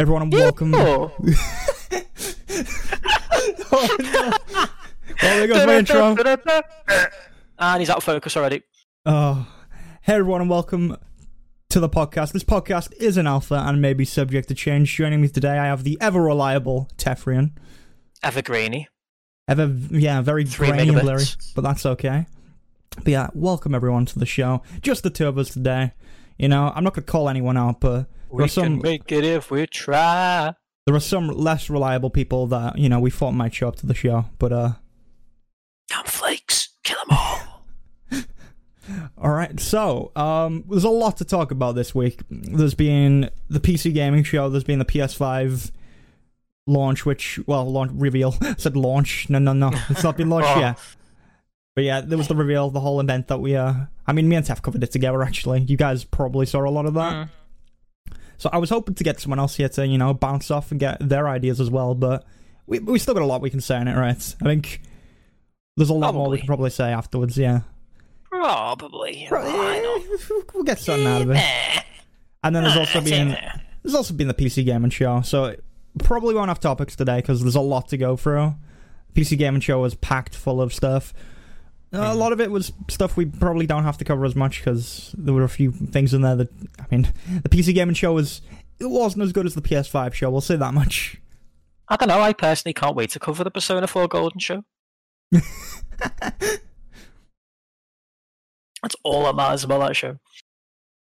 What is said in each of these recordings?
Everyone, and welcome. Oh. oh no! Well, there goes my intro. And he's out of focus already. Oh, hey everyone, and welcome to the podcast. This podcast is an alpha and may be subject to change. Joining me today, I have the ever reliable Tefrian. Evergreeny. Ever, yeah, very Three grainy and megabits. blurry, but that's okay. But yeah, welcome everyone to the show. Just the two of us today. You know, I'm not gonna call anyone out, but We are some can make it if we try. there are some less reliable people that you know we thought might show up to the show. But uh, Damn flakes. Kill them all. All right, so um, there's a lot to talk about this week. There's been the PC gaming show. There's been the PS5 launch, which well, launch reveal. I said launch. No, no, no, it's not been launched Oh. yet. But yeah, there was the reveal, of the whole event that we. Uh, I mean, me and Tef covered it together. Actually, you guys probably saw a lot of that. Mm. So I was hoping to get someone else here to you know bounce off and get their ideas as well. But we we still got a lot we can say on it, right? I think there's a lot more we Probably. can probably say afterwards. Yeah. Probably. Right, Why we'll get something out of it. Eh, And then there's also eh, been eh. there's also been the PC gaming show. So probably won't have topics today because there's a lot to go through. PC gaming show was packed full of stuff. Uh, A lot of it was stuff we probably don't have to cover as much because there were a few things in there that I mean, the PC gaming show was it wasn't as good as the PS5 show. We'll say that much. I don't know. I personally can't wait to cover the Persona 4 Golden show. That's all that matters about that show.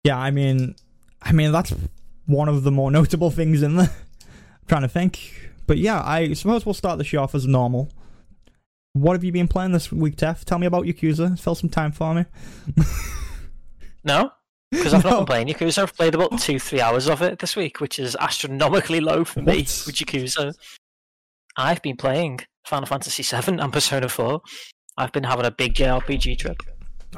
Yeah, I mean, I mean that's one of the more notable things in there. I'm trying to think, but yeah, I suppose we'll start the show off as normal. What have you been playing this week, Tef? Tell me about Yakuza. Fill some time for me. No? Because I've No. not been playing Yakuza. I've played about two, three hours of it this week, which is astronomically low for me What? with Yakuza. I've been playing Final Fantasy VII and Persona 4. I've been having a big JRPG trip.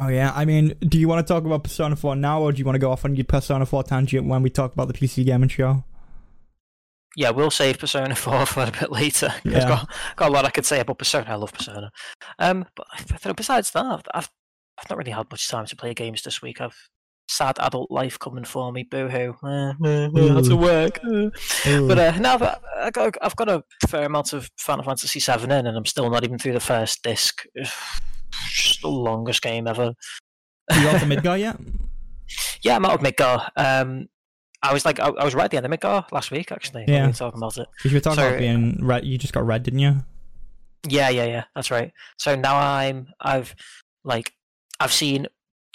Oh yeah, I mean, do you want to talk about Persona 4 now, or do you want to go off on your Persona 4 tangent when we talk about the PC gaming show? Yeah, we'll save Persona 4 for a bit later. Yeah. Got, got a lot I could say about Persona. I love Persona. Um, but I th- th- besides that, I've, I've I've not really had much time to play games this week. I've sad adult life coming for me. Boo hoo. Uh, uh, uh, had to work. uh. But uh, now that I got, I've got a fair amount of Final Fantasy VII in, and I'm still not even through the first disc. Just the longest game ever. you got the Midgar yet? Yeah, I'm out of Midgar. Um, I was like, I, I was right at the end of Midgar last week, actually. Yeah. we were talking about it. Because you were talking So- about being red. You just got red, didn't you? Yeah, yeah, yeah. That's right. So now I'm, I've, like, I've seen,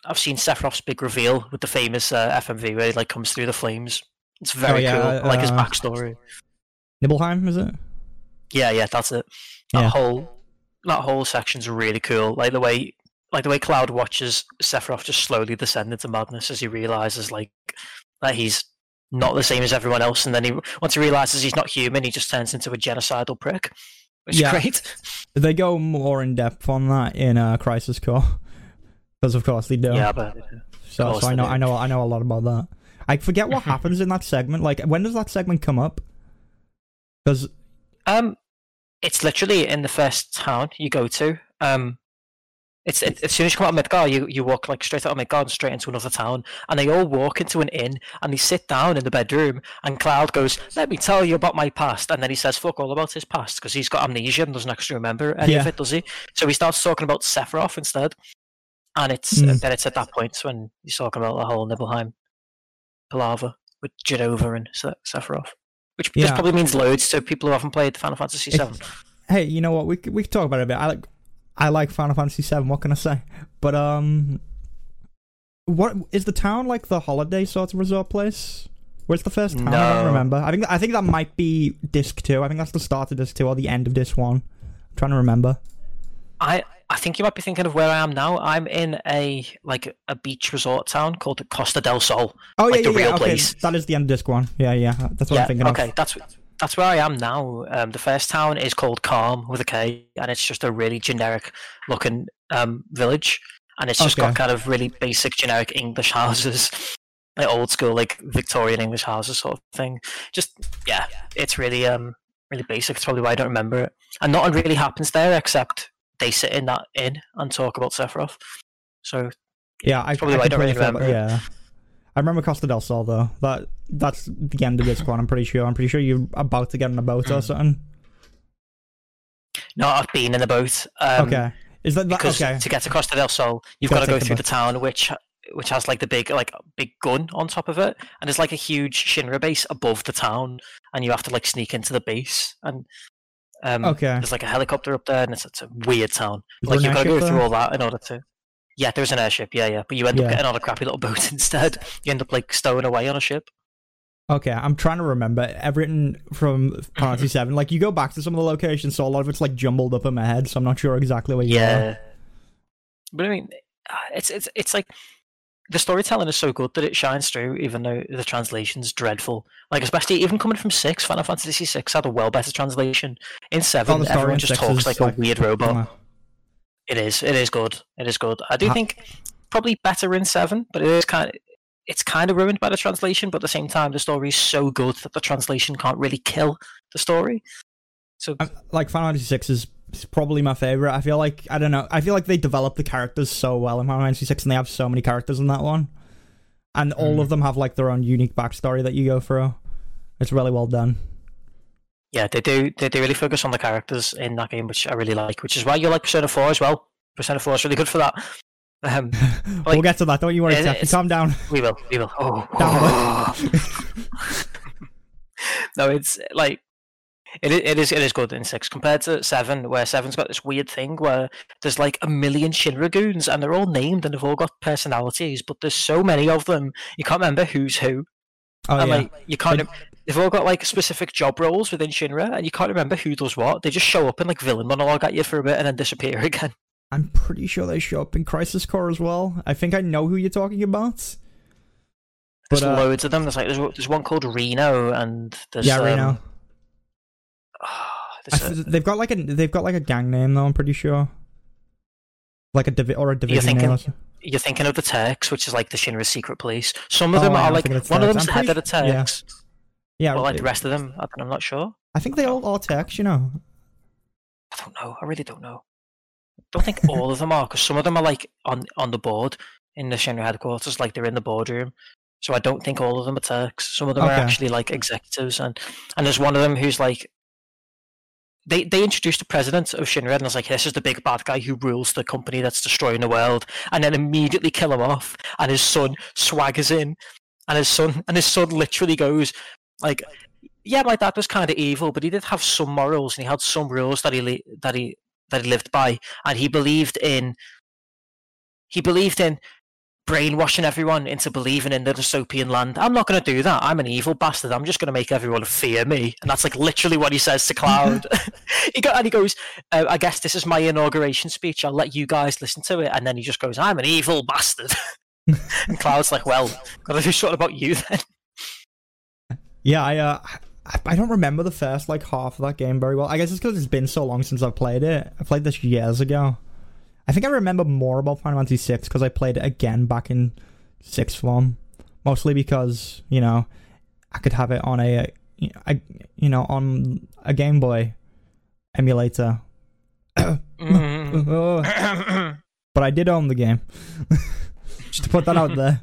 I've seen Sephiroth's big reveal with the famous uh, FMV where he like comes through the flames. It's very yeah, cool. I like his uh, backstory. Nibelheim, is it? Yeah, yeah, that's it. That Yeah. whole that whole section's really cool. Like the way like the way Cloud watches Sephiroth just slowly descend into madness as he realizes like that he's not the same as everyone else, and then he once he realizes he's not human, he just turns into a genocidal prick. Which is Yeah. great. They go more in depth on that in uh, Crisis Core, because of course they do. Yeah, but so, so I know. I know, I know a lot about that. I forget what happens in that segment. Like, when does that segment come up? Because um, it's literally in the first town you go to. Um, it's it, as soon as you come out of Midgar, you, you walk like straight out of Midgar and straight into another town, and they all walk into an inn and they sit down in the bedroom. And Cloud goes, "Let me tell you about my past," and then he says, "Fuck all about his past," because he's got amnesia and doesn't actually remember any of it, does he? So he starts talking about Sephiroth instead, and it's Mm. then it's at that point when he's talking about the whole Nibelheim palaver with Jenova and Se- Sephiroth, which just probably means loads to people who haven't played Final Fantasy VII. hey, you know what? We we can talk about it a bit. I like I like Final Fantasy VII. What can I say? But um, what is the town like? The holiday sort of resort place? Where's the first town? I don't remember. I think I think that might be disc two. I think that's the start of disc two or the end of disc one. I'm trying to remember. I I think you might be thinking of where I am now. I'm in a like a beach resort town called Costa del Sol. Oh Like yeah, the yeah, real yeah. Okay, place. that is the end of disc one. Yeah, yeah. That's what yeah, I'm thinking of. okay, of. that's that's where I am now. Um, the first town is called Kalm with a K, and it's just a really generic looking um village, and it's just Okay. got kind of really basic generic English houses, like old school like Victorian English houses sort of thing. Just yeah, it's really um really basic. It's probably why I don't remember it. And nothing really happens there except they sit in that inn and talk about Sephiroth. So Yeah, I, probably I why I don't really remember Yeah, I remember Costa del Sol though. That that's the end of this one. I'm pretty sure. I'm pretty sure you're about to get in a boat or Mm. something. No, I've been in the boat. Um, okay. Is that, that Because okay? to get to Costa del Sol, you've Gotta go take the through boat. the town, which which has like the big like big gun on top of it, and there's like a huge Shinra base above the town, and you have to like sneak into the base, and um, Okay. there's like a helicopter up there, and it's, it's a weird town. Is like you've got to go through all that in order to. Yeah, there's an airship. Yeah, yeah, but you end Yeah. up getting on a crappy little boat instead. You end up like stowing away on a ship. Okay, I'm trying to remember everything from Final Fantasy Seven. Like you go back to some of the locations, so a lot of it's like jumbled up in my head, so I'm not sure exactly where you are. Yeah. But I mean, uh, it's it's it's like the storytelling is so good that it shines through, even though the translation's dreadful. Like especially even coming from six, Final Fantasy six had a well better translation. In seven, everyone just talks like, like, a weird robot. It is. It is good. It is good. I do think probably better in seven, but it is kind of. It's kind of ruined by the translation, but at the same time, the story is so good that the translation can't really kill the story. So like Final Fantasy Six is is probably my favorite. I feel like I don't know. I feel like they develop the characters so well in Final Fantasy Six, and they have so many characters in that one, and all Mm. of them have like their own unique backstory that you go through. It's really well done. Yeah, they do. They do really focus on the characters in that game, which I really like. Which is why you like Persona Four as well. Persona Four is really good for that. Um, we'll get to that. Don't you worry, Steph. Calm down. we will. We will. Oh, Down. no, it's like it. It is. It is good in six compared to seven, where seven's got this weird thing where there's like a million Shinra goons and they're all named and they've all got personalities, but there's so many of them you can't remember who's who. Oh and yeah. like you can't. They've all got like specific job roles within Shinra, and you can't remember who does what. They just show up and like villain monologue at you for a bit and then disappear again. I'm pretty sure they show up in Crisis Core as well. I think I know who you're talking about. There's But, uh, loads of them. There's like there's, one- there's one called Reno, and there's yeah, um, Reno. I there's a- they've got like a they've got like a gang name though. I'm pretty sure. Like a divi- or a division name. thinking- Or something. You're thinking of the Turks, which is like the Shinra secret police. Some of Oh, them are like of one of Turks. them's I'm head of the pretty- yeah. Turks, Yeah, but like the rest of them, I- I'm not sure. I think they all are Turks. You know. I don't know. I really don't know. I don't think all of them are, because some of them are like on on the board in the Shinra headquarters, like they're in the boardroom. So I don't think all of them are Turks. Some of them Okay. are actually like executives, and and there's one of them who's like. They, they introduced the president of Shinra and I was like, this is the big bad guy who rules the company that's destroying the world, and then immediately kill him off. And his son swaggers in, and his son and his son literally goes like, yeah, my dad was kind of evil, but he did have some morals and he had some rules that he that he that he lived by, and he believed in he believed in brainwashing everyone into believing in the dystopian land. I'm not going to do that. I'm an evil bastard. I'm just going to make everyone fear me, and that's like literally what he says to Cloud. he go, and he goes, uh, "I guess this is my inauguration speech. I'll let you guys listen to it." And then he just goes, "I'm an evil bastard," and Cloud's like, "Well, gotta do something about you then." Yeah, I uh, I don't remember the first like half of that game very well. I guess it's because it's been so long since I've played it. I played this years ago. I think I remember more about Final Fantasy Six because I played it again back in sixth form, mostly because you know I could have it on a, I, you know, on a Game Boy emulator. Mm. Oh, but I did own the game. Just to put that out there.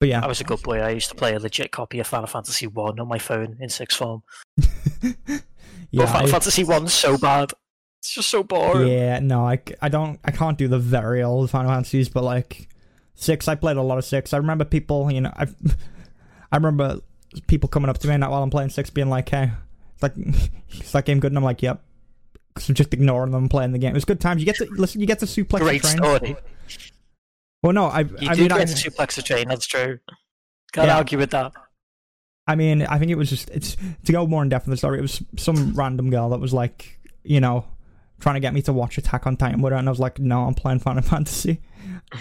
But yeah, I was a good boy. I used to play a legit copy of Final Fantasy One on my phone in sixth form. yeah, but Final I- Fantasy One's so bad. It's just so boring. Yeah, no, I, I don't I can't do the very old Final Fantasies, but like six, I played a lot of six. I remember people, you know, I I remember people coming up to me now while I'm playing six, being like, "Hey, it's like is that game good?" And I'm like, "Yep." So just ignoring them and playing the game. It was good times. You get to listen. You get to suplex Great train. story. Well, no, I You I do mean, get I, to suplex a train. That's true. Can't Yeah. argue with that. I mean, I think it was just it's to go more in depth in the story. It was some random girl that was like, you know, trying to get me to watch Attack on Titan with her, and I was like, no, I'm playing Final Fantasy. And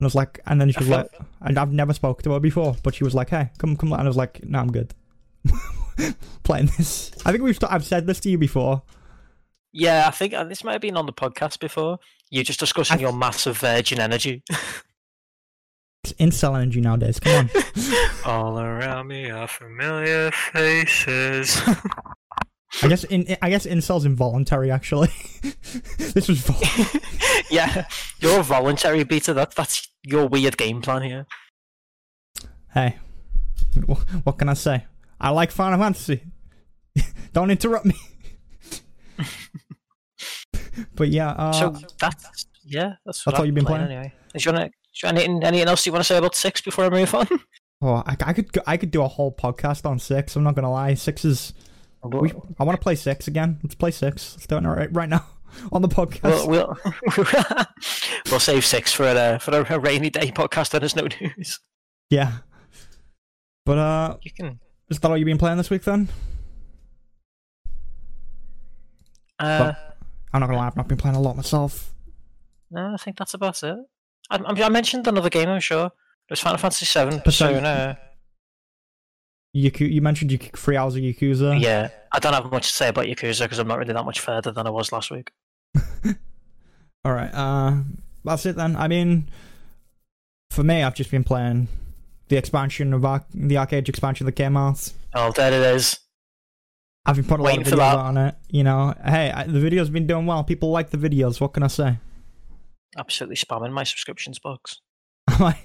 I was like, and then she was like, and I've never spoke to her before, but she was like, hey, come, come, and I was like, no, I'm good. playing this. I think we've I've said this to you before. Yeah, I think and this might have been on the podcast before. You're just discussing I- your massive virgin energy. It's incel energy nowadays. Come on. All around me are familiar faces. I guess in I guess incel's involuntary. Actually, this was vol- yeah, you're a voluntary beta. That that's your weird game plan here. hey, wh- what can I say? I like Final Fantasy. Don't interrupt me. but yeah, uh, so that's yeah, that's what that's I've you've been playing playing? anyway. Is you wanna, you anything, anything else you want to say about six before I move on? oh, I, I could I could do a whole podcast on six. I'm not gonna lie. Six is. We, I want to play six again. Let's play six. Let's do it right, right now on the podcast. We'll, we'll, we'll save six for a for a rainy day podcast when there's no news. yeah. But uh, You can. is that all you've been playing this week then? Uh, I'm not gonna lie. I've not been playing a lot myself. no, I think that's about it. I, I, I mentioned another game. I'm sure. There's Final Fantasy Seven, Persona- Persona. Yaku- you mentioned Yaku- three hours of Yakuza. Yeah, I don't have much to say about Yakuza because I'm not really that much further than I was last week. All right. Uh, that's it then. I mean, for me, I've just been playing the expansion of Arc- the ArcheAge expansion that came out. Oh, there it is. I've been putting a lot of videos on it. You know, hey, I, the video's been doing well. People like the videos. What can I say? Absolutely spamming my subscriptions box. Am I?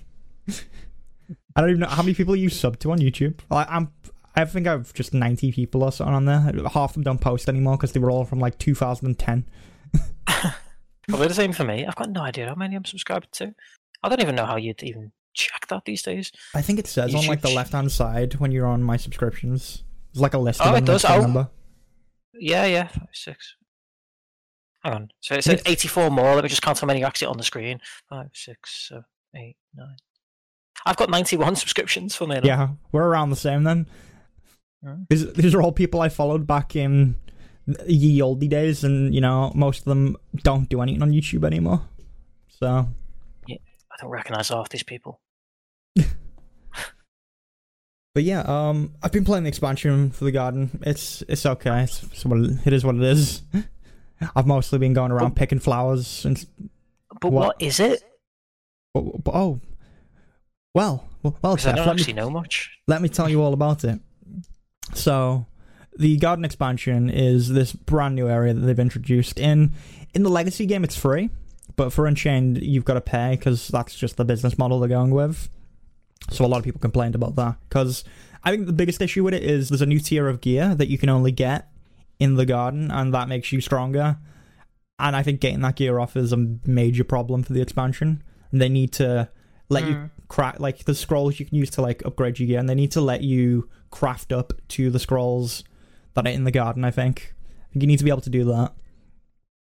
I don't even know how many people you sub to on YouTube. Like, I'm. I think I've just 90 people or something on there. Half of them don't post anymore because they were all from like 2010. Probably the same for me. I've got no idea how many I'm subscribed to. I don't even know how you'd even check that these days. I think it says on like the left hand side when you're on my subscriptions. It's like a list Oh, of it does. Oh. number. Yeah, yeah, five, six. Hang on. So it said 84 more. Let me just count how many you actually on the screen. Five, six, seven, eight, nine. I've got 91 subscriptions for me. Yeah, we're around the same then. These, these are all people I followed back in ye olde days, and you know most of them don't do anything on YouTube anymore. So yeah, I don't recognize half these people. But yeah, um, I've been playing the expansion for the garden. It's it's okay. It's, it's what it, it is. What it is. I've mostly been going around picking flowers and. But What? what is it? Oh, oh well, well, well Because I don't let me actually know much. let me tell you all about it. So, the garden expansion is this brand new area that they've introduced in in the legacy game. It's free, but for Unchained, you've got to pay because that's just the business model they're going with. So a lot of people complained about that because I think the biggest issue with it is there's a new tier of gear that you can only get in the garden, and that makes you stronger. And I think getting that gear off is a major problem for the expansion. They need to let you Mm. craft like the scrolls you can use to like upgrade your gear, and they need to let you craft up to the scrolls that are in the garden. I think. You need to be able to do that.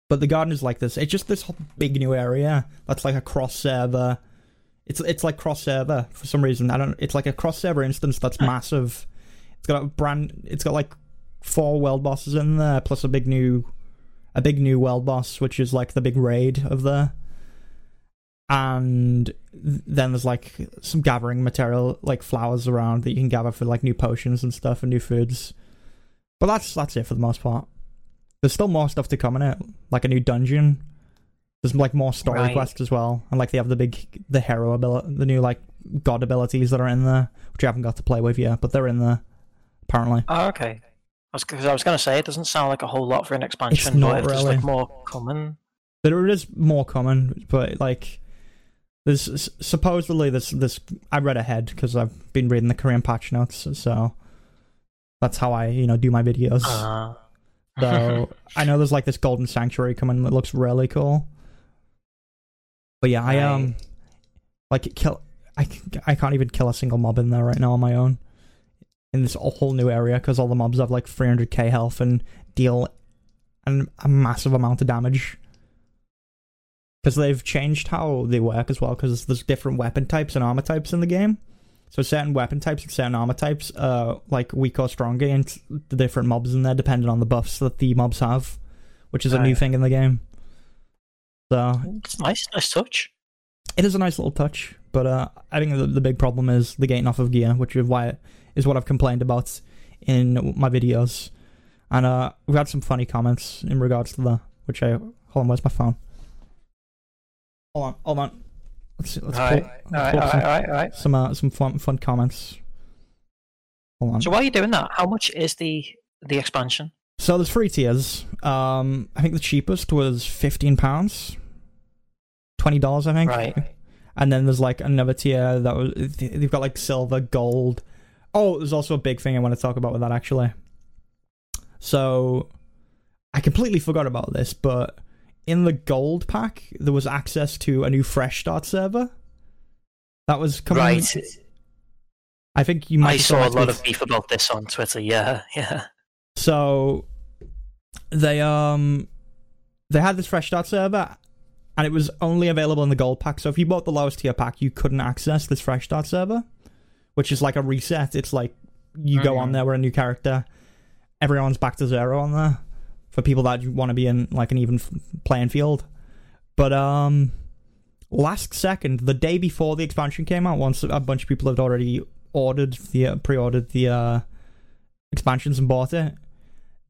But the garden is like this. It's just this whole big new area that's like a cross server. It's it's like cross server for some reason. I don't. It's like a cross server instance that's massive. It's got a brand. It's got like four world bosses in there, plus a big new, a big new world boss, which is like the big raid of there. And then there's like some gathering material, like flowers around that you can gather for like new potions and stuff and new foods. But that's that's it for the most part. There's still more stuff to come in it, like a new dungeon. There's like more story Right. quests as well, and like they have the big the hero ability, the new like god abilities that are in there, which I haven't got to play with yet, but they're in there apparently. Oh, okay. Cause I was going to say, it doesn't sound like a whole lot for an expansion, not but really. like more coming. There is more coming, but like there's supposedly this this I read ahead because I've been reading the Korean patch notes, so that's how I you know do my videos. Uh, So I know there's like this golden sanctuary coming that looks really cool. But yeah, I um like kill I I can't even kill a single mob in there right now on my own. In this whole new area because all the mobs have like 300k health and deal an, a massive amount of damage. Because they've changed how they work as well. Because there's different weapon types and armor types in the game. So certain weapon types and certain armor types are like weak or stronger against the different mobs in there, depending on the buffs that the mobs have, which is a new thing in the game. So it's nice, nice touch. it is a nice little touch, but uh, I think the, the big problem is the getting off of gear, which is why is what I've complained about in my videos, and uh, we've had some funny comments in regards to that. Which I hold on, where's my phone? Hold on, hold on. Let's see, let's All pull, right, all let's right, pull all up some, right, all right, all right. some uh, some fun fun comments. Hold on. So why are you doing that? How much is the the expansion? So there's three tiers. Um, I think the cheapest was fifteen pounds, twenty dollars. I think. Right. and then there's like another tier that was they've got like silver, gold. Oh, there's also a big thing I want to talk about with that actually. So, I completely forgot about this, but in the gold pack there was access to a new fresh start server. That was coming. Right. I think you might. I saw a lot of beef about this on Twitter. Yeah, yeah. So they um they had this fresh start server and it was only available in the gold pack. So if you bought the lowest tier pack, you couldn't access this fresh start server, which is like a reset. It's like you go on there with a new character, everyone's back to zero on there for people that want to be in like an even playing field. But um last second, the day before the expansion came out, once a bunch of people had already ordered the uh, pre-ordered the uh expansions and bought it,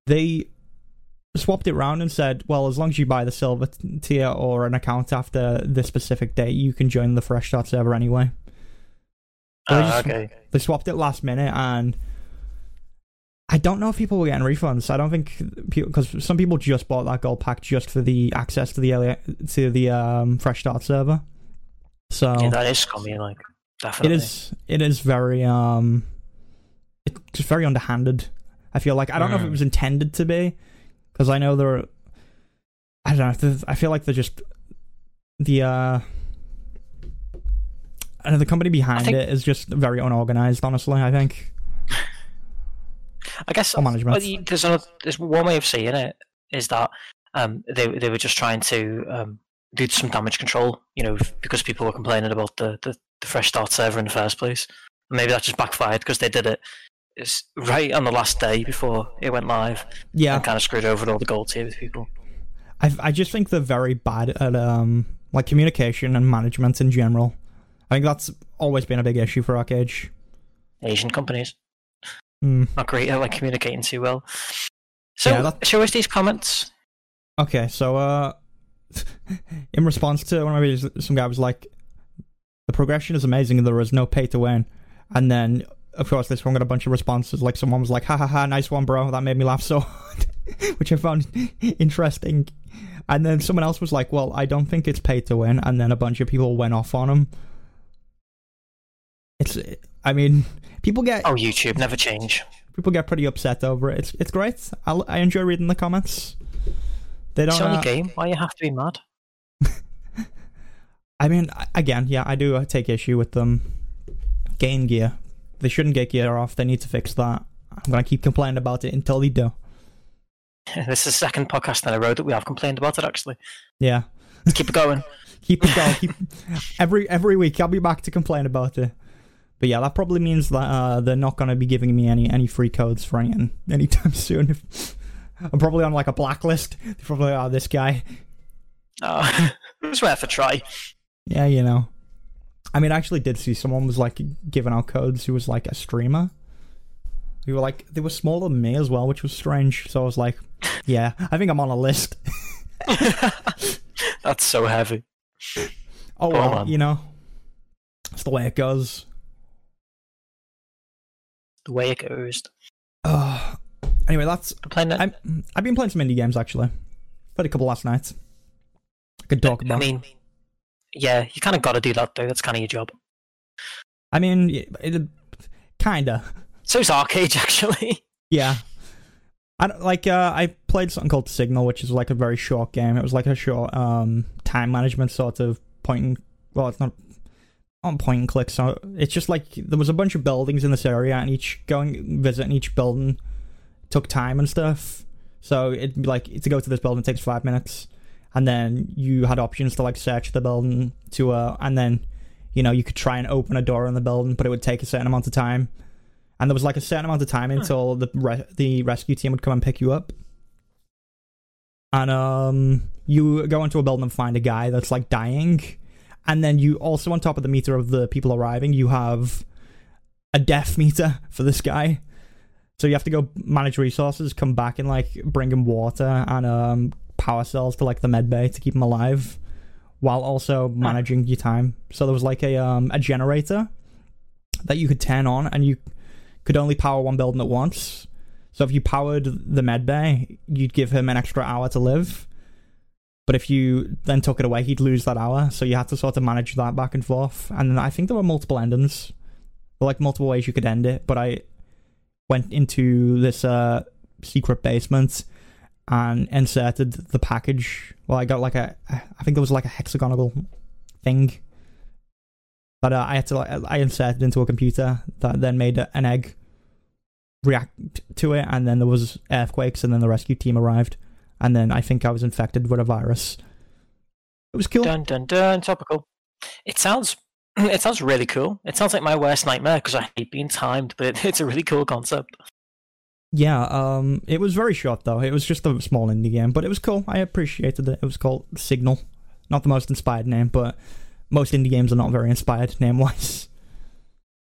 they swapped it around and said, well, as long as you buy the silver tier or an account after this specific date, you can join the fresh start server anyway. So they Ah, just- okay. They swapped it last minute, and I don't know if people were getting refunds. I don't think because some people just bought that gold pack just for the access to the to the um, fresh start server. So Yeah, that is scummy. Like, definitely. it is. It is very um it's just very underhanded i feel like i don't know if it Mm. was intended to be because i know there are i don't know i feel like they're just the uh I know the company behind think- it is just very unorganized honestly i think I guess or management. there's another, there's one way of seeing it is that um, they they were just trying to um, do some damage control, you know, because people were complaining about the, the, the fresh start server in the first place. And maybe that just backfired because they did it is right on the last day before it went live yeah and kind of screwed over all the gold tier with people. I, I just think they're very bad at um like communication and management in general i think that's always been a big issue for ArcheAge Asian companies Hmm. not great at like communicating too well. So Yeah, that- show us these comments. Okay, so uh, in response to one of my videos, some guy was like, "The progression is amazing, and there is no pay to win." And then, of course, this one got a bunch of responses. Like someone was like, "Ha ha ha, nice one, bro." That made me laugh so hard, which I found interesting. And then someone else was like, "Well, I don't think it's pay to win." And then a bunch of people went off on him. It's, I mean, people get Oh, YouTube never change. people get pretty upset over it. It's it's great. I I enjoy reading the comments. They don't. It's only uh, game. Why you have to be mad? I mean, again, yeah, I do uh, take issue with them getting gear. They shouldn't get gear off. They need to fix that. I'm gonna keep complaining about it until they do. This is the second podcast in a row that we have complained about it. Actually, Yeah, keep it going. keep it going. keep every every week. I'll be back to complain about it. But yeah, that probably means that uh, they're not gonna be giving me any any free codes for anything anytime soon. If, I'm probably on like a blacklist. They probably are this guy. Oh, it was worth a try. Yeah, you know. I mean, I actually did see someone was like giving out codes who was like a streamer. Who were like they were smaller than me as well, which was strange. So I was like, yeah, I think I'm on a list. That's so heavy. Oh well, you know, it's the way it goes. The way it goes. Uh, anyway, that's I'm playing it. I'm I've been playing some indie games actually. Played a couple last night. I could talk I mean, yeah, you kind of got to do that though. That's kind of your job. I mean, it, it, kinda. So So's ArcheAge actually. Yeah. I like uh, I played something called Signal, which is like a very short game. It was like a short um time management sort of point and well, it's not on point and click. So it's just like there was a bunch of buildings in this area, and each going visiting each building took time and stuff. So it'd be like to go to this building takes five minutes, and then you had options to like search the building to uh, and then you know you could try and open a door in the building, but it would take a certain amount of time and there was like a certain amount of time until the re- the rescue team would come and pick you up. And um, you go into a building and find a guy that's like dying, and then you also on top of the meter of the people arriving, you have a death meter for this guy. So you have to go manage resources, come back and like bring him water and um power cells to like the med bay to keep him alive, while also managing your time. So there was like a um a generator that you could turn on, and you could only power one building at once. So if you powered the med bay, you'd give him an extra hour to live. But if you then took it away, he'd lose that hour. So you had to sort of manage that back and forth. And then I think there were multiple endings, like multiple ways you could end it. But I went into this uh, secret basement and inserted the package. Well, I got like a, I think there was like a hexagonal thing that uh, I had to like I inserted into a computer that then made an egg react to it, and then there was earthquakes, and then the rescue team arrived, and then I think I was infected with a virus. It was cool. Dun dun dun. Topical. It sounds. It sounds really cool. It sounds like my worst nightmare because I hate being timed, but it's a really cool concept. Yeah, um, it was very short though. It was just a small indie game, but it was cool. I appreciated it. It was called Signal. Not the most inspired name, but most indie games are not very inspired name wise.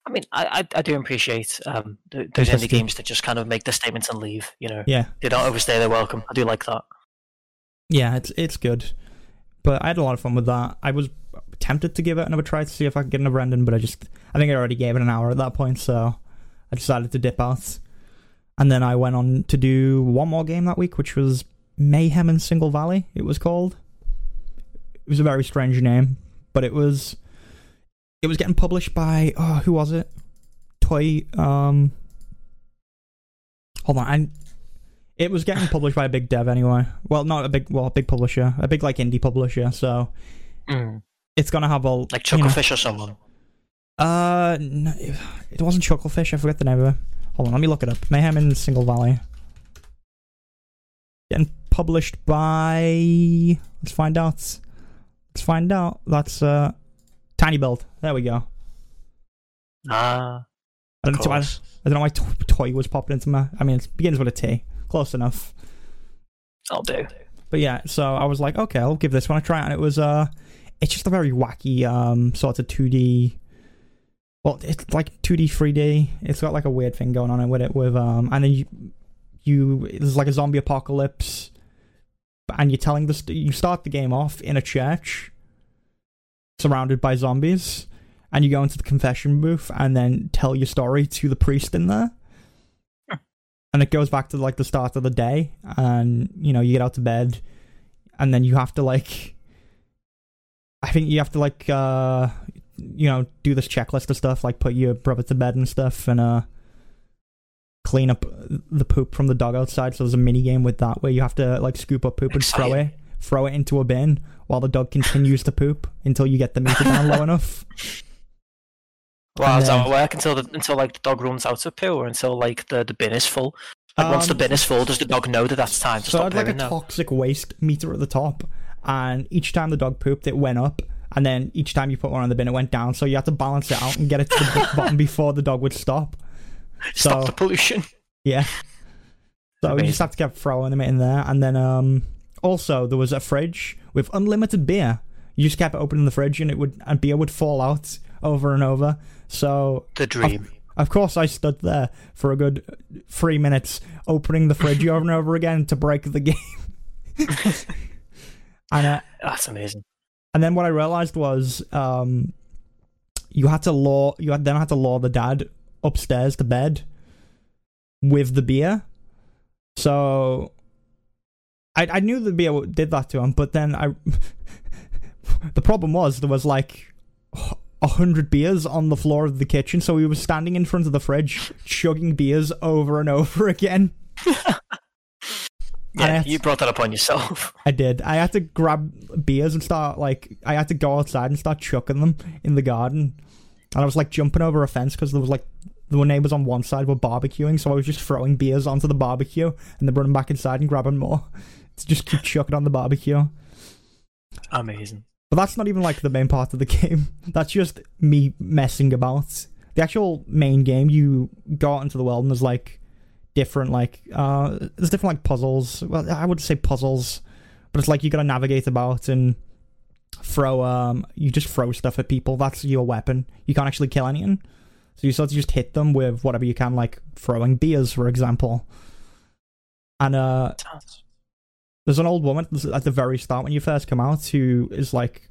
I mean, I I, I do appreciate um, th- those indie games that just kind of make the statements and leave. You know, Yeah, they don't overstay their welcome. I do like that. yeah, it's it's good. But I had a lot of fun with that. I was tempted to give it another try to see if I could get another ending, but I just I think I already gave it an hour at that point, so I decided to dip out. And then I went on to do one more game that week, which was Mayhem in Single Valley. It was called. It was a very strange name, but it was it was getting published by oh who was it? Toy um. Hold on, I it was getting published by a big dev anyway. Well, not a big, well, a big publisher, a big like indie publisher. So Mm. it's gonna have all Like you know- or someone. uh, no, it wasn't Chucklefish. I forget the name of it. Hold on, let me look it up. Mayhem in Single Valley. Getting published by. Let's find out. Let's find out. That's uh, tinyBuild. There we go. Ah, I don't, know, I, I don't know why to- toy was popping into my. I mean, it begins with a T. Close enough. I'll do. But yeah, so I was like, okay, I'll give this one a try, and it was uh, it's just a very wacky um sort of two D. Well, it's like two D, three D. It's got like a weird thing going on with it with um, and then you you there's like a zombie apocalypse, and you're telling this you start the game off in a church, surrounded by zombies, and you go into the confession booth and then tell your story to the priest in there. And it goes back to like the start of the day and you know you get out to bed and then you have to like i think you have to like uh you know do this checklist of stuff like put your brother to bed and stuff and uh clean up the poop from the dog outside. So there's a mini game with that where you have to like scoop up poop and throw it throw it into a bin while the dog continues to poop until you get the meter down low enough Well, does that work until the, until like the dog runs out of poo, or until like the, the bin is full? Like once the Um, bin is full, does the dog know that that's time to So I stop had like a now? toxic waste meter at the top, and each time the dog pooped, it went up, and then each time you put one on the bin, it went down. So you had to balance it out and get it to the bottom before the dog would stop. Stop so- the pollution. Yeah. So we just have to keep throwing them in there, and then um, also there was a fridge with unlimited beer. You just kept opening the fridge, and it would and beer would fall out over and over. So The dream. of course, I stood there for a good three minutes, opening the fridge over and over again to break the game. and uh, That's amazing. and then what I realized was, um, you had to law you had, then had to law the dad upstairs to bed with the beer. So I I knew the beer did that to him, but then I the problem was there was like a hundred beers on the floor of the kitchen, so he was standing in front of the fridge chugging beers over and over again. Yeah, you brought that upon yourself. I did. I had to grab beers and start like I had to go outside and start chucking them in the garden, and I was like jumping over a fence because there was like the neighbors on one side were barbecuing, so I was just throwing beers onto the barbecue and then running back inside and grabbing more to just keep chucking on the barbecue. Amazing. But that's not even like the main part of the game. That's just me messing about. The actual main game, you go out into the world and there's like different like uh there's different like puzzles. Well, I would say puzzles, but it's like you gotta navigate about and throw um you just throw stuff at people. That's your weapon. You can't actually kill anyone. So you sort of just hit them with whatever you can, like throwing beers, for example. And uh there's an old woman at the very start when you first come out who is like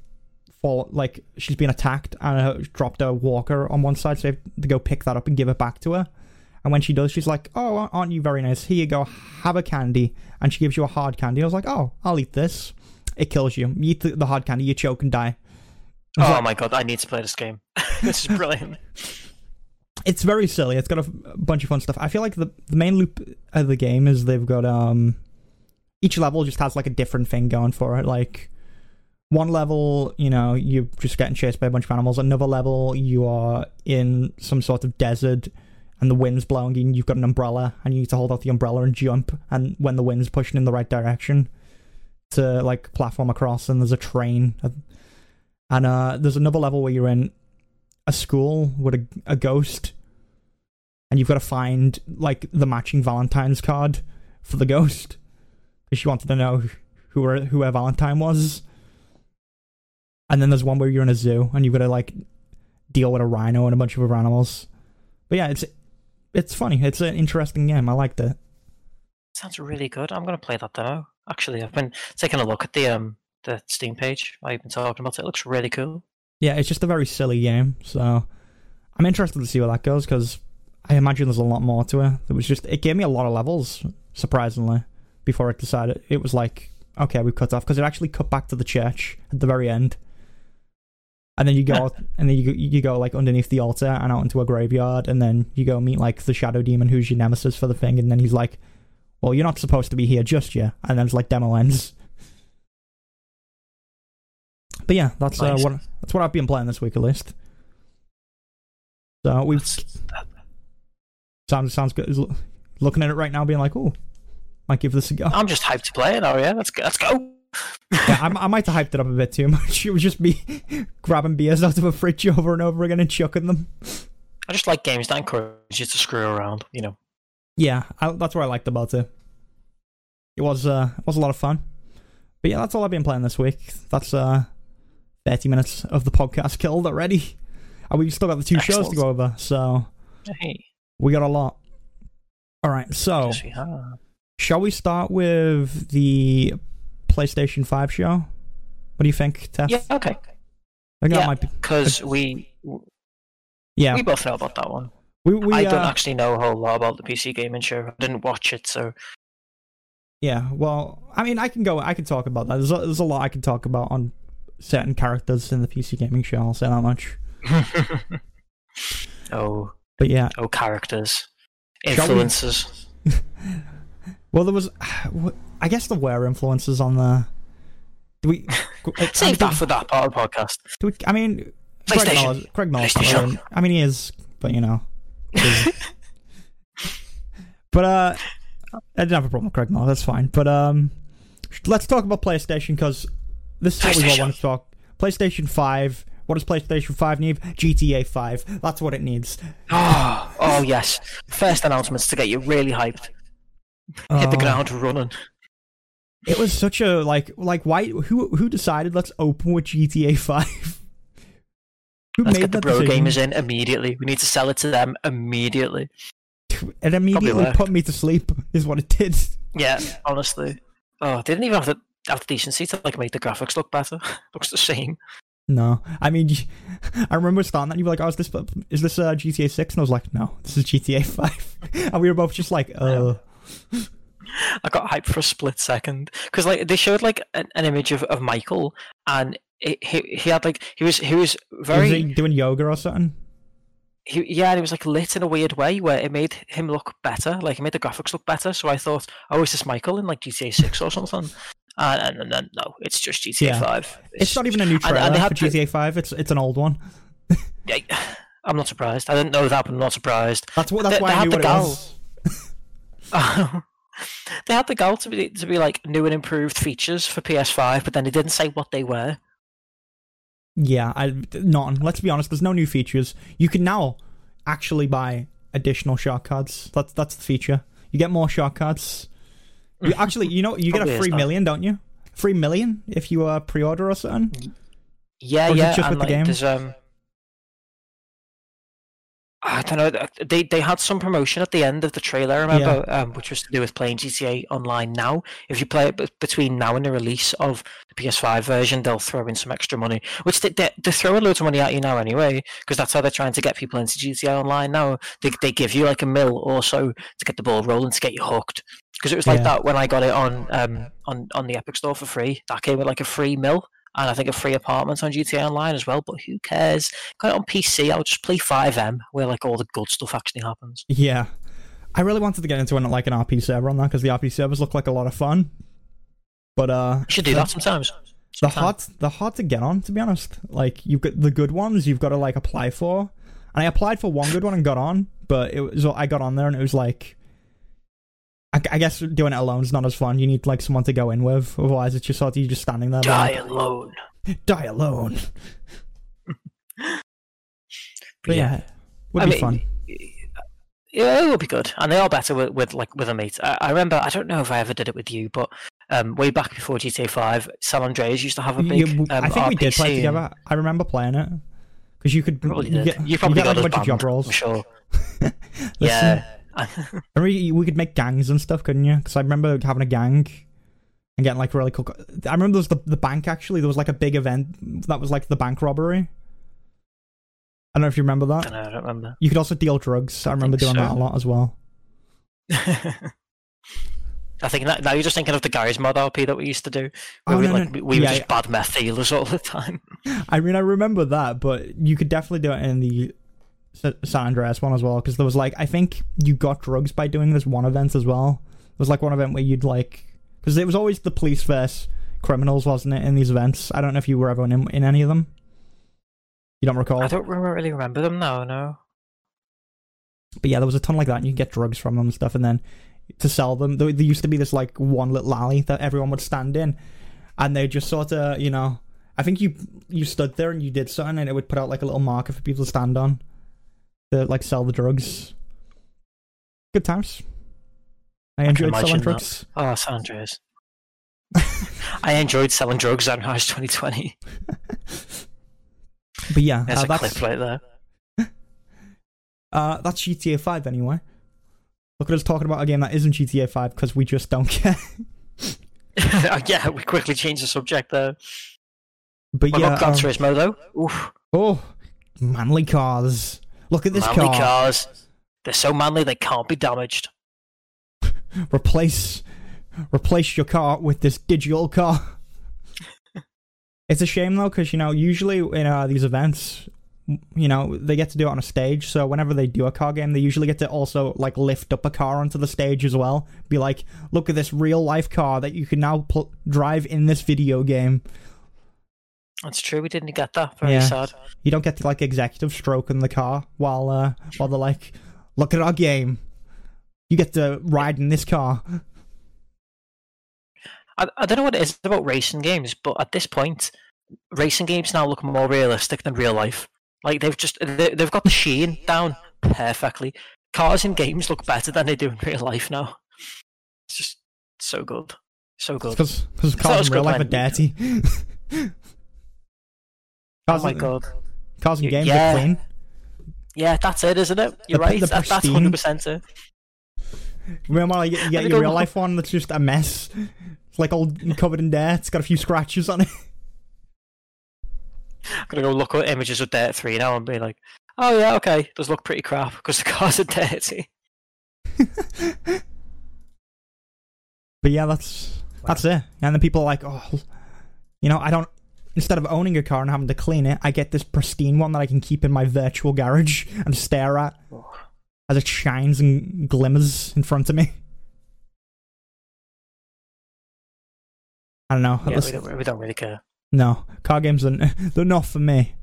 fall like she's been attacked and uh, dropped a walker on one side so they have to go pick that up and give it back to her and when she does she's like oh aren't you very nice here you go have a candy and she gives you a hard candy i was like oh i'll eat this it kills you. You eat the, hard candy, you choke and die. Oh like- my god, I need to play this game. this is brilliant. it's very silly. It's got a bunch of fun stuff. I feel like the the main loop of the game is they've got um each level just has like a different thing going for it. Like one level, you know, you're just getting chased by a bunch of animals. Another level, you are in some sort of desert and the wind's blowing and you've got an umbrella and you need to hold out the umbrella and jump and when the wind's pushing in the right direction to like platform across and there's a train and uh there's another level where you're in a school with a, a ghost and you've got to find like the matching valentine's card for the ghost because she wanted to know who her, who her valentine was and then there's one where you're in a zoo and you've got to like deal with a rhino and a bunch of other animals but yeah it's it's funny it's an interesting game i liked it Sounds really good. I'm gonna play that demo. Actually, I've been taking a look at the um the Steam page. I've been talking about it. It looks really cool. yeah it's just a very silly game so i'm interested to see where that goes because i imagine there's a lot more to it it was just it gave me a lot of levels surprisingly before it decided it was like okay we've cut off because it actually cut back to the church at the very end. And then you go out, and then you go, you go like underneath the altar and out into a graveyard and then you go meet like the shadow demon who's your nemesis for the thing and then he's like well you're not supposed to be here just yet. And then it's like demo ends. But yeah that's uh, what that's what I've been playing this week at least. So we've sounds sounds good. Looking at it right now being like oh might give this a go I'm just hyped to play it now. Yeah, let's go. Let's go. yeah, I, I might have hyped it up a bit too much. It would just be grabbing beers out of a fridge over and over again and chucking them. I just like games that encourage you to screw around. You know. Yeah, I, that's what I liked about it. It was uh, it was a lot of fun. But yeah, that's all I've been playing this week. That's uh, thirty minutes of the podcast killed already. And we've still got the two shows to go over, so Hey, we got a lot. All right, so yes, we have. Shall we start with the PlayStation Five show? What do you think, Tef? Yeah. Okay. I think Yeah. might. Because we Yeah, we both know about that one. we, we I don't uh, actually know a whole lot about the PC gaming show. I didn't watch it, so Yeah, well, I mean, I can go. I can talk about that. There's a, there's a lot I can talk about on certain characters in the PC gaming show. I'll say that much. oh, But yeah, oh, characters, influences. well, there was. I guess there were influences on the. Do we Save that for that part of the podcast. Do we, I mean, Craig PlayStation. Craig. PlayStation. I mean, he is, but you know. but uh, I didn't have a problem with Craig Knowles. That's fine. But um, let's talk about PlayStation because this is what we all want to talk. PlayStation Five. What does PlayStation Five need? GTA Five. That's what it needs. Oh, oh yes. First announcements to get you really hyped. Hit the Uh, ground running. It was such a like like why who who decided let's open with GTA Five. Who Let's made get the bro decision? gamers in immediately. We need to sell it to them immediately. It immediately put me to sleep. Is what it did. Yeah, honestly. Oh, they didn't even have the have the decency to like make the graphics look better. Looks the same. No, I mean, I remember starting that. and You were like, "Oh, is this is this uh, GTA 6? And I was like, "No, this is GTA 5. and we were both just like, "Uh, I got hyped for a split second because like they showed like an, an image of, of Michael and it, he he had like he was he was was very he doing yoga or something?" he, yeah, and it was like lit in a weird way where it made him look better, like it made the graphics look better. So I thought, oh, is this Michael in like GTA Six or something? And, and then no, it's just GTA Yeah. Five. It's not even a new trailer and trailer they for had to- GTA 5. It's it's an old one. Yeah, I'm not surprised. I didn't know that, but I'm not surprised. That's what. That's They- why they I had knew the what it was. they had the goal to be to be like new and improved features for PS5, but then they didn't say what they were. Yeah, I none. Let's be honest. There's no new features. You can now actually buy additional shark cards. That's that's the feature. You get more shark cards. You actually, you know, you get a free million, don't you? Free million if you uh, pre-order or something. Yeah, Or yeah, just with the like game? I don't know. They they had some promotion at the end of the trailer, I remember, um, which was to do with playing GTA Online now. If you play it between now and the release of the PS5 version, they'll throw in some extra money, which they, they, they're throwing loads of money at you now anyway, because that's how they're trying to get people into GTA Online now. They, they give you like a mil or so to get the ball rolling, to get you hooked. because it was like Yeah. that when I got it on um on on the Epic Store for free. That came with like a free mill and I think a free apartment on GTA Online as well. But who cares? Got it on PC. I'll just play FiveM where like all the good stuff actually happens. Yeah. I really wanted to get into an, like an RP server on that because the RP servers look like a lot of fun. But uh, You should do that sometimes. they're hard. They're hard to get on, to be honest. Like you've got the good ones, you've got to like apply for. And I applied for one good one and got on, but it was I got on there and it was like, I, I guess doing it alone is not as fun. You need like someone to go in with, otherwise it's just sort of you just standing there. Die like, alone. die alone. But But yeah, would I be mean, fun. Yeah, it would be good, and they are better with, with like with a mate. I, I remember, I don't know if I ever did it with you, but um, way back before GTA Five, San Andreas used to have a big. Yeah, um, I think we did play RPC, together. and- I remember playing it because you could Probably you did. get, you probably you get, got like, a bunch of banned, job roles. I'm sure. Yeah. I remember we could make gangs and stuff, couldn't you? Because I remember having a gang and getting like really cool. co- I remember there was the the bank actually. There was like a big event that was like the bank robbery. I don't know if you remember that. don't. I don't remember. You could also deal drugs. I remember think doing that a lot as well. I think now, now you're just thinking of the Garry's Mod RP that we used to do. Where Oh, we, no, like, no. we, we were Yeah, just bad meth dealers all the time. I mean, I remember that, but you could definitely do it in the San Andreas one as well. Because there was like, I think you got drugs by doing this one event as well. There was like one event where you'd like, because it was always the police versus criminals, wasn't it? In these events, I don't know if you were ever in, in any of them. You don't recall, I don't really remember them now. No. but yeah, there was a ton like that, and you get drugs from them and stuff, and then to sell them, there, there used to be this like one little alley that everyone would stand in, and they just sort of, you know, I think you you stood there and you did something, and it would put out like a little marker for people to stand on, to like sell the drugs. Good times. I can enjoyed selling imagine that. drugs. Oh, San Andreas. I enjoyed selling drugs on Rise 2020. But yeah, There's uh, a that's clip right there. uh, that's GTA Five anyway. Look at us talking about a game that isn't GTA Five because we just don't care. yeah, we quickly changed the subject there. But What yeah, about Gran um, Turismo though? Oof, oh, manly cars. Look at this manly car. cars. They're so manly they can't be damaged. replace replace your car with this digital car. it's a shame though, because you know usually in uh, these events, you know they get to do it on a stage. So whenever they do a car game, they usually get to also like lift up a car onto the stage as well. Be like, look at this real life car that you can now pl- drive in this video game. That's true. We didn't get that. Very Yeah. sad. You don't get to like executive stroke in the car while uh, while they're like, look at our game. You get to ride in this car. I, I don't know what it is about racing games, but at this point, racing games now look more realistic than real life. Like they've just they, they've got the sheen down perfectly. Cars in games look better than they do in real life now. It's just so good, so good. Because cars in real life are when- dirty. Oh my god. Cars in games yeah. are clean. Yeah, that's it, isn't it? You're The- right. the That, that's pristine- hundred percent it. Meanwhile, you get, you get your real life one that's just a mess. It's like all covered in dirt. It's got a few scratches on it. I'm gonna go look at images of Dirt Three now and be like, oh yeah, okay, does look pretty crap because the cars are dirty. But yeah, that's that's it. And then people are like, oh, you know, I don't. Instead of owning a car and having to clean it, I get this pristine one that I can keep in my virtual garage and stare at as it shines and glimmers in front of me. I don't know. Yeah, we don't, we don't really care. no, car games are they're not for me.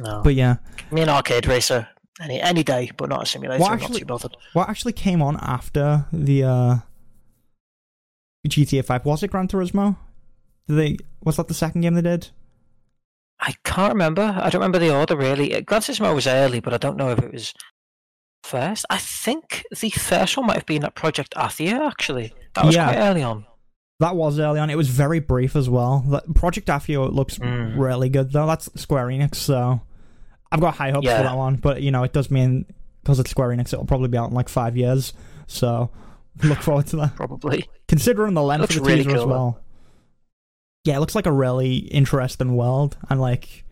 No, But yeah, me an arcade racer any any day, but not a simulator. Well, I'm not actually- too bothered. what actually came on after the uh GTA Five? Was it Gran Turismo? Did they? Was that the second game they did? I can't remember. I don't remember the order really. Uh, Gran Turismo was early, but I don't know if it was first. I think the first one might have been at Project Athia. Actually, that was Yeah. quite early on. That was early on. It was very brief as well. That Project Athia looks Mm. really good though. That's Square Enix, so I've got high hopes Yeah. for that one. But you know, it does mean because it's Square Enix, it'll probably be out in like five years. So look forward to that. Probably. Considering the length of the really teaser as well. Yeah, it looks like a really interesting world, and like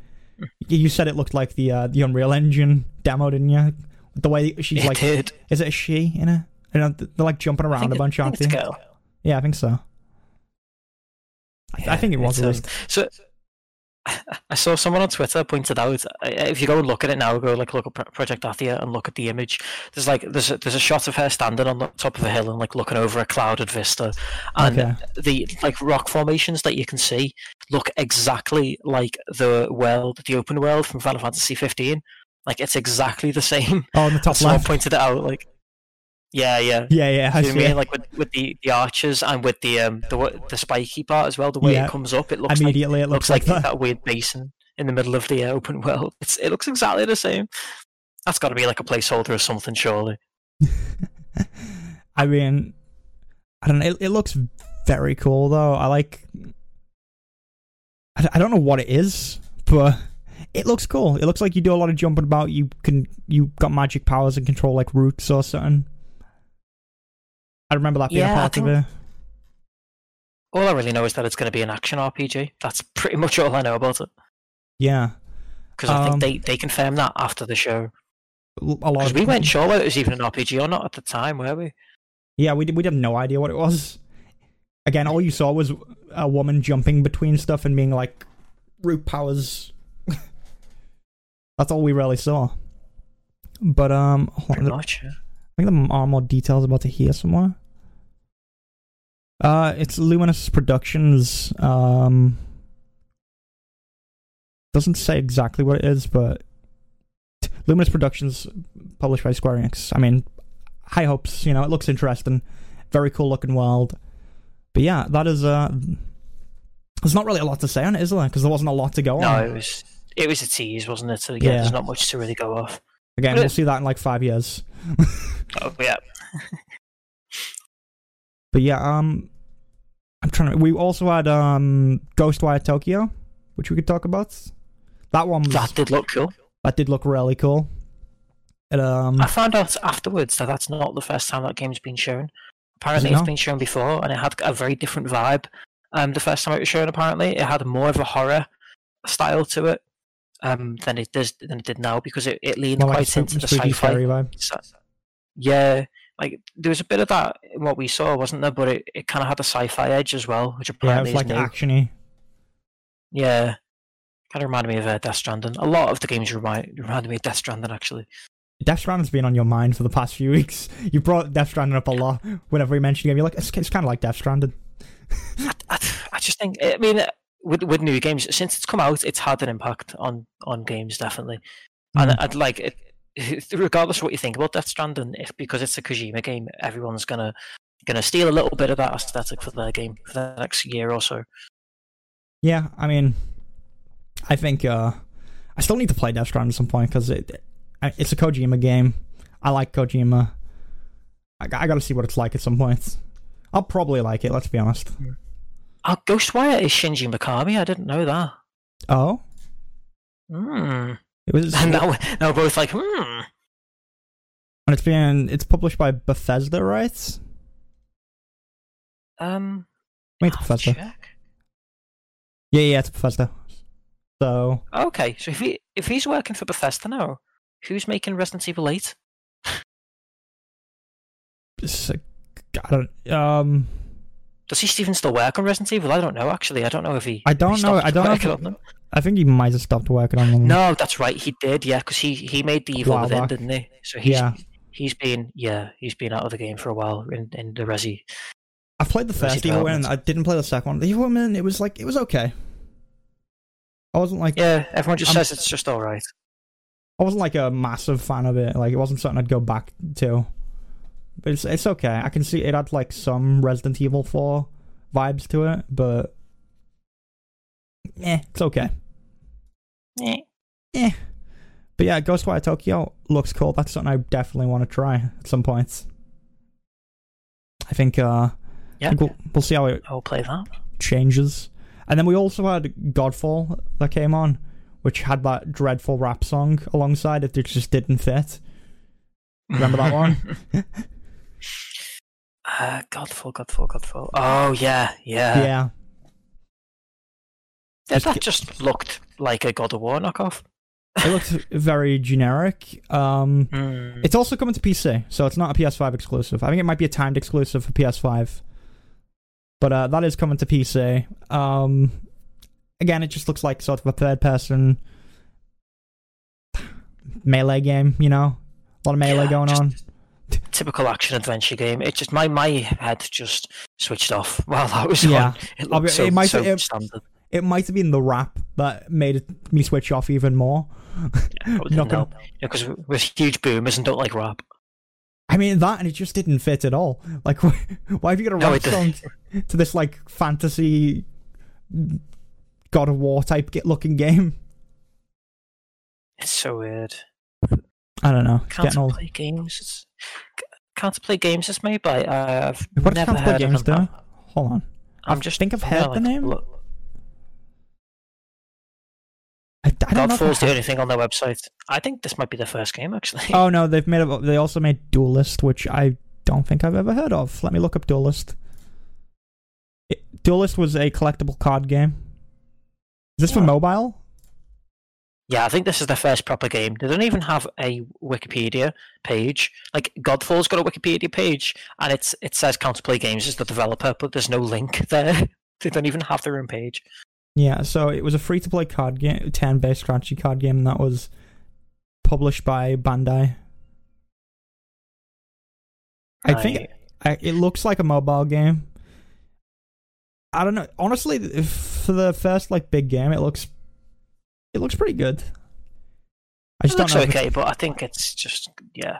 you said, it looked like the uh, the Unreal Engine demo, didn't you? The way she's it like, did. is it a she in it? You know, they're like jumping around a bunch, I aren't they? it's a girl. Yeah, I think so. I, I think it was um. So I saw someone on Twitter pointed out uh, if you go and look at it now, go like look at Project Athia and look at the image. There's like there's a, there's a shot of her standing on the top of a hill and like looking over a clouded vista, and Okay. the like rock formations that you can see look exactly like the world, the open world from Final Fantasy 15. Like it's exactly the same. Oh, on the top Someone left. pointed it out. Like yeah, yeah. Yeah, yeah, I you know what I mean like with, with the, the arches and with the um the the spiky part as well? The way Yeah. it comes up, it looks like Immediately, it looks looks like like that. that weird basin in the middle of the uh, open world. It's it looks exactly the same. That's got to be like a placeholder or something, surely. I mean, I don't know. It, it looks very cool though. I like. I, I don't know what it is, but it looks cool. It looks like you do a lot of jumping about. You can you got magic powers and control like roots or something. I remember that being Yeah, a I part of it. All I really know is that it's going to be an action RPG. That's pretty much all I know about it. Yeah, Because I Um, think they, they confirmed that after the show. a lot Because we weren't sure whether it was even an RPG or not at the time, were we? Yeah, we did, we had no idea what it was. Again, all you saw was a woman jumping between stuff and being like root powers. That's all we really saw. But um, hold on, Pretty much. yeah. I think there are more details about it here somewhere. Uh, it's Luminous Productions. Um, doesn't say exactly what it is, but Luminous Productions, published by Square Enix. I mean, high hopes. You know, it looks interesting. Very cool looking world. But yeah, that is. Uh, there's not really a lot to say on it, is there? Because there wasn't a lot to go No, on. No, it was it was a tease, wasn't it? So yeah, Yeah. there's not much to really go off. Again, but we'll it- see that in like five years. Oh, yeah. But yeah, um, I'm trying to. We also had um Ghostwire Tokyo, which we could talk about. That one was, That did look cool. that did look really cool. It, um, I found out afterwards that that's not the first time that game's been shown. Apparently, it it's been shown before, and it had a very different vibe. Um, the first time it was shown, apparently, it had more of a horror style to it um, than it does than it did now because it, it leaned like a quite spook- into the sci-fi. vibe. si- Yeah, like there was a bit of that in what we saw, wasn't there? But it, it kind of had a sci-fi edge as well, which Yeah, it apparently was like actiony. Yeah, kind of reminded me of uh, Death Stranding. A lot of the games remind reminded me of Death Stranding actually. Death Stranding's been on your mind for the past few weeks. You brought Death Stranding up a lot whenever we mentioned it. You're like, it's, it's kind of like Death Stranding. I, I, I just think, I mean, with with new games, since it's come out, it's had an impact on on games definitely. And Mm. I'd like it, regardless of what you think about Death Stranding, if because it's a Kojima game, everyone's gonna gonna steal a little bit of that aesthetic for their game for the next year or so. Yeah, I mean, I think uh, I still need to play Death Stranding at some point because it, it's a Kojima game. I like Kojima. I, I got to see what it's like at some point. I'll probably like it. Let's be honest. Oh, Ghostwire is Shinji Mikami. I didn't know that. Oh, Hmm. It was, And and now, now we're both like, hmm. it's been it's published by Bethesda, right? Um. Wait, have Bethesda. check. Yeah, yeah, it's Bethesda. So Okay, so if he if he's working for Bethesda now, who's making Resident Evil Eight? I don't um Does he even still work on Resident Evil? I don't know. Actually, I don't know if he. I don't know. I don't know. If, on them. I think he might have stopped working on them. No, that's right. He did. Yeah, because he he made the Evil Within, didn't he? So he's Yeah. he's been yeah he's been out of the game for a while in in the Resi. I played the first Evil Within. I didn't play the second one. The Evil Within, it was like it was okay. I wasn't like Yeah, everyone just I'm- says it's just all right. I wasn't like a massive fan of it. Like it wasn't something I'd go back to. But it's it's okay. I can see it had like some Resident Evil 4 vibes to it, but eh, it's okay. Eh. But yeah, Ghostwire Tokyo looks cool. That's something I definitely want to try at some point. I think uh I Yeah, think we'll, we'll see how it I'll play that. changes. And then we also had Godfall that came on, which had that dreadful rap song alongside it that just didn't fit. Remember that one? uh, Godfall, Godfall, Godfall. Oh yeah, yeah. yeah. That, Just that just looked like a God of War knockoff. it looked very generic. Um, Hmm. it's also coming to PC, so it's not a PS5 exclusive. I think it might be a timed exclusive for PS5, but uh, that is coming to PC. Um, again, it just looks like sort of a third-person melee game. You know, a lot of melee Yeah, going just- on. Typical action adventure game. It just my my head just switched off while that was Yeah. on. It so, it might- so it- standard. It might have been the rap that made me switch off even more. Probably Not didn't gonna- help. Because we're huge boomers and don't like rap. I mean that, and it just didn't fit at all. Like, why, why have you got a No, rap song to this like fantasy God of War type looking game? It's so weird. I don't know. Can't getting old. play games. Can't play games is made by. Uh, I've What does never Can't Play Games do? Hold on. I'm I just think I've heard gonna, the name. look. I, I don't know. if Godfall's the only thing on their website. I think this might be their first game actually. Oh no, they've made. A, they also made Duelyst, which I don't think I've ever heard of. Let me look up Duelyst. It, Duelyst was a collectible card game. Is this for mobile? Yeah, I think this is their first proper game. They don't even have a Wikipedia page. Like Godfall's got a Wikipedia page, and it's it says Counterplay Games is the developer, but there's no link there. they don't even have their own page. Yeah, so it was a free to play card game, turn based strategy card game, and that was published by Bandai. I think Right. I, it looks like a mobile game. I don't know. Honestly, for the first like big game, it looks it looks pretty good. I it just looks don't know. okay, but I think it's just yeah.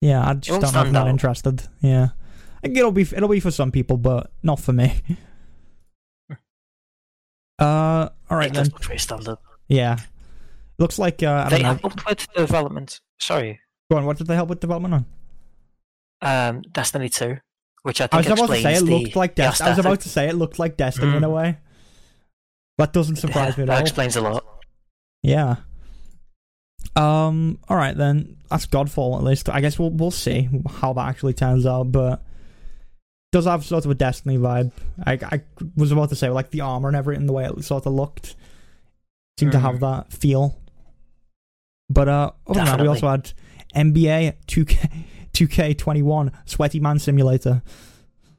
yeah, I just don't know I'm not interested. Yeah, I think it'll be it'll be for some people, but not for me. Uh, all right it then. pretty standard. Yeah, looks like uh, I They don't know. helped with development. Sorry, Go on. What did they help with development on? um, Destiny Two, which I think I was about to say it looked like Destiny. I was about to say it looked like Destiny in a Mm. way. That doesn't surprise me at that all. That explains a lot. Yeah. Um. All right then. That's Godfall at least. I guess we'll we'll see how that actually turns out, but does have sort of a Destiny vibe. I I was about to say like the armor and everything, the way it sort of looked, seemed to have Mhm. that feel. But uh, other than that, we also had NBA 2K 2K21 Sweaty Man Simulator.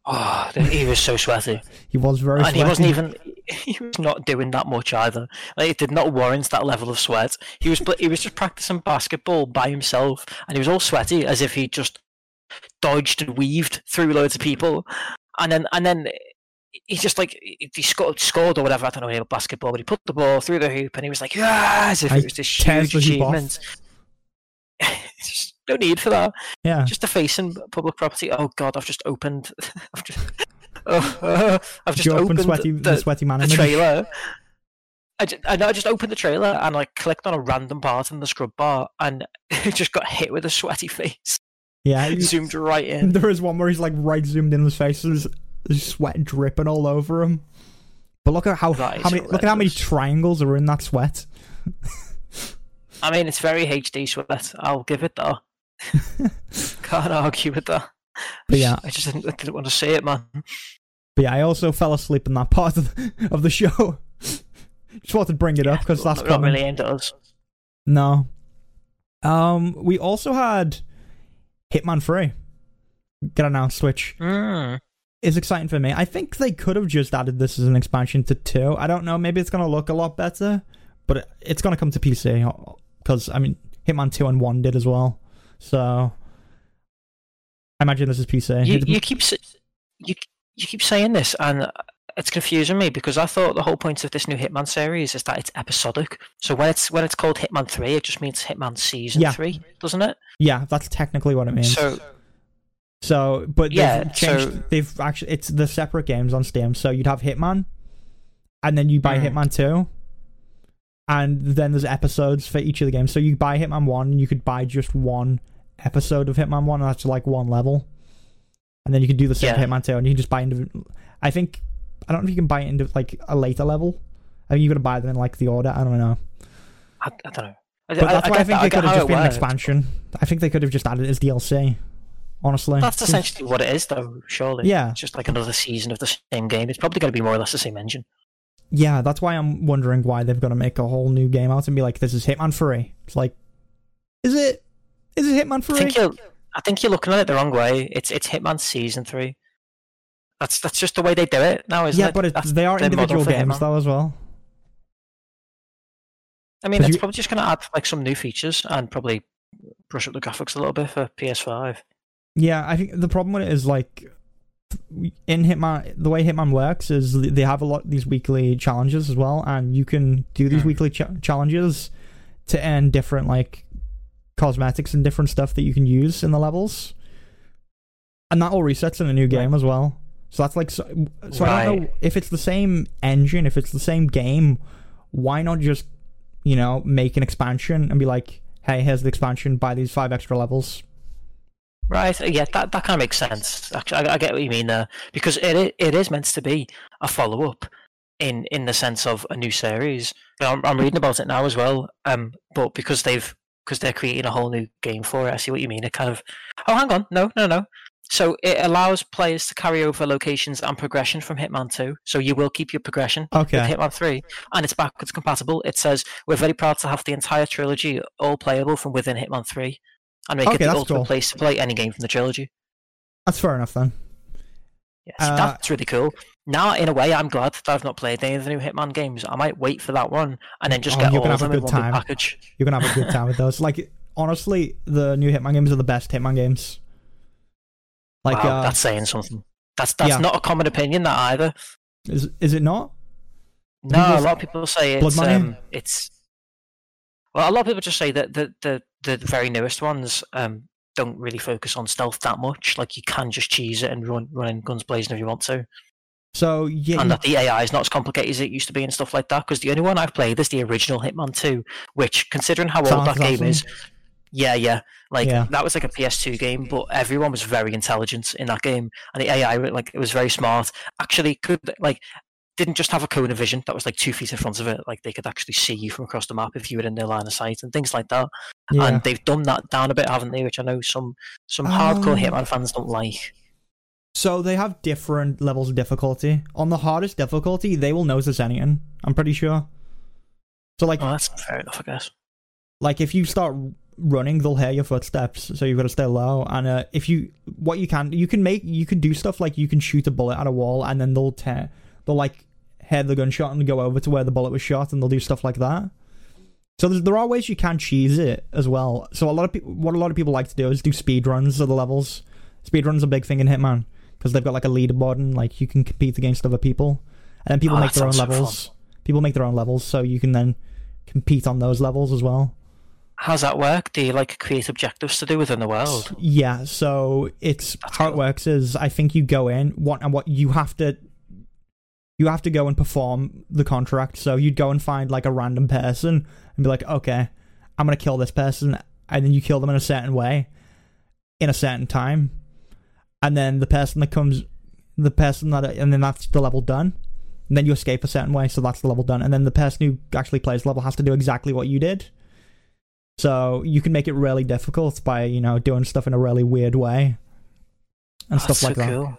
Oh, he was so sweaty. He was very and sweaty. he wasn't even he was not doing that much either. Like it did not warrant that level of sweat. He was he was just practicing basketball by himself and he was all sweaty as if he just dodged and weaved through loads of people. And then and then he just like he scored, scored or whatever I don't know about basketball but he put the ball through the hoop and he was like yeah as if I it was this huge the hoop off. achievement no need for that. Yeah. just in public property. Oh god I've just opened I've just uh, I've just opened sweaty the, the sweaty man the trailer. I just, I I just opened the trailer and I clicked on a random part in the scrub bar and it just got hit with a sweaty face. Yeah. he- Zoomed right in. There is one where he's like right zoomed in his face, there's, there's sweat dripping all over him. But look at how, how many look at how many triangles are in that sweat. I mean, it's very HD sweat. I'll give it that. Can't argue with that. But yeah. I just didn't, I didn't want to see it, man. But yeah, I also fell asleep in that part of the, of the show. Just wanted to bring it up because that's not really aimed at us. No. Um, we also had Hitman Free get announced, which Mm. is exciting for me. I think they could have just added this as an expansion to two. I don't know. Maybe it's gonna look a lot better, but it, it's gonna come to PC because I mean, Hitman two and one did as well. So I imagine this is PC. You, you keep you you keep saying this, and it's confusing me because I thought the whole point of this new Hitman series is that it's episodic. So when it's when it's called Hitman Three, it just means Hitman Season Yeah. Three, doesn't it? yeah, that's technically what it means. So So, but Yeah, they've changed. so- They've actually it's the separate games on Steam. So you'd have Hitman, and then you buy Mm. Hitman Two, and then there's episodes for each of the games. So you buy Hitman One, and you could buy just one episode of Hitman One, and that's like one level, and then you can do the same Yeah. Hitman Two, and you can just buy into. I think I don't know if you can buy it into like a later level. I think you got to buy them in like the order. I don't know. I, I don't know. I, But that's why I, think that, they could have just been an expansion. I think they could have just added it as DLC. Honestly, That's essentially what it is, though. Surely, Yeah. it's just like another season of the same game. It's probably going to be more or less the same engine. yeah, that's why I'm wondering why they've got to make a whole new game out and be like, this is Hitman 3. It's like, is it? Is it Hitman 3? I think you're, I think you're looking at it the wrong way. It's it's Hitman Season Three. That's that's just the way they do it now, isn't yeah, it? but it, That's they are individual games Hitman. though as well. I mean, it's you- probably just going to add like some new features and probably brush up the graphics a little bit for PS5. Yeah, I think the problem with it is like in Hitman, the way Hitman works is they have a lot these weekly challenges as well, and you can do these Hmm. weekly ch- challenges to earn different like cosmetics and different stuff that you can use in the levels, and that all resets in a new game as well. So that's like so. So I don't know if it's the same engine, if it's the same game, why not just you know make an expansion and be like, hey, here's the expansion, buy these five extra levels. Right? Yeah, that that kind of makes sense. Actually, I, I get what you mean there because it it is meant to be a follow up in in the sense of a new series. You know, I'm, I'm reading about it now as well. Um, but because they've because they're creating a whole new game for it, I see what you mean. It kind of oh, hang on, no, no, no. So it allows players to carry over locations and progression from Hitman 2. So you will keep your progression Okay. with Hitman 3, and it's backwards compatible. It says, We're very proud to have the entire trilogy all playable from within Hitman 3, and make Okay, it the ultimate cool. place to play any game from the trilogy. That's fair enough then. Yes, Uh, that's really cool. Now, in a way, I'm glad that I've not played any of the new Hitman games. I might wait for that one and then just Oh, get you're all gonna of have a them in good one time. package. You're gonna have a good time with those. Like honestly, the new Hitman games are the best Hitman games. Like, wow, uh, that's saying something. That's that's yeah. not a common opinion, that either. is is it not? No, a lot of people say it's um, it's. Well, a lot of people just say that the the the very newest ones um don't really focus on stealth that much. Like you can just cheese it and run running guns blazing if you want to, So yeah, and that the AI is not as complicated as it used to be and stuff like that. Because the only one I've played is the original Hitman Two, which, considering how old that game is, yeah, yeah, like Yeah. that was like a PS2 game, but everyone was very intelligent in that game, and the AI like it was very smart. Actually, could like didn't just have a cone of vision that was like two feet in front of it. Like they could actually see you from across the map if you were in their line of sight and things like that. yeah. And they've done that down a bit, haven't they? Which I know some some hardcore Um, Hitman fans don't like. So they have different levels of difficulty. On the hardest difficulty, they will notice anything. I'm pretty sure. So like, Oh, that's fair enough, I guess. like if you start running, they'll hear your footsteps. So you've got to stay low. And uh, if you, what you can, you can make, you can do stuff like you can shoot a bullet at a wall, and then they'll tear, they'll like hear the gunshot and go over to where the bullet was shot, and they'll do stuff like that. So there's, there are ways you can cheese it as well. So a lot of people, what a lot of people like to do is do speed runs of the levels. Speed runs are a big thing in Hitman because they've got like a leaderboard and like you can compete against other people, and then people Oh, make their own so fun. levels. People make their own levels, so you can then compete on those levels as well. How's that work? Do you like create objectives to do within the world? Yeah, so it's That's how it works is I think you go in what and what you have to you have to go and perform the contract. So you'd go and find like a random person and be like, okay, I'm gonna kill this person, and then you kill them in a certain way, in a certain time, and then the person that comes, the person that, and then that's the level done. And then you escape a certain way, so that's the level done. And then the person who actually plays the level has to do exactly what you did. So you can make it really difficult by you know doing stuff in a really weird way and Oh, stuff like so that. cool.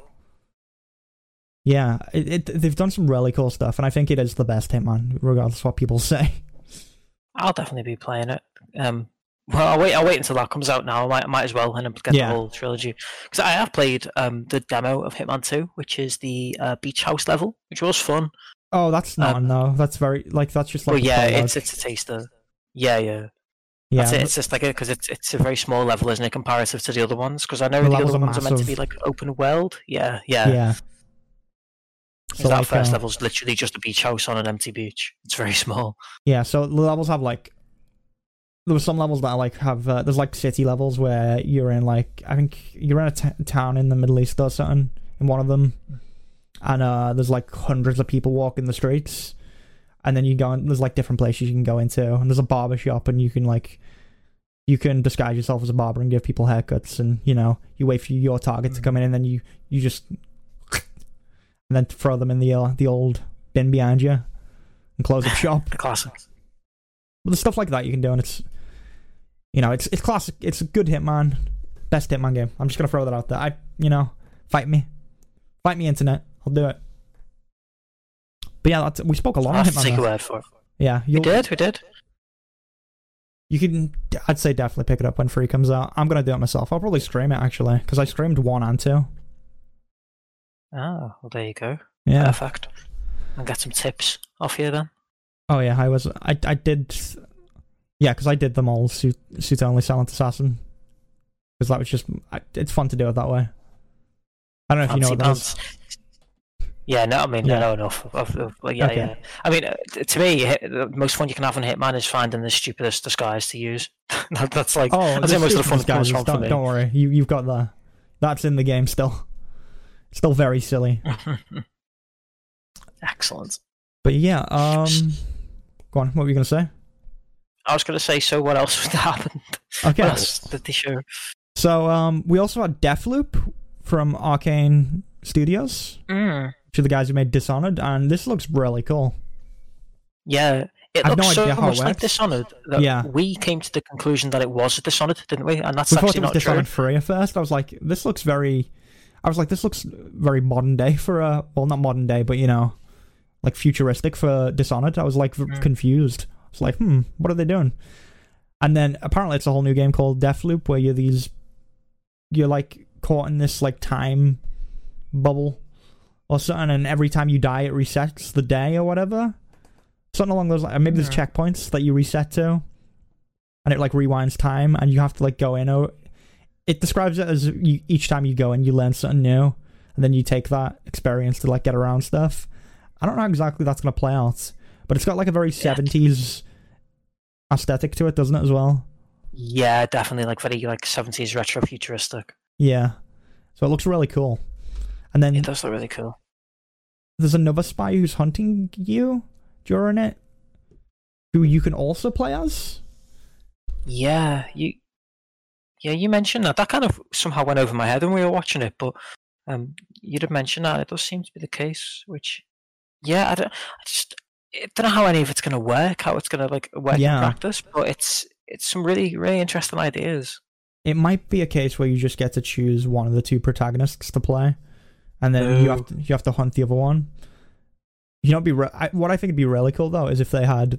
Yeah, it, it, they've done some really cool stuff, and I think it is the best Hitman, regardless of what people say. I'll definitely be playing it. Um, well, I'll wait. I'll wait until that comes out. Now, I might, I might as well and get Yeah. the whole trilogy because I have played um the demo of Hitman Two, which is the uh, beach house level, which was fun. Oh, that's not Um, no. That's very like that's just like Well, yeah, it's it's a taster. Yeah, yeah. yeah. That's it. It's just like because it's it's a very small level, isn't it, comparative to the other ones? Because I know The the, other are ones are meant to be like open world. Yeah, yeah. yeah. So that like, first uh, level's literally just a beach house on an empty beach. It's very small. Yeah, so the levels have like there were some levels that I like have uh, there's like city levels where you're in like I think you're in a t- town in the Middle East or something in one of them, and uh, there's like hundreds of people walking the streets, and then you go and there's like different places you can go into, and there's a barber shop, and you can like you can disguise yourself as a barber and give people haircuts, and you know you wait for your target to come in, and then you you just and then throw them in the uh, the old bin behind you and close up shop. Classic. But there's stuff like that you can do, and it's you know, it's it's classic. It's a good Hitman, best Hitman game. I'm just gonna throw that out there. I you know, fight me, fight me, internet. I'll do it. But yeah, that's, we spoke a lot I have to take your word for it. Yeah, We you'll, did, we did. you can. I'd say definitely pick it up when free comes out. I'm gonna do it myself. I'll probably stream it actually because I streamed one and two. Oh, well, there you go. Yeah. Perfect. And get some tips off you then. Oh yeah, I was. I I did. Yeah, because I did them all suit suit only silent assassin. Because that was just. I, it's fun to do it that way. I don't know if you know what that is. Yeah, no, I mean, Yeah. I know enough of, of, of yeah, Okay. yeah. I mean, uh, t- to me, hit, the most fun you can have on Hitman is finding the stupidest disguise to use. That- That's like, Oh, that's the where most of the fun comes guys, from for don't, me. don't worry, you you've got the. That's in the game still. Still very silly. Excellent. But yeah, um, go on. What were you gonna say? I was going to say, so what else would happen? Okay, What else did they show? so um, we also had Deathloop from Arkane Studios, Mm. are the guys who made Dishonored, and this looks really cool. Yeah, it I've no looks so idea how much like. Dishonored that Yeah. we came to the conclusion that it was Dishonored, didn't we? And that's we thought actually it was not true. Dishonored Free at first. I was like, this looks very. I was like, this looks very modern day for a. Well, not modern day, but you know, like futuristic for Dishonored. I was like Mm. confused. I was like, hmm, what are they doing? And then apparently it's a whole new game called Deathloop where you're these. You're like caught in this like time bubble or something, and every time you die, it resets the day or whatever. Something along those lines. Maybe there's Yeah. checkpoints that you reset to, and it like rewinds time, and you have to like go in. Or it describes it as you, each time you go in, you learn something new, and then you take that experience to like get around stuff. I don't know how exactly that's gonna play out, but it's got like a very Yeah. seventies aesthetic to it, doesn't it? As well. Yeah, definitely like very like 70s retro futuristic. Yeah. So it looks really cool. And then It does look really cool. there's another spy who's hunting you during it, who you can also play as. Yeah, you Yeah, you mentioned that. That kind of somehow went over my head when we were watching it, but um you did mention that. It does seem to be the case, which yeah, I don't I just I don't know how any of it's gonna work, how it's gonna like work Yeah. in practice, but it's it's some really, really interesting ideas. It might be a case where you just get to choose one of the two protagonists to play, and then you have to you have to hunt the other one. You know, be re- I, what I think would be really cool though is if they had,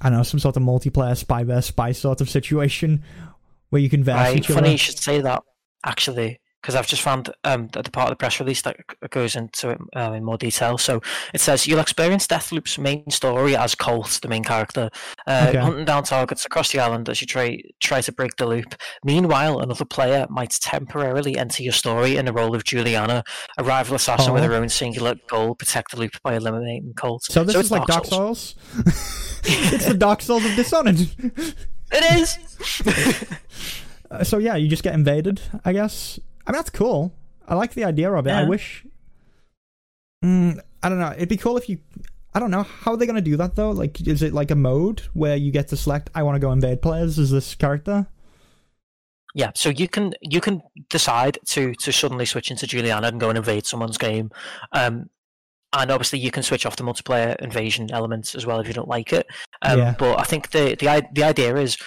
I don't know, some sort of multiplayer spy versus spy sort of situation where you can verse Right, each funny other. you should say that, actually, because I've just found um, that the part of the press release that goes into it um, in more detail. So it says you'll experience Deathloop's main story as Colt, the main character, uh, Okay. hunting down targets across the island as you try try to break the loop. Meanwhile, another player might temporarily enter your story in the role of Juliana, a rival assassin with Oh. her own singular goal: protect the loop by eliminating Colt. So this is it's like Dark Souls. it's the Dark Souls of Dishonored. It is. Uh, so yeah, you just get invaded. I guess. I mean, that's cool. I like the idea of it. I wish. Mm, I don't know. It'd be cool if you. I don't know how are they gonna do that though. Like, is it like a mode where you get to select? I want to go invade players as this character. Yeah, so you can you can decide to to suddenly switch into Juliana and go and invade someone's game, um, and obviously you can switch off the multiplayer invasion elements as well if you don't like it. Um, Yeah. But I think the the the idea is,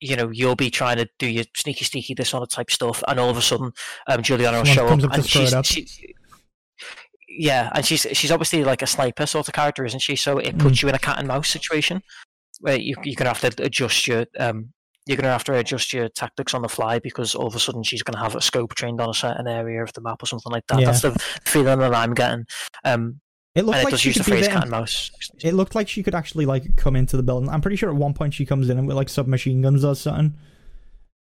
you know, you'll be trying to do your sneaky sneaky dishonored type stuff, and all of a sudden, um, Juliana will Someone show up, up and she's up. she, yeah, and she's she's obviously like a sniper sort of character, isn't she? So it puts you in a cat and mouse situation where you you're gonna have to adjust your um you're gonna have to adjust your tactics on the fly because all of a sudden she's gonna have a scope trained on a certain area of the map or something like that. Yeah. That's the feeling that I'm getting. Um, It looked like she the could be phrase there. cat and mouse. It looked like she could actually like come into the building. I'm pretty sure at one point she comes in with like submachine guns or something.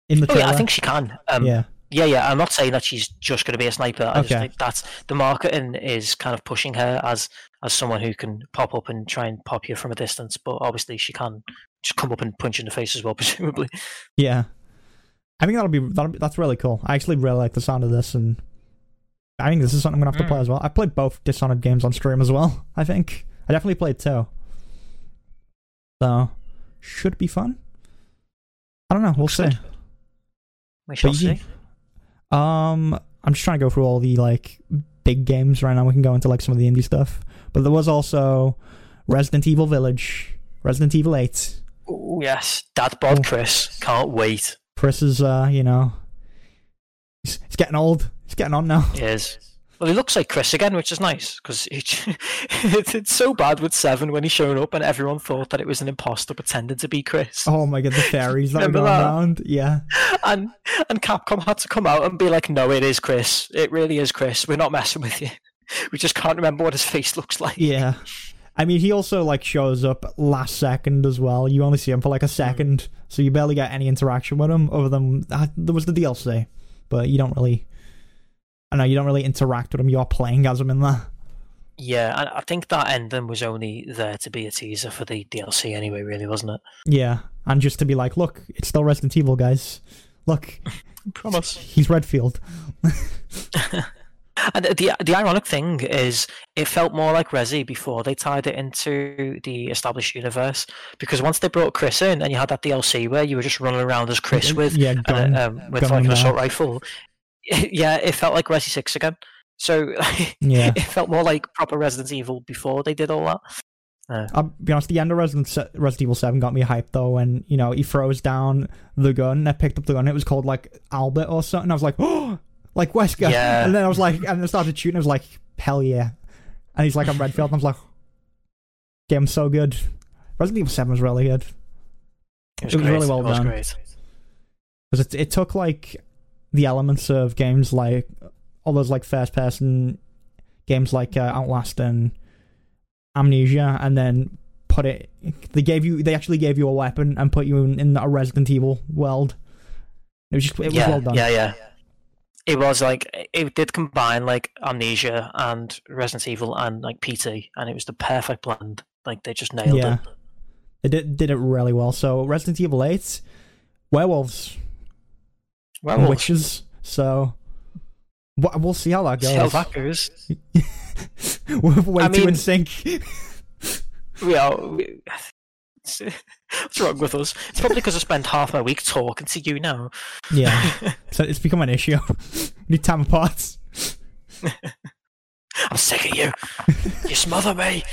In the Oh yeah, I think she can. Um, yeah. Yeah, yeah. I'm not saying that she's just going to be a sniper. I just think that's the marketing is kind of pushing her as as someone who can pop up and try and pop you from a distance. But obviously, she can just come up and punch you in the face as well, presumably. Yeah. I think that'll be, that'll be that's really cool. I actually really like the sound of this, and I think this is something I'm gonna have to play Mm. as well. I played both Dishonored games on stream as well. I think I definitely played two, so should be fun. I don't know. We'll see. We shall But see. Um, I'm just trying to go through all the like big games right now. We can go into like some of the indie stuff, but there was also Resident Evil Village, Resident Evil Eight. Ooh, yes, Dad bod Oh. Chris can't wait. Chris is, uh, you know, he's, he's getting old. He's getting on now. He is. Well, he looks like Chris again, which is nice because it's so bad with Seven when he showed up and everyone thought that it was an imposter pretending to be Chris. Oh my god, the fairies that were going that? around. Yeah. And and Capcom had to come out and be like, "No, it is Chris. It really is Chris. We're not messing with you. We just can't remember what his face looks like." Yeah. I mean, he also like shows up last second as well. You only see him for like a second, so you barely get any interaction with him other than uh, there was the DLC, but you don't really. I know you don't really interact with him. You're playing as him in there. Yeah, and I think that ending was only there to be a teaser for the DLC anyway. Really, wasn't it? Yeah, and just to be like, look, it's still Resident Evil, guys. Look, Promise. he's Redfield. And the the ironic thing is, it felt more like Resi before they tied it into the established universe. Because once they brought Chris in, and you had that DLC where you were just running around as Chris with yeah, gun, uh, um, with like an assault rifle. Yeah, it felt like Resi Six again. So Yeah. it felt more like proper Resident Evil before they did all that. Uh, I'll be honest, the end of Resident, Resident Evil 7 got me hyped though when, you know, he throws down the gun. I picked up the gun. It was called like Albert or something. I was like, oh, like Wesker. Yeah. And then I was like, and then I started shooting. I was like, hell yeah. And he's like, I'm Redfield. And I was like, game's so good. Resident Evil 7 was really good. It was, It was really well it was done. great. Because it, it took like the elements of games like all those like first person games like uh, Outlast and Amnesia, and then put it. They gave you. They actually gave you a weapon and put you in, in a Resident Evil world. It was just. It was yeah, well done. yeah, yeah. It was like it did combine like Amnesia and Resident Evil and like PT, and it was the perfect blend. Like they just nailed Yeah. it. They did did it really well. So Resident Evil Eight, werewolves, Well, witches. So. wha- We'll see how that goes. see how. We're way I too in sync. We are. We, what's wrong with us? It's probably because I spend half my week talking to you now. yeah. So it's become an issue. Need time apart. I'm sick of you. You smother me.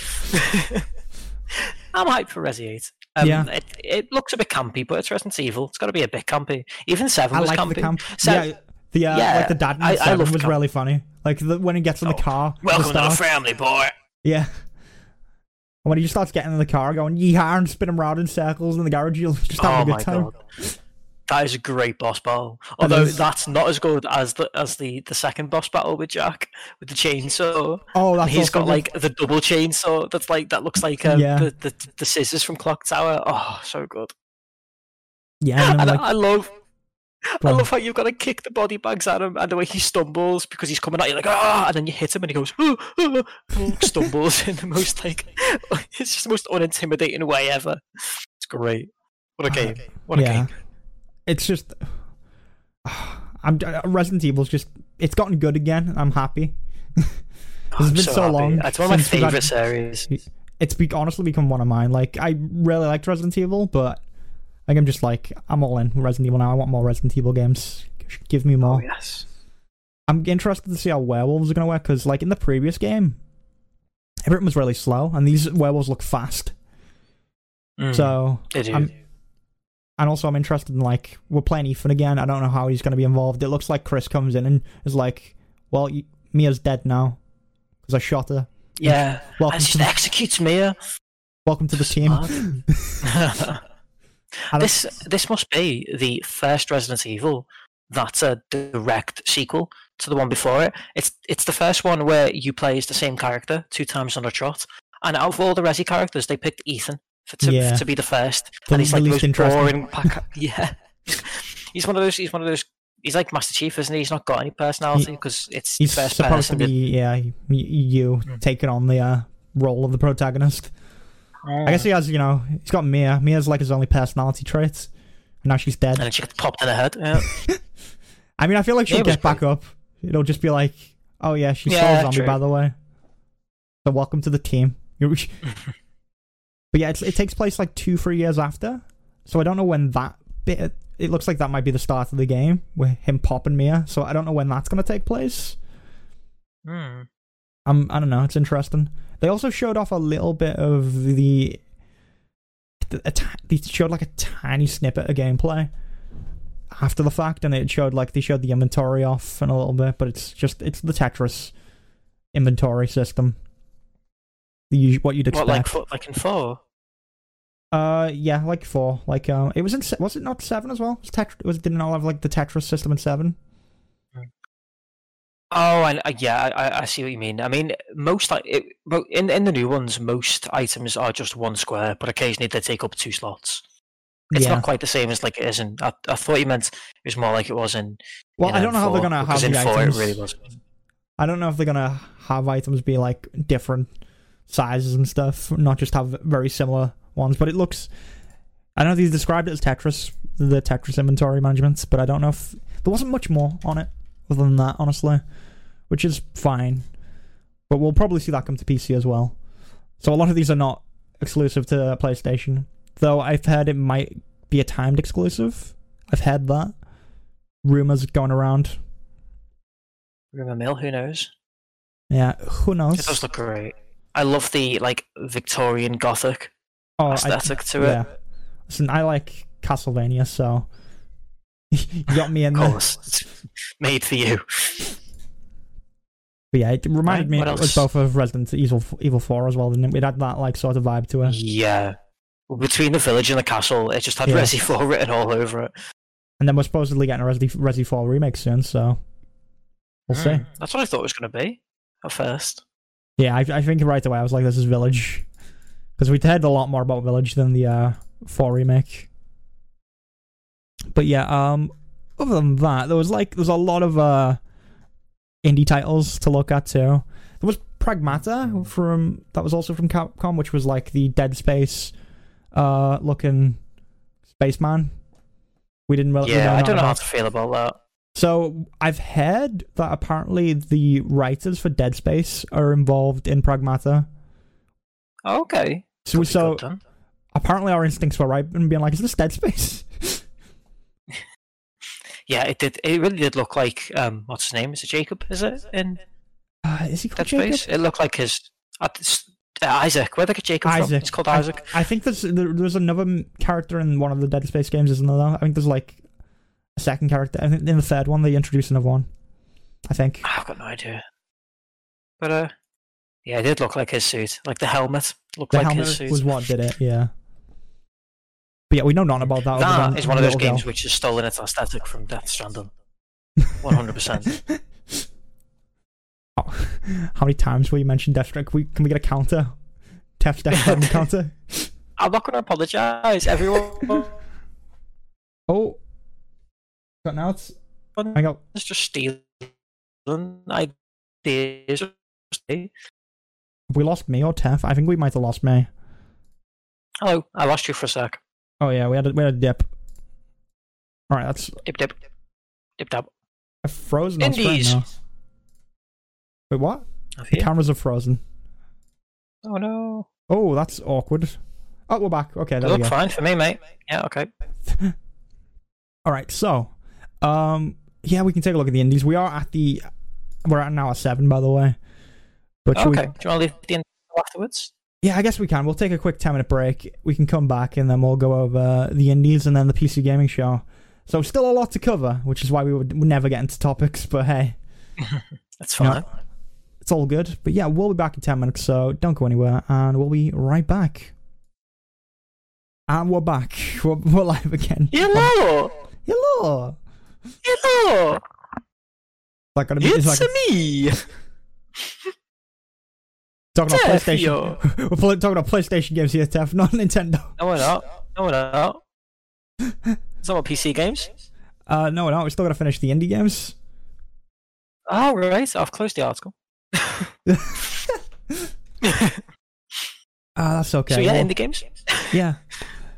I'm hyped for Resi 8. Um, Yeah. It, it looks a bit campy, but it's Resident Evil. It's got to be a bit campy. Even 7 I was like campy. the camp. Seven- yeah, the uh, yeah, like the dad in I- I seven love was camp. really funny. Like the, when he gets in the Oh, car. at the Welcome to the family, boy. Yeah. And when he just starts getting in the car, going yeehaw and spin him around in circles in the garage, you'll just have Oh a good time. god. That is a great boss battle. Although that's not as good as the as the, the second boss battle with Jack with the chainsaw. Oh, And that's he's also got good. like the double chainsaw that's like that looks like um, Yeah. the, the the scissors from Clock Tower. Oh, so good. yeah, and And then, I, I love I love how you've got to kick the body bags at him and the way he stumbles because he's coming at you like ah and then you hit him and he goes "Ah, ah," and stumbles in the most like it's just the most unintimidating way ever. It's great. What a game. What a yeah. game. It's just. I'm uh, Resident Evil's just. It's gotten good again. I'm happy. It's I'm been so happy. long It's one of my since we got- favorite series. It's be- honestly become one of mine. Like I really liked Resident Evil, but like I'm just like I'm all in Resident Evil now. I want more Resident Evil games. Give me more. Oh yes. I'm interested to see how werewolves are going to work because, like in the previous game, everything was really slow, and these werewolves look fast. Mm, So, they do. I'm- and also I'm interested in like we're playing Ethan again. I don't know how he's going to be involved. It looks like Chris comes in and is like, "Well, you, Mia's dead now because I shot her. yeah. Welcome And to the, executes Mia. welcome to the team." Smart. I don't- this this must be the first Resident Evil that's a direct sequel to the one before it. It's it's the first one where you play as the same character two times on a trot. And out of all the Resi characters, they picked Ethan for, to, Yeah. to be the first. The- and he's like the most boring. Pack- yeah, he's one of those. He's one of those. He's like Master Chief, isn't he? He's not got any personality because it's He's first supposed person. to be yeah, you Mm. taking on the uh, role of the protagonist. I guess he has, you know, he's got Mia. Mia's like his only personality trait. And now she's dead. And then she gets popped in the head. Yeah. I mean, I feel like she'll Mia was get back up. It'll just be like, oh yeah, she's still Yeah, a zombie, true. by the way. So welcome to the team. But yeah, it takes place like two, three years after. So I don't know when that bit. It looks like that might be the start of the game with him popping Mia. So I don't know when that's gonna take place. Hmm. Um, I don't know. It's interesting. They also showed off a little bit of the. the they showed like a tiny snippet of gameplay after the fact, and it showed like they showed the inventory off and a little bit, but it's just it's the Tetris inventory system. The what you'd expect. What like like in four? Uh, yeah, like four. Like, uh, it was in. Was it not seven as well? Was Tetris? Was did it not have like the Tetris system in seven? Oh, and uh, yeah, I, I- see what you mean. I mean, most like it, in in the new ones, most items are just one square, but occasionally they take up two slots. It's yeah. not quite the same as like it is in. I, I thought you meant it was more like it was in. well, I don't know how they're gonna have the in four items. it really was. I don't know if they're gonna have items be like different sizes and stuff, not just have very similar ones. But it looks. I don't know if they described it as Tetris, the Tetris inventory management, but I don't know if there wasn't much more on it other than that, honestly, which is fine. But we'll probably see that come to PC as well. So a lot of these are not exclusive to PlayStation, though I've heard it might be a timed exclusive. I've heard that rumors going around. Rumor mill, who knows? Yeah, who knows? It does look great. I love the like Victorian Gothic Oh, I- aesthetic to yeah. it. Listen, I like Castlevania, so you got me in there. it's made for you. But yeah, it reminded Right, me of else? both of Resident Evil Evil Four as well, didn't it? It had that like sort of vibe to it. Yeah. Between the village and the castle, it just had Yeah. Resi 4 written all over it. And then we're supposedly getting a Resi, Resi Four remake soon, so we'll see. Mm, That's what I thought it was going to be at first. Yeah, I, I think right away I was like, this is Village, because we'd heard a lot more about Village than the uh, Four remake. But yeah, um, other than that, there was like there's a lot of uh indie titles to look at too. There was Pragmata from that was also from Capcom, which was like the Dead Space uh looking spaceman. We didn't really Yeah, I don't know how to feel about that. So I've heard that apparently the writers for Dead Space are involved in Pragmata. Okay. So, so apparently our instincts were right and being like, is this Dead Space? Yeah, it did. It really did look like um, what's his name? Is it Jacob? Is it in Uh, is he called Dead Jacob? Space? It looked like his uh, Isaac. Where did get Jacob from? Isaac. It's called Isaac. I think there's there, there's another character in one of the Dead Space games, isn't there? I think there's like a second character. I think in the third one they introduce another one. I think. I've got no idea. But uh, yeah, it did look like his suit. Like the helmet looked The like helmet his suit. was what did it, yeah. But yeah, we know nothing about that. than is one of those games Girl. which has stolen its aesthetic from Death Stranding. One hundred percent. Oh, How many times will you mention Death Stranding? Can we, can we get a counter? Death Death Stranding counter? I'm not going to apologize, everyone. Oh, got out. Hang up. It's just stealing ideas. Have we lost me or Tef? I think we might have lost me. Hello, I lost you for a sec. Oh yeah, we had a, we had a dip. All right, that's Dip dip. Dip dab. I've frozen Indies. now. Wait, what? The cameras are frozen. Oh no. Oh, that's awkward. Oh, we're back. Okay, there look fine for me, mate. Yeah, okay. All right, so, um, yeah, we can take a look at the indies. We are at the, we're at an hour seven, by the way. But Okay. we, Do you want to leave the intro afterwards? yeah, I guess we can. We'll take a quick ten minute break. We can come back and then we'll go over the indies and then the PC gaming show. So still a lot to cover, which is why we would never get into topics. But hey, That's fine. it's all good. But yeah, we'll be back in 10 minutes, so don't go anywhere, and we'll be right back. And we're back. We're, we're live again. Hello. Hello. Hello. Like, gonna be, it's like me. talking about PlayStation. yo. we're pl- talking about PlayStation games here, Tef, not Nintendo. No, we're not. No, we're not. It's not PC games. Uh, no, no, we still gotta finish the indie games. Oh, right. I've closed the article. Ah, that's okay. so yeah, well, indie games. yeah.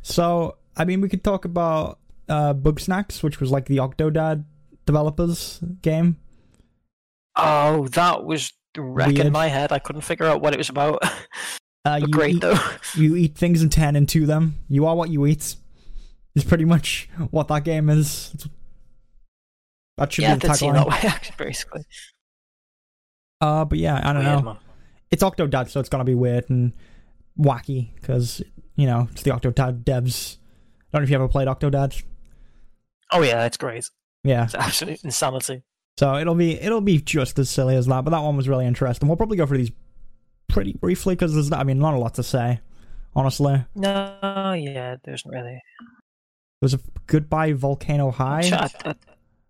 So, I mean, we could talk about uh, Bugsnax, which was like the Octodad developers game. Oh, that was wrecking Weird. my head. I couldn't figure out what it was about. Uh, But you great eat- though. you eat things and turn into them. You are what you eat. Is pretty much what that game is. That should yeah, be the seem that tagline. way actually, basically. Uh, but yeah, I don't Weird, know. man. It's Octodad, so it's gonna be weird and wacky because you know it's the Octodad devs. I don't know if you ever played Octodad. Oh yeah, it's great. Yeah. It's absolute insanity. So it'll be it'll be just as silly as that. But that one was really interesting. We'll probably go through these pretty briefly because there's I mean not a lot to say, honestly. No, yeah, there's not really. There was a goodbye volcano high. I, I,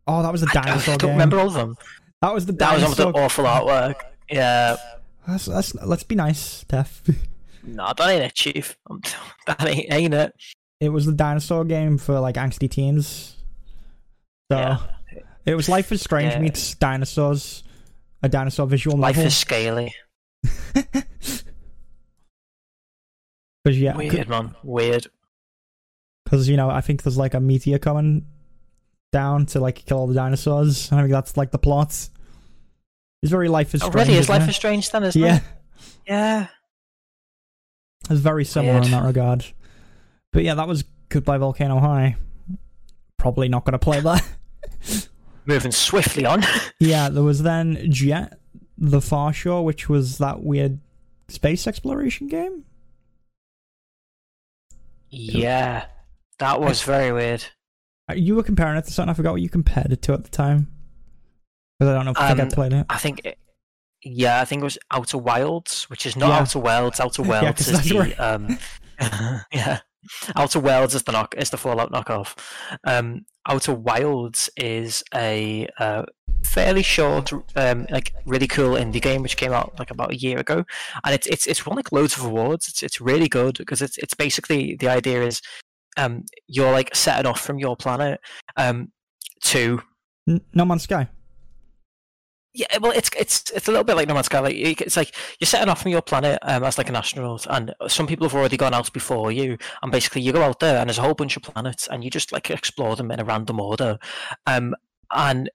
Oh, that was the I- I don't game. remember all of them. That was the That was dinosaur. on with the awful artwork. Yeah. Let's, let's, let's be nice, Steph. No, that ain't it, Chief. That ain't, ain't it. it was the dinosaur game for like angsty teens. So Yeah. It was Life is Strange Yeah. meets dinosaurs, a dinosaur visual Life novel. is scaly. Because yeah, Weird, man. Weird. because you know I think there's like a meteor coming down to like kill all the dinosaurs. I think that's like the plot. It's very Life is Oh, Strange. really? Is Life it? is Strange then, isn't yeah, it? Yeah. it's very similar in that regard. But yeah, that was Goodbye Volcano High. Probably not going to play that. Moving swiftly on. Yeah, there was then Jett the Far Shore, which was that weird space exploration game. yeah. That was very weird. Uh, You were comparing it to something. I forgot what you compared it to at the time. Because I don't know if I think I Um, played it. I think it, yeah, I think it was Outer Wilds, which is not Yeah. Outer Worlds. Outer Yeah, is the where- um, yeah. Outer Worlds is the knock is the Fallout knockoff. Um, Outer Wilds is a uh, fairly short, um, like really cool indie game which came out like about a year ago, and it's it's it's won like loads of awards. It's it's really good because it's it's basically the idea is, um, you're like setting off from your planet, um, to no Man's Sky. Yeah, well, it's it's it's a little bit like No Man's Sky. Like it's like you're setting off from your planet um, as like an astronaut, and some people have already gone out before you, and basically you go out there, and there's a whole bunch of planets, and you just like explore them in a random order, um, and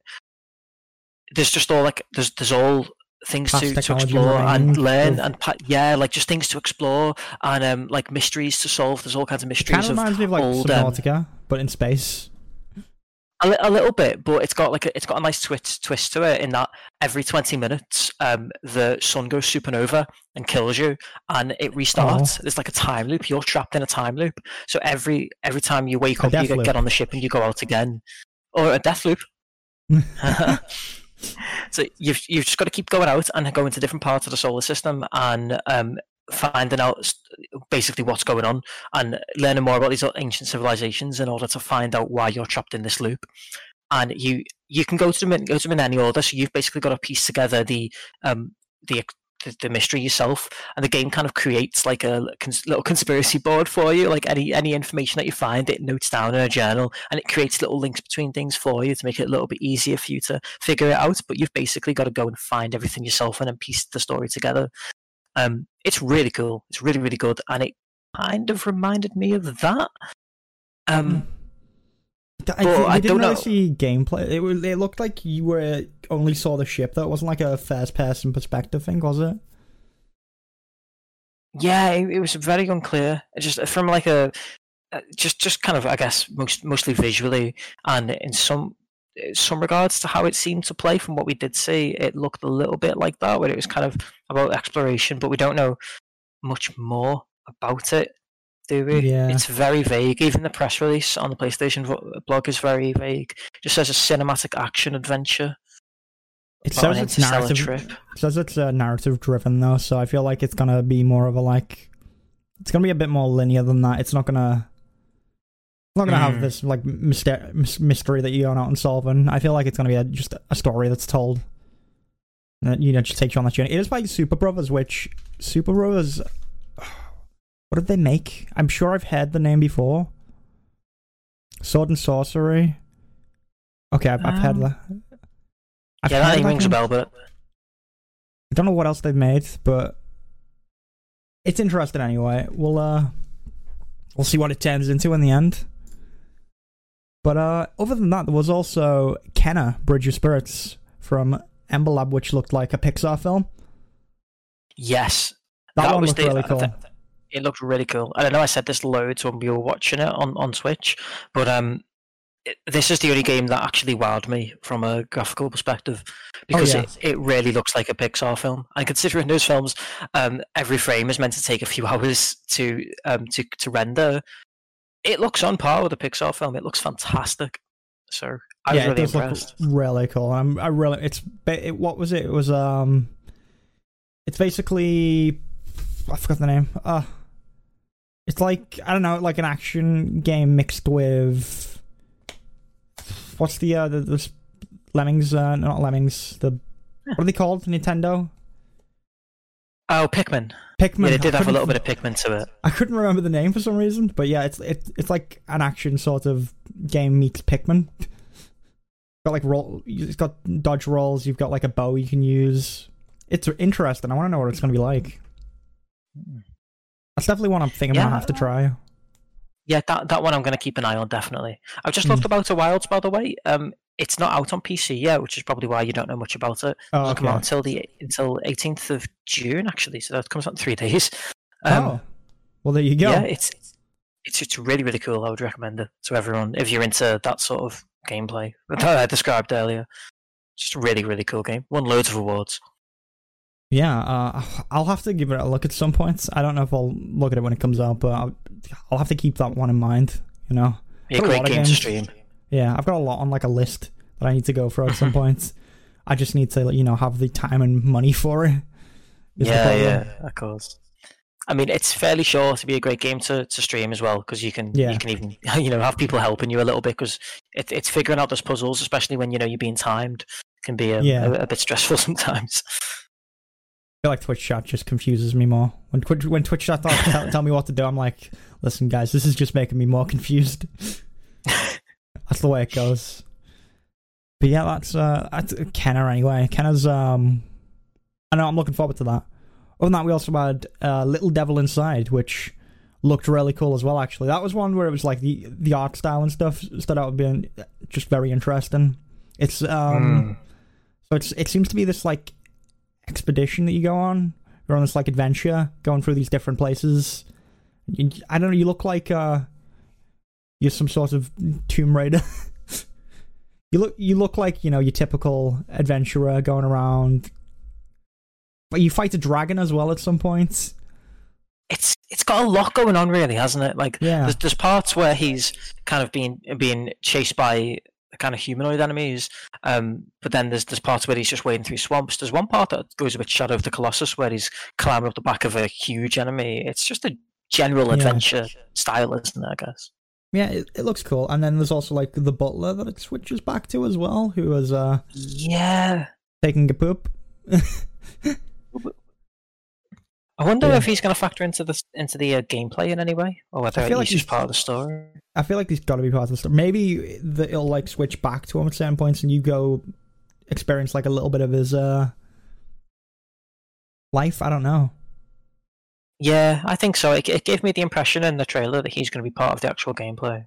there's just all like there's there's all things to, to explore and learn of- and yeah like just things to explore and um like mysteries to solve there's all kinds of Kind mysteries of of reminds me of like old, um, but in space. A, a little bit, but it's got like a, it's got a nice twist twist to it in that every twenty minutes, um, the sun goes supernova and kills you, and it restarts. There's like a time loop. You're trapped in a time loop. So every every time you wake A up, you get, get on the ship and you go out again, or a death loop. so you've you've just got to keep going out and go into different parts of the solar system and um, finding out basically what's going on and learning more about these ancient civilizations in order to find out why you're trapped in this loop. And you you can go to them go to them in any order. So you've basically got to piece together the um the the, mystery yourself, and the game kind of creates like a little conspiracy board for you. Like any any information that you find, it notes down in a journal, and it creates little links between things for you to make it a little bit easier for you to figure it out. But you've basically got to go and find everything yourself and then piece the story together. Um, it's really cool. It's really really good, and it kind of reminded me of that. Um, I, Well, I didn't really see gameplay. It was. It looked like you were only saw the ship. That wasn't like a first-person perspective thing, was it? Yeah, it, it was very unclear. It Just from like a, uh, just just kind of I guess most mostly visually and in some some regards to how it seemed to play from what we did see, it looked a little bit like that, where it was kind of about exploration, but we don't know much more about it, do we? Yeah. It's very vague. Even the press release on the PlayStation blog is very vague. It just says a cinematic action adventure. It says it's narrative. trip. It says it's uh, narrative driven though, so I feel like it's gonna be more of a like. It's gonna be a bit more linear than that. It's not gonna. It's not gonna have Mm. this like myster- mystery that you're going out and solving. I feel like it's gonna be a, just a story that's told. That you know just takes you on that journey. It is by Superbrothers, which Superbrothers. What did they make? I'm sure I've heard the name before. Sword and Sworcery. Okay, I've, I've heard Um, that. I've yeah, that heard that rings a bell, but I don't know what else they've made, but it's interesting anyway. We'll uh we'll see what it turns into in the end. But uh other than that, there was also Kena Bridge of Spirits from Ember Lab, which looked like a Pixar film. yes, That, one was looked the- really I cool. th- it looked really cool. I don't know. I said this loads when we were watching it on, on Switch, but um, it, this is the only game that actually wowed me from a graphical perspective because yeah. it, it really looks like a Pixar film. And considering those films, um, every frame is meant to take a few hours to um to to render. It looks on par with a Pixar film. It looks fantastic. So I was yeah, really it does impressed. look really cool. I'm, I really, it's it, what was it? It was um, it's basically I forgot the name. Uh it's like I don't know, like an action game mixed with what's the uh the, the lemmings? Uh, not lemmings. The what are they called? Nintendo Oh, Pikmin. Pikmin. Yeah, they did have a little bit of Pikmin to it. I couldn't remember the name for some reason, but yeah, it's it, it's like an action sort of game meets Pikmin. got like roll, it's got dodge rolls. You've got like a bow you can use. It's interesting. I want to know what it's going to be like. That's definitely one I'm thinking I'm Yeah. gonna have to try. Yeah, that that one I'm going to keep an eye on definitely. I've just Hmm. looked about a Wilds by the way. Um, it's not out on PC yet, which is probably why you don't know much about it. Oh, It'll come out until the until 18th of June actually, so that comes out in three days. Um, oh, well, there you go. Yeah, it's it's it's really really cool. I would recommend it to everyone if you're into that sort of gameplay that I described earlier. Just a really really cool game. Won loads of awards. Yeah, uh, I'll have to give it a look at some points. I don't know if I'll look at it when it comes out, but I'll, I'll have to keep that one in mind. You know. Be a great game to stream. Yeah, I've got a lot on like a list that I need to go through at some point. I just need to, you know, have the time and money for it. Yeah, yeah, of course. I mean, it's fairly sure to be a great game to, to stream as well because you can Yeah. you can even you know have people helping you a little bit because it, it's figuring out those puzzles, especially when you know you're being timed, can be um, Yeah. a, a bit stressful sometimes. I feel like Twitch chat just confuses me more. When Twitch, when Twitch chat tell, tell me what to do, I'm like, listen, guys, this is just making me more confused. That's the way it goes. But yeah, that's uh, that's Kena anyway. Kena's um, I know I'm looking forward to that. Other than that, we also had uh, Little Devil Inside, which looked really cool as well. Actually, that was one where it was like the the art style and stuff stood out being just very interesting. It's um, so it's it seems to be this like expedition that you go on. You're on this like adventure, going through these different places. You, I don't know. You look like uh, you're some sort of Tomb Raider. you look you look like you know your typical adventurer going around. But you fight a dragon as well at some point. it's it's got a lot going on, really, hasn't it? Like Yeah. there's, there's parts where he's kind of being being chased by kind of humanoid enemies, um, but then there's there's parts where he's just wading through swamps. There's one part that goes a bit Shadow of the Colossus where he's climbing up the back of a huge enemy. It's just a general Yeah. adventure style, isn't it? I guess. Yeah, it, it looks cool. And then there's also like the butler that it switches back to as well, who was uh Yeah. taking a poop. I wonder Yeah. if he's going to factor into the into the uh, gameplay in any way, or whether I feel like he's just part of the story. I feel like he's got to be part of the story. Maybe the, it'll like switch back to him at certain points, and you go experience like a little bit of his uh life. I don't know. Yeah, I think so. It, it gave me the impression in the trailer that he's going to be part of the actual gameplay.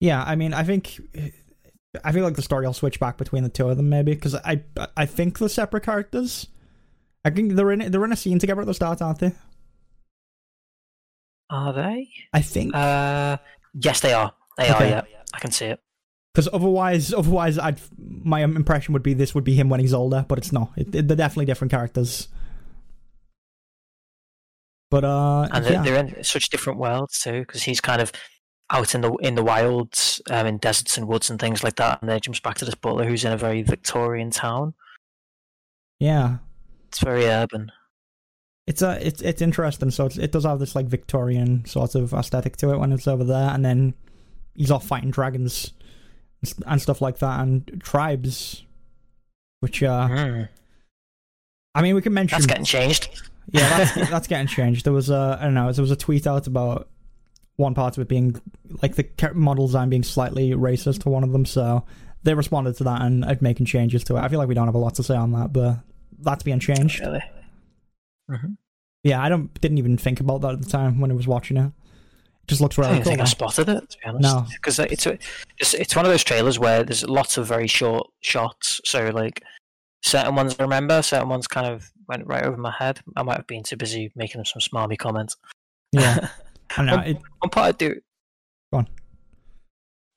Yeah, I mean, I think I feel like the story will switch back between the two of them, maybe because I I think they're separate characters. I think they're in they're in a scene together at the start, aren't they? Are they? I think Uh, yes, they are. They are. Yeah, I can see it. because otherwise, otherwise, I'd my impression would be this would be him when he's older, but it's not. It, they're definitely different characters. But uh, And they're, yeah. they're in such different worlds too, because he's kind of out in the in the wilds, um, in deserts and woods and things like that, and then jumps back to this butler who's in a very Victorian town. yeah, It's very urban. it's a it's it's interesting. So it's, it does have this like Victorian sort of aesthetic to it when it's over there, and then he's off fighting dragons and stuff like that, and tribes, which uh, Hmm. I mean, we can mention That's getting changed. Yeah, that's, that's getting changed. There was a I don't know, there was a tweet out about one part of it being like the char- model design being slightly racist to one of them, so they responded to that and uh, making changes to it. I feel like we don't have a lot to say on that, but that's being changed. Really. hmm Yeah, I don't didn't even think about that at the time when I was watching it. It just looks I really don't cool. think I spotted it to be honest. No. because it's, a- it's it's one of those trailers where there's lots of very short shots. So like certain ones I remember, certain ones kind of went right over my head. I might have been too busy making some smarmy comments. Yeah, I know. One- It, One part I do. Go on.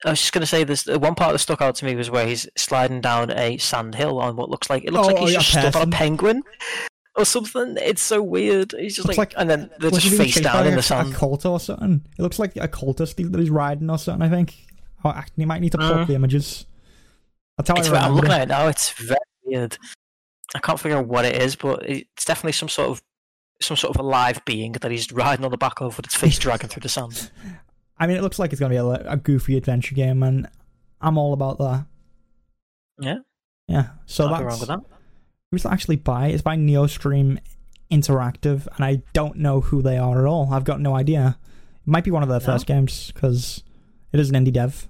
I was just gonna say this. One part that stuck out to me was where he's sliding down a sand hill on what looks like it looks Oh, like he's just stood on a penguin or something. It's so weird. He's just like, like- and then they're just face down in a, the a sand. cult or something? It looks like a cultist that he's riding or something. I think. Oh, I- you might need to pull up Mm. the images. That's how It's, I I'm looking at it now. It's very weird. I can't figure out what it is, but it's definitely some sort of some sort of alive being that he's riding on the back of with its face dragging through the sand. I mean, it looks like it's gonna be a, a goofy adventure game, and I'm all about that. Yeah. Yeah. So Can't that's wrong with that. who's actually by? It's by NeoStream Interactive, and I don't know who they are at all. I've got no idea. It might be one of their No? first games because it is an indie dev.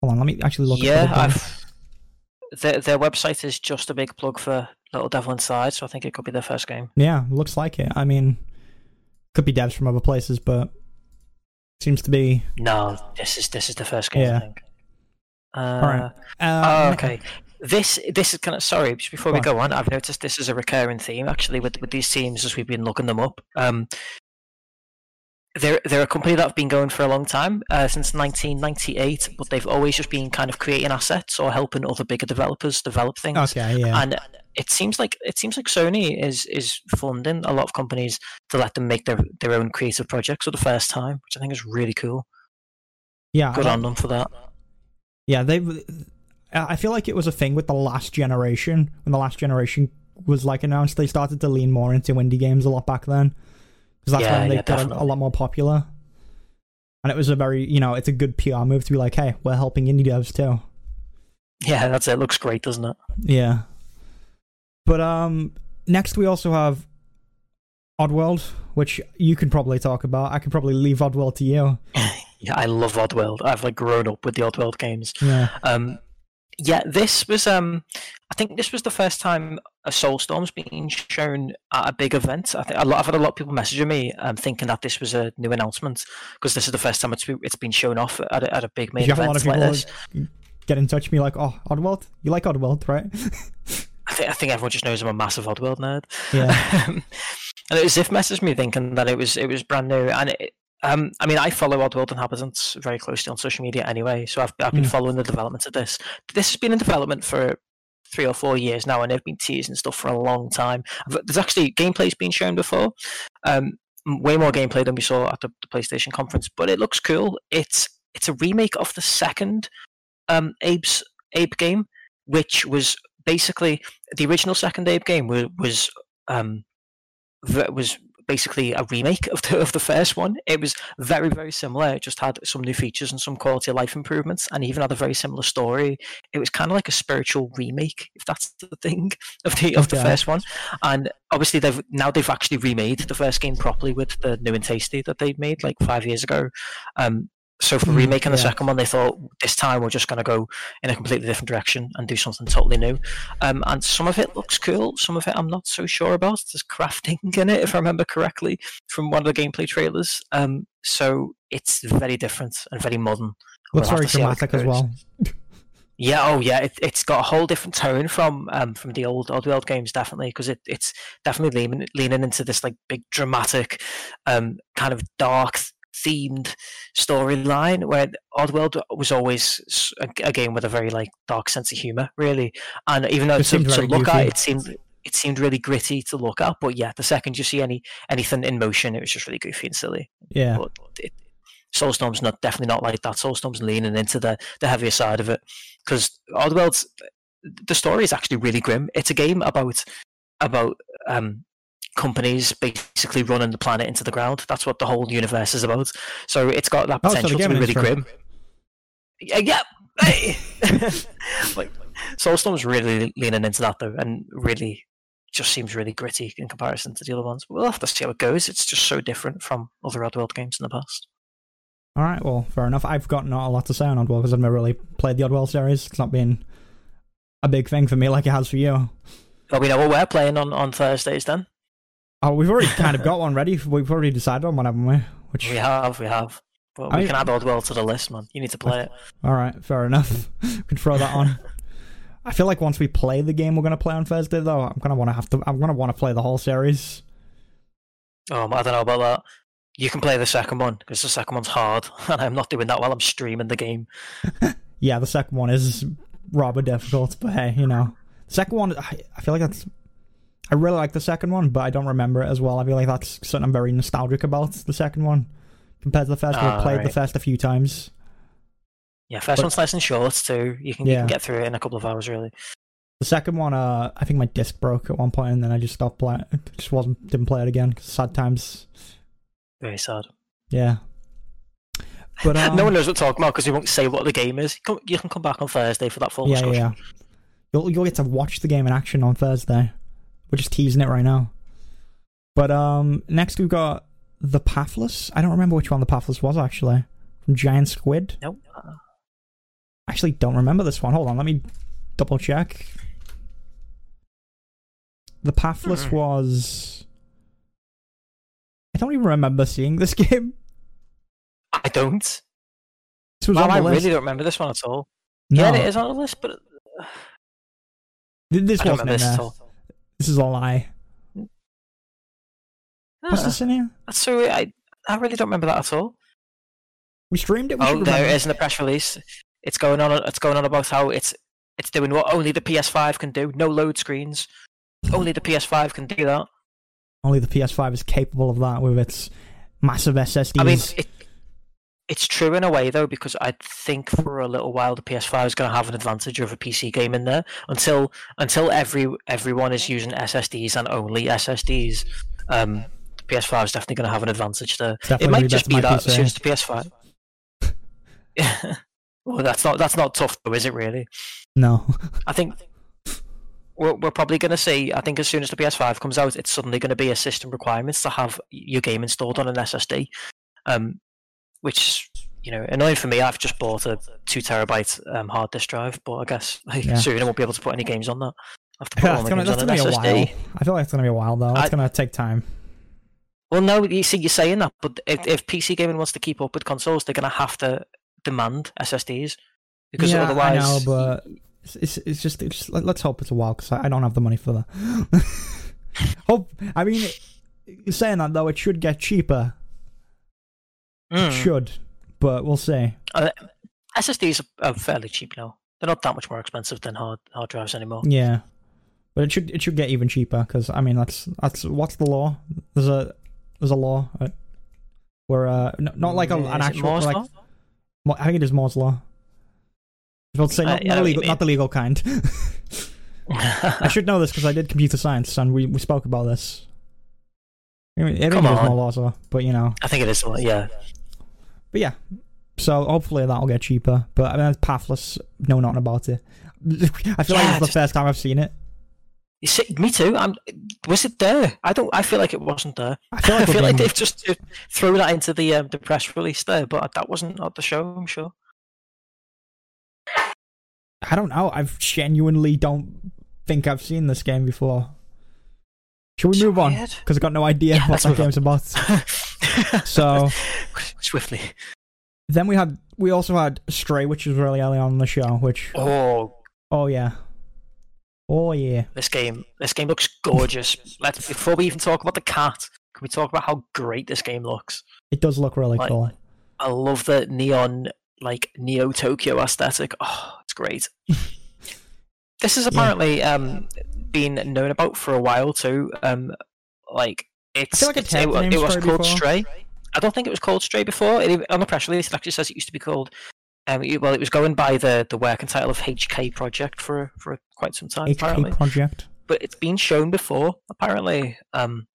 Hold on, let me actually look. yeah, at the game. I've their their website is just a big plug for Little Devil Inside, so I think it could be their first game. Yeah, looks like it. I mean, could be devs from other places, but seems to be. No, this is this is the first game. Yeah. I think. Uh, Alright. oh, Uh, okay. This this is kind of sorry. Just before we go on, I've noticed this is a recurring theme actually with with these teams as we've been looking them up. Um, they're they're a company that have been going for a long time uh, since 1998, but they've always just been kind of creating assets or helping other bigger developers develop things. Okay, yeah. And it seems like it seems like Sony is is funding a lot of companies to let them make their their own creative projects for the first time, which I think is really cool. yeah, Good on them for that. Yeah, they've. I feel like it was a thing with the last generation. When the last generation was like announced, they started to lean more into indie games a lot back then. Because that's Yeah, when they yeah, got a, a lot more popular. And it was a very, you know, it's a good PR move to be like, hey, we're helping indie devs too. Yeah, that's it. Looks great, doesn't it? Yeah. But um, next we also have Oddworld, which you can probably talk about. I could probably leave Oddworld to you. Yeah, I love Oddworld. I've like grown up with the Oddworld games. Yeah. Um, yeah, this was um, I think this was the first time a Soulstorm's being shown at a big event. I think a lot. I've had a lot of people messaging me um, thinking that this was a new announcement because this is the first time it's been, it's been shown off at a, at a big main you have a lot event of like this. get in touch with me like, oh, Oddworld? You like Oddworld, right? I think I think everyone just knows I'm a massive Oddworld nerd. yeah. and it was Ziff messaged me thinking that it was it was brand new, and it, um, I mean, I follow Oddworld Inhabitants very closely on social media anyway, so I've I've been Mm. following the development of this. This has been in development for three or four years now, and they've been teasing stuff for a long time. There's actually gameplay's been shown before, um, way more gameplay than we saw at the, the PlayStation conference, but it looks cool. It's it's a remake of the second um, Abe's Abe game, which was basically the original second Abe game was was um, was basically a remake of the of the first one. It was very very similar. It just had some new features and some quality of life improvements, and even had a very similar story. It was kind of like a spiritual remake, if that's the thing, of the of the Okay. first one. And obviously they've now they've actually remade the first game properly with the new and tasty that they made like five years ago. Um, so for Mm, remaking the yeah. second one, they thought this time we're just going to go in a completely different direction and do something totally new. Um, and some of it looks cool, some of it I'm not so sure about. There's crafting in it, if I remember correctly, from one of the gameplay trailers. Um, so it's very different and very modern. Looks We'll very to see how it dramatic as well. Yeah, oh yeah, it, it's got a whole different tone from um, from the old Oddworld games, definitely, because it, it's definitely leaning leaning into this like big dramatic, um, kind of dark themed storyline. Where Oddworld was always a game with a very like dark sense of humor, really, and even though It to, to look at it seemed it seemed really gritty to look at, but yeah, the second you see any anything in motion, it was just really goofy and silly Yeah. but it, Soulstorm's not definitely not like that. Soulstorm's leaning into the the heavier side of it because Oddworld's the story is actually really grim. It's a game about about um, companies basically running the planet into the ground. That's what the whole universe is about. So it's got that Oh, so potential to be really grim. grim. Yeah, yeah. Hey! like Soulstorm's really leaning into that though, and really just seems really gritty in comparison to the other ones. But we'll have to see how it goes. It's just so different from other Oddworld games in the past. All right, well, fair enough. I've got not a lot to say on Oddworld because I've never really played the Oddworld series. It's not been a big thing for me like it has for you. Well, we know what we're playing on, on Thursdays then. Oh, we've already kind of got one ready. We've already decided on one, haven't we? Which, We have, we have. But I- we can add old Oddworld to the list, man. You need to play it. all right, fair enough. we can throw that on. I feel like once we play the game we're gonna play on Thursday, though, I'm gonna want to have to. I'm gonna want to play the whole series. Oh, I don't know about that. You can play the second one because the second one's hard, and I'm not doing that while I'm streaming the game. Yeah, the second one is rather difficult, but hey, you know, the second one. I feel like that's. I really like the second one, but I don't remember it as well. I feel like that's something I'm very nostalgic about. The second one compared to the first one. Ah, I've played the first a few times. Yeah, first But- one's nice and short too. You can, you can get through it in a couple of hours, really. The second one, uh, I think my disc broke at one point, and then I just stopped playing. Just wasn't didn't play it again. Sad times. Very sad. Yeah. But um, no one knows what to talk about because we won't say what the game is. You can come back on Thursday for that full yeah, yeah, discussion. yeah. You'll you'll get to watch the game in action on Thursday. We're just teasing it right now. But um, next we've got the Pathless. I don't remember which one the Pathless was actually. From Giant Squid. Nope. Actually don't remember this one. Hold on, let me double check. The Pathless Hmm. was. I don't even remember seeing this game. I don't. This was Wow, I list. really don't remember this one at all. no, Yeah, it is on the list, but uh, th- this I don't wasn't remember in there. This is a lie. What's Ah, this in here? That's so I I really don't remember that at all. We streamed it. We Oh, there it is in the press release. It's going on. It's going on about how it's it's doing what only the PS5 can do. No load screens. Only the PS5 can do that. Only the PS5 is capable of that with its massive SSDs. I mean, it, it's true in a way though, because I think for a little while the PS5 is going to have an advantage over a PC game in there until until every everyone is using SSDs and only SSDs. Um, the PS5 is definitely going to have an advantage there. Definitely it might just be that as soon as the PS5. well, that's not that's not tough though, is it? Really? no. I think we're, we're probably going to see. I think as soon as the PS5 comes out, it's suddenly going to be a system requirement to have your game installed on an SSD. Um, which you know, annoying for me. I've just bought a two terabyte um, hard disk drive, but I guess like, Yeah. soon I won't be able to put any games on that. I have to put Yeah, all my gonna, games on gonna an SSD. I feel like it's gonna be a while though. It's I- gonna take time. Well, no, you see, you're saying that, but if, if PC gaming wants to keep up with consoles, they're going to have to demand SSDs because yeah, otherwise, I know, but it's, it's, it's just it's, let- let's hope it's a while because I, I don't have the money for that. hope I mean, you're saying that though, it should get cheaper. It Mm. should, but we'll see. SSDs are, are fairly cheap now. They're not that much more expensive than hard hard drives anymore. Yeah, but it should it should get even cheaper because I mean that's that's what's the law? There's a there's a law uh, where uh n- not like a, Mm, an is actual like Law? I think it is Moore's law. I was about to say Uh, not, yeah, not, know what you legal, not the legal kind. I should know this because I did computer science and we, we spoke about this. I mean, I Come it is on. more laws, law, but you know, I think it is. Yeah, but yeah. So hopefully that'll get cheaper. But I mean, pathless. no, nothing about it. I feel like it's the first time I've seen it. you see, me too. I'm. Was it there? I don't. I feel like it wasn't there. I feel like, I feel like they've just uh, thrown that into the um, the press release there, but that wasn't at the show. I'm sure. I don't know. I genuinely don't think I've seen this game before. Should we move on? Because I've got no idea Yeah, what that move on. game's about. So swiftly. then we had we also had Stray, which was really early on in the show. Which Oh, oh yeah, oh yeah. this game. This game looks gorgeous. Let's before we even talk about the cat, can we talk about how great this game looks? It does look really Like- cool. I love the neon, like Neo Tokyo aesthetic. Oh, it's great. this Yeah. apparently um, been known about for a while too. Um, like it's, like I've it's- heard it, name it was Stray called before. Stray. I don't think it was called Stray before. It, on the press release, it actually says it used to be called. Um, it- well, it was going by the, the working title of HK Project for for quite some time. apparently HK Project. but it's been shown before apparently. Um,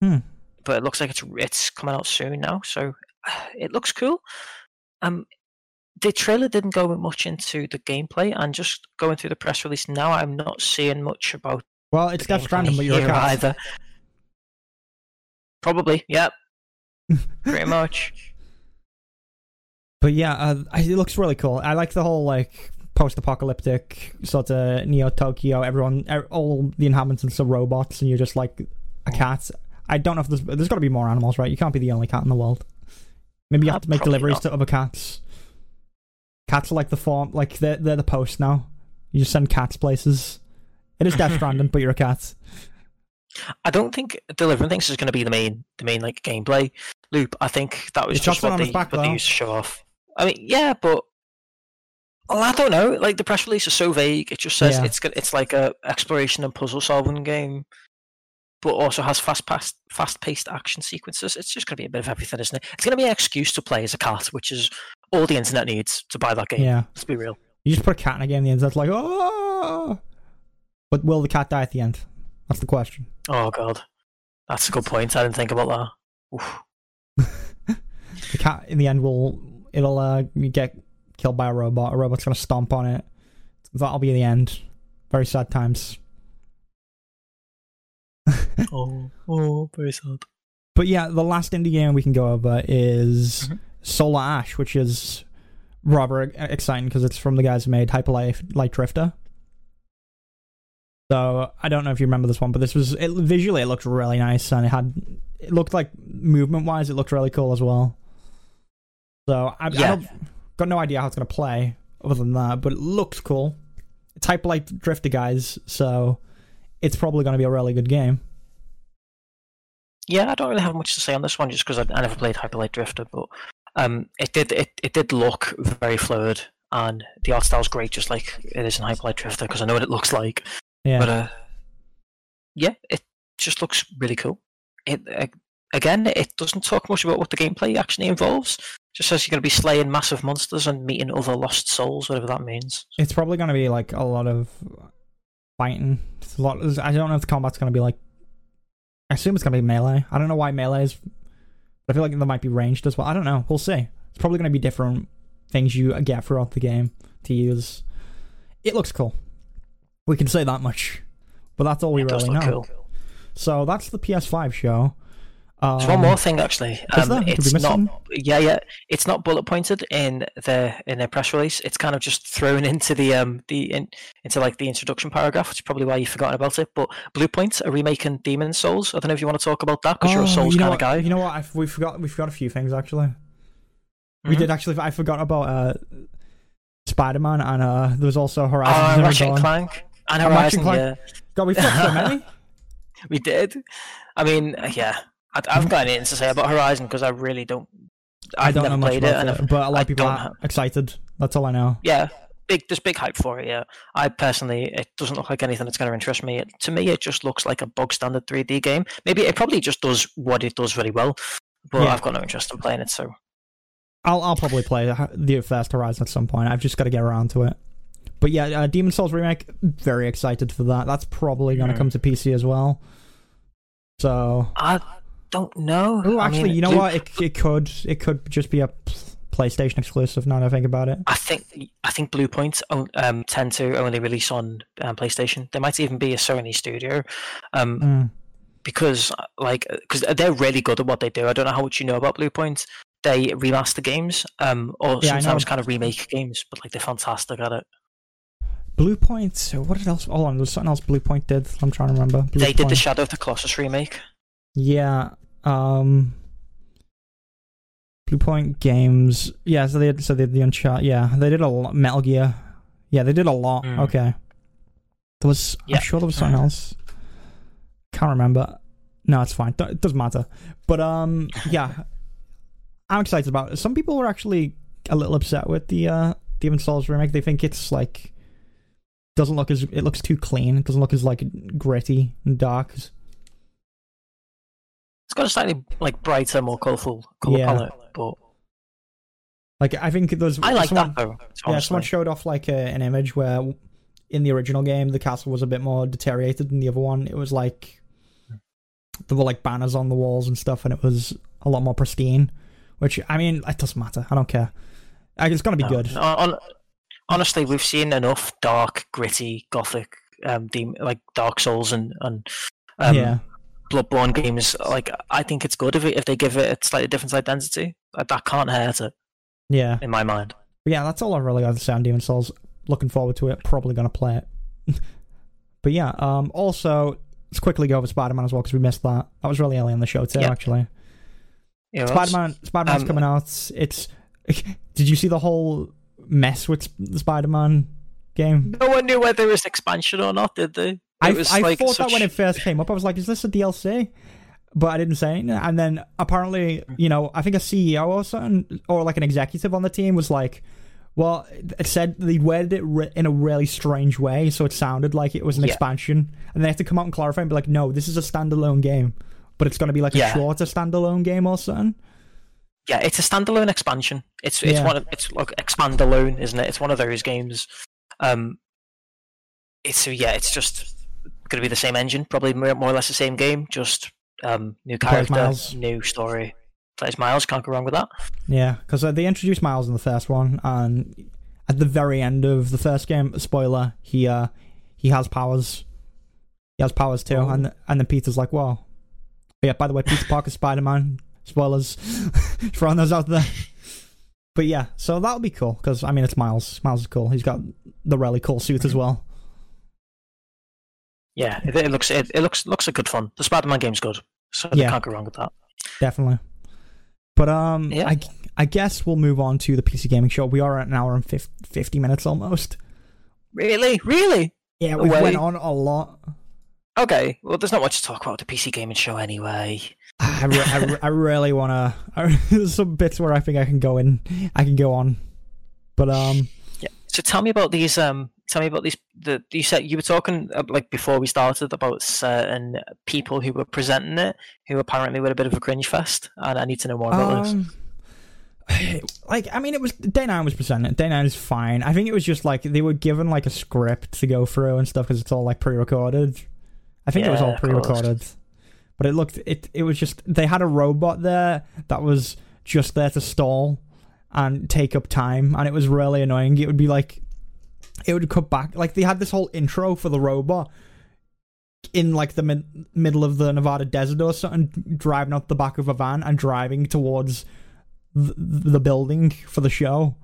Hmm. But it looks like it's it's coming out soon now, so it looks cool. Um, the trailer didn't go much into the gameplay, and just going through the press release now, I'm not seeing much about. Well, it's Death Stranding, but you're either. Probably, yep, pretty much. But yeah, uh, it looks really cool. I like the whole like post-apocalyptic sort of Neo Tokyo. Everyone, er, all the inhabitants are robots, and you're just like a cat. I don't know if there's there's got to be more animals, right? You can't be the only cat in the world. Maybe you Uh, have to make probably deliveries not. to other cats. Cats are like the form, like they're they're the post now. You just send cats places. It is Death Stranding, but you're a cat. I don't think delivering things is going to be the main the main like gameplay loop. I think that was It's just what they, back, what they used to show off. I mean, yeah, but well, I don't know. Like the press release is so vague. It just says Yeah. it's it's like a exploration and puzzle solving game, but also has fast paced fast paced action sequences. It's just going to be a bit of everything, isn't it? It's going to be an excuse to play as a cat, which is all the internet needs to buy that game. Yeah. Let's be real. You just put a cat in a game, the internet's like, oh. But will the cat die at the end? That's the question. Oh god, that's a good point. I didn't think about that. The cat in the end will it'll uh, get killed by a robot. A robot's gonna stomp on it. That'll be the end. Very sad times. Oh, oh, very sad. But yeah, the last indie game we can go over is Mhm. Solar Ash, which is rather exciting because it's from the guys who made Hyper Light, Drifter. So I don't know if you remember this one, but this was it, visually it looked really nice and it had it looked like movement wise it looked really cool as well. So I, I Yeah. don't, got no idea how it's gonna play other than that, but it looks cool. It's Hyper Light Drifter guys, so it's probably gonna be a really good game. Yeah, I don't really have much to say on this one just because I, I never played Hyper Light Drifter, but um, it did it, it did look very fluid and the art style's great, just like it is in Hyper Light Drifter because I know what it looks like. Yeah. But uh, yeah, it just looks really cool. It uh, again, it doesn't talk much about what the gameplay actually involves. Just says you're going to be slaying massive monsters and meeting other lost souls, whatever that means. It's probably going to be like a lot of fighting. It's a lot. I don't know if the combat's going to be like. I assume it's going to be melee. I don't know why melee is. I feel like there might be ranged as well. I don't know. We'll see. It's probably going to be different things you get throughout the game to use. It looks cool. We can say that much. But that's all we It really know. cool. So that's the PS5 show. Um, There's one more thing actually. is Um? It's not. Yeah, yeah. It's not bullet pointed in the in their press release. It's kind of just thrown into the um the in, into like the introduction paragraph, which is probably why you've forgotten about it. But Bluepoint are remaking Demon Souls. I don't know if you want to talk about that because you're a Oh, Souls you know kind what? of guy. You know what? I, we forgot. We forgot a few things actually. We Mhm. did actually. I forgot about uh, Spider Man, and uh, there was also Oh, Horizon Zero Ratchet and. Clank and Oh, Ratchet Horizon. and Clank. Yeah, God, we forgot so many. we did. I mean, uh, yeah. I, I haven't got anything to say about Horizon because I really don't. I I've don't know much played it, it, but a lot of people are have- excited. That's all I know. yeah, big. There's big hype for it. Yeah, I personally, it doesn't look like anything that's going to interest me. It, to me, it just looks like a bog standard 3D game. Maybe it probably just does what it does very well, but Yeah. I've got no interest in playing it. So I'll I'll probably play the- first Horizon at some point. I've just got to get around to it. But yeah, uh, Demon Souls remake. Very excited for that. That's probably going to Mhm. come to PC as well. So, I don't know. I actually, mean, you know Blue- what? It it could it could just be a PlayStation exclusive. Now that I think about it. I think I think Bluepoint on- um, tend to only release on um, PlayStation. There might even be a Sony studio. Um, Mm. because uh, like because they're really good at what they do. I don't know how much you know about Bluepoint. They remaster games, um, or Yeah, sometimes kind of remake games, but like they're fantastic at it. Bluepoint. so What did else? Hold on, there was something else Blue Point did. I'm trying to remember. Blue they did the Shadow of the Colossus remake. Yeah. Um. Bluepoint Games. Yeah, so they did, so they did the Uncharted. Yeah, they did a lot. Metal Gear. Yeah, they did a lot. Mm. Okay. There was. Yeah. I'm sure there was something else. Can't remember. No, it's fine. It doesn't matter. But um, yeah, I'm excited about it. Some people were actually a little upset with the uh Demon Souls remake. They think it's like doesn't look as it looks too clean. It doesn't look as like gritty and dark. as- It's got a slightly like brighter, more colourful colour Yeah. palette, but Like I think there's I like someone, that though. Yeah, someone showed off like a, an image where in the original game the castle was a bit more deteriorated than the other one. It was like there were like banners on the walls and stuff, and it was a lot more pristine. Which I mean, it doesn't matter. I don't care. Like, It's gonna be No, good. no, honestly, we've seen enough dark, gritty, gothic, um, dem- like Dark Souls and and um, yeah, Bloodborne games. Like, I think it's good if it, if they give it a slightly different identity. Like, that can't hurt it yeah, in my mind. but yeah. That's all I really got to say on Demon Souls. Looking forward to it. Probably gonna play it. but yeah. Um. Also, let's quickly go over Spider Man as well because we missed that. That was really early in the show too. Yeah. Actually. Yeah, Spider Man, Spider Man's um, coming out. It's. Did you see the whole mess with the Spider Man game? No one knew whether it was expansion or not, did they? I, was I like thought such- that when it first came up, I was like, "Is this a DLC?" But I didn't say anything. And then apparently, you know, I think a CEO or something, or like an executive on the team, was like, "Well, it said they worded it re- in a really strange way, so it sounded like it was an Yeah. expansion." And they had to come out and clarify and be like, "No, this is a standalone game, but it's going to be like a shorter standalone game or something." yeah, it's a standalone expansion. It's it's Yeah. one of it's like expandalone, isn't it? It's one of those games. Um, it's so yeah, it's just going to be the same engine, probably more, or less the same game, just um, new character, new story. Plays Miles, can't go wrong with that. Yeah, because uh, they introduced Miles in the first one, and at the very end of the first game, spoiler, he uh he has powers. He has powers too, Oh. and and then Peter's like, "Whoa." But yeah, by the way, Peter Parker, Spider Man. Spoilers, throwing those out there. But yeah, so that'll be cool because I mean it's Miles. Miles is cool. He's got the really cool suit as well. Yeah, it, it looks it, it looks looks like good fun. The Spider-Man game's good, so Yeah. can't go wrong with that. Definitely. But um, Yeah. I I guess we'll move on to the PC gaming show. We are at an hour and fif- fifty minutes almost. Really, really. Yeah, we went on a lot. Okay, well, there's not much to talk about the PC gaming show anyway. I, re- I, re- I really want to. There's some bits where I think I can go in. I can go on, but um, Yeah. So tell me about these. Um, tell me about these. The you said you were talking uh, like before we started about certain people who were presenting it, who apparently were a bit of a cringe fest, and I need to know more about this. um, like I mean, it was day nine was presented. Day nine is fine. I think it was just like they were given like a script to go through and stuff because it's all like pre-recorded. I think it was all pre-recorded, but it looked it. It was just they had a robot there that was just there to stall and take up time, and it was really annoying. It would be like it would cut back. Like they had this whole intro for the robot in like the mid- middle of the Nevada desert or something, driving out the back of a van and driving towards th- the building for the show.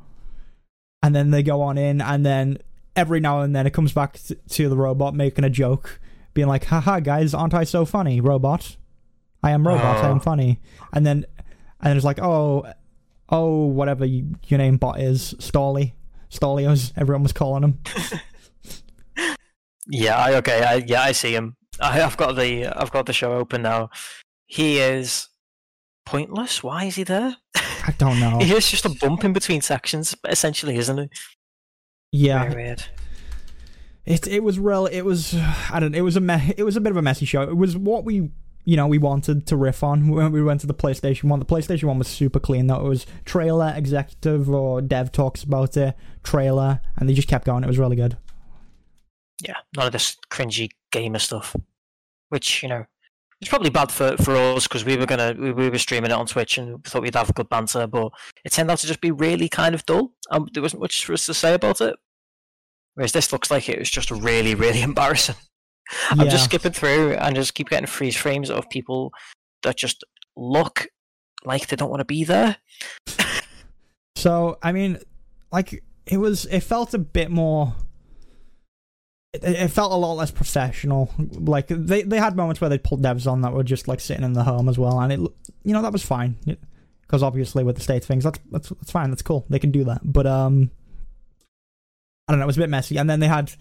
And then they go on in, and then every now and then it comes back t- to the robot making a joke, being like, haha, guys, aren't I so funny, robot? I am robot, I am Oh. funny. And then, and it's like, oh, oh, whatever you, your name bot is, Stolly. Stolios, everyone was calling him. Yeah, I, okay, I, yeah, I see him. I, I've got the I've got the show open now. He is pointless. Why is he there? I don't know. He is just a bump in between sections, essentially, isn't he? Yeah, Very weird. It it was real. It was I don't. It was a me- it was a bit of a messy show. It was what we you know we wanted to riff on when we went to the PlayStation One. The PlayStation One was super clean. Though it was trailer, executive or dev talks about it, trailer, and they just kept going. It was really good. Yeah, none of this cringy gamer stuff, which you know, it's probably bad for for us because we were gonna we, we were streaming it on Twitch and thought we'd have a good banter, but it turned out to just be really kind of dull. Um, there wasn't much for us to say about it. Whereas this looks like it was just really really embarrassing. I'm Yeah. just skipping through and just keep getting freeze frames of people that just look like they don't want to be there. So I mean, like it was. It felt a bit more. It, it felt a lot less professional. Like they they had moments where they pulled devs on that were just like sitting in the home as well, and it you know that was fine because obviously with the state things that's that's that's fine. That's cool. They can do that, but um, I don't know. It was a bit messy, and then they had.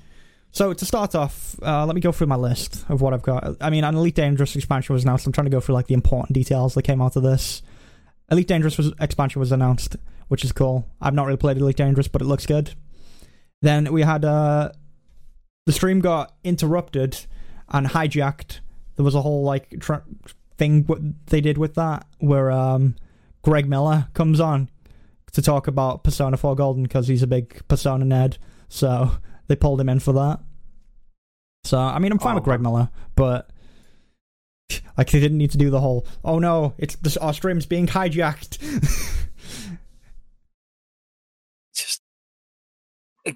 So to start off, uh, let me go through my list of what I've got. I mean, an Elite Dangerous expansion was announced. I'm trying to go through like the important details that came out of this. Elite Dangerous was, expansion was announced, which is cool. I've not really played Elite Dangerous, but it looks good. Then we had uh, the stream got interrupted and hijacked. There was a whole like tr- thing what they did with that where um, Greg Miller comes on to talk about Persona 4 Golden because he's a big Persona nerd. So they pulled him in for that. So I mean, I'm fine with Oh. Greg Miller, but like they didn't need to do the whole "oh no, it's this our stream's being hijacked." just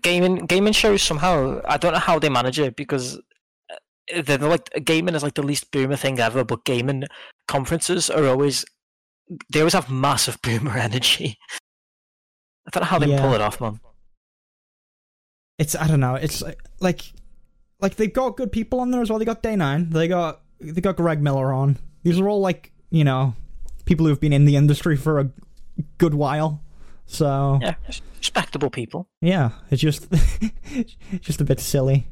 gaming gaming shows somehow I don't know how they manage it because uh, they're like gaming is like the least boomer thing ever, but gaming conferences are always they always have massive boomer energy. I don't know how they Yeah. pull it off, man. It's I don't know. It's like- like like they got good people on there as well. They got Day Nine. They got they got Greg Miller on. These are all like you know people who've been in the industry for a good while. So Yeah, respectable people. yeah, it's just it's just a bit silly.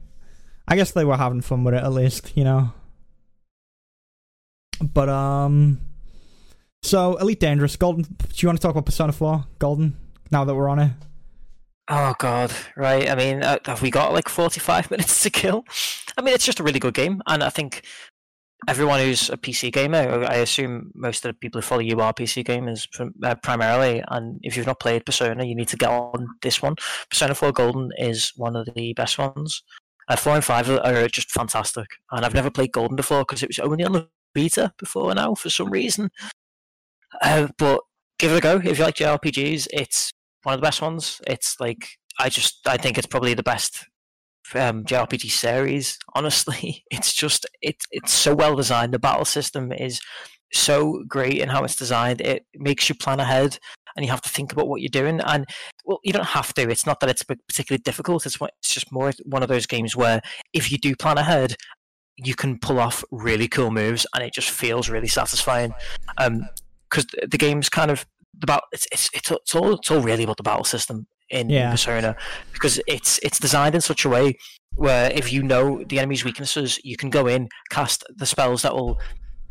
I guess they were having fun with it at least, you know. But um, so Elite Dangerous Golden. Do you want to talk about Persona Four Golden now that we're on it? Oh god, right. I mean, uh, have we got like forty-five minutes to kill? I mean, it's just a really good game, and I think everyone who's a PC gamer, I assume most of the people who follow you are PC gamers uh, primarily. And if you've not played Persona, you need to get on this one. Persona 4 Golden is one of the best ones. Uh, 4 and 5 are just fantastic. And I've never played Golden before because it was only on the Vita before now for some reason. Uh, but give it a go. If you like JRPGs, it's one of the best ones. It's like, I just, I think it's probably the best um, JRPG series. Honestly, it's just it's it's so well designed. The battle system is so great in how it's designed. It makes you plan ahead, and you have to think about what you're doing. And well, you don't have to. It's not that it's particularly difficult. It's it's just more one of those games where if you do plan ahead, you can pull off really cool moves, and it just feels really satisfying. Um, because the game's kind of about it's, it's it's it's all it's all really about the battle system in yeah. Persona because it's it's designed in such a way where if you know the enemy's weaknesses, you can go in, cast the spells that will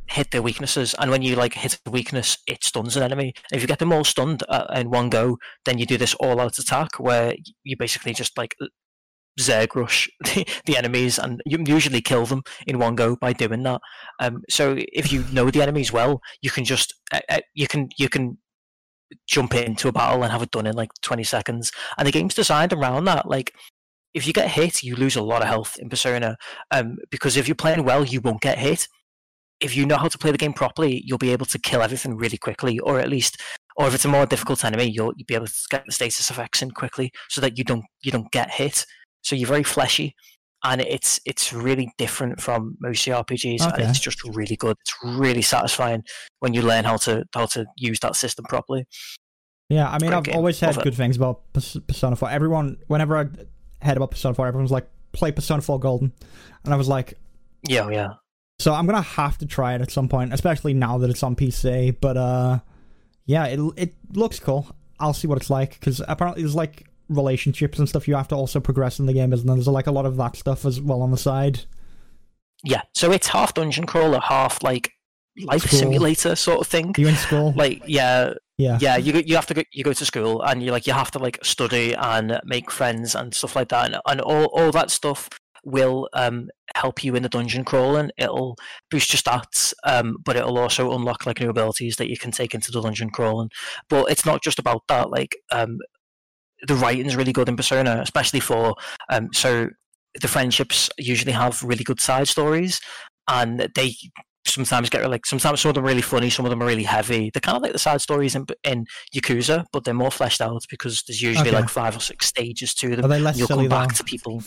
hit their weaknesses, and when you like hit a weakness, it stuns an enemy. And if you get them all stunned uh, in one go, then you do this all-out attack where you basically just like Zerg rush the, the, enemies, and you usually kill them in one go by doing that. Um, so if you know the enemies well, you can just uh, uh you can you can jump into a battle and have it done in like 20 seconds. And the game's designed around that. Like, if you get hit, you lose a lot of health in Persona. Um, because if you're playing well, you won't get hit. If you know how to play the game properly, you'll be able to kill everything really quickly, or at least, or if it's a more difficult enemy, you'll, you'll be able to get the status effects in quickly, so that you don't you don't get hit. So you're very fleshy, and it's it's really different from most RPGs, okay. and it's just really good. It's really satisfying when you learn how to how to use that system properly. Yeah, I mean, I've game. always heard Love good it. things about Persona 4. Everyone, whenever I heard about Persona 4, everyone's like, play Persona 4 Golden. And I was like, yeah, yeah. So I'm gonna have to try it at some point, especially now that it's on PC. But uh, yeah, it it looks cool. I'll see what it's like because apparently there's like relationships and stuff you have to also progress in the game, isn't there? There's like a lot of that stuff as well on the side. Yeah, so it's half dungeon crawler, half like life school. simulator sort of thing. You in school? Like yeah, yeah, yeah. You you have to go, you go to school and you like you have to like study and make friends and stuff like that, and, and all all that stuff will um, help you in the dungeon crawling. It'll boost your stats, um, but it'll also unlock like new abilities that you can take into the dungeon crawling. But it's not just about that. Like um, the writing's really good in Persona, especially for um, so the friendships usually have really good side stories, and they sometimes get like sometimes some of them are really funny, some of them are really heavy. They're kind of like the side stories in in Yakuza, but they're more fleshed out because there's usually okay. like five or six stages to them. Are they less You'll silly come back though? to people.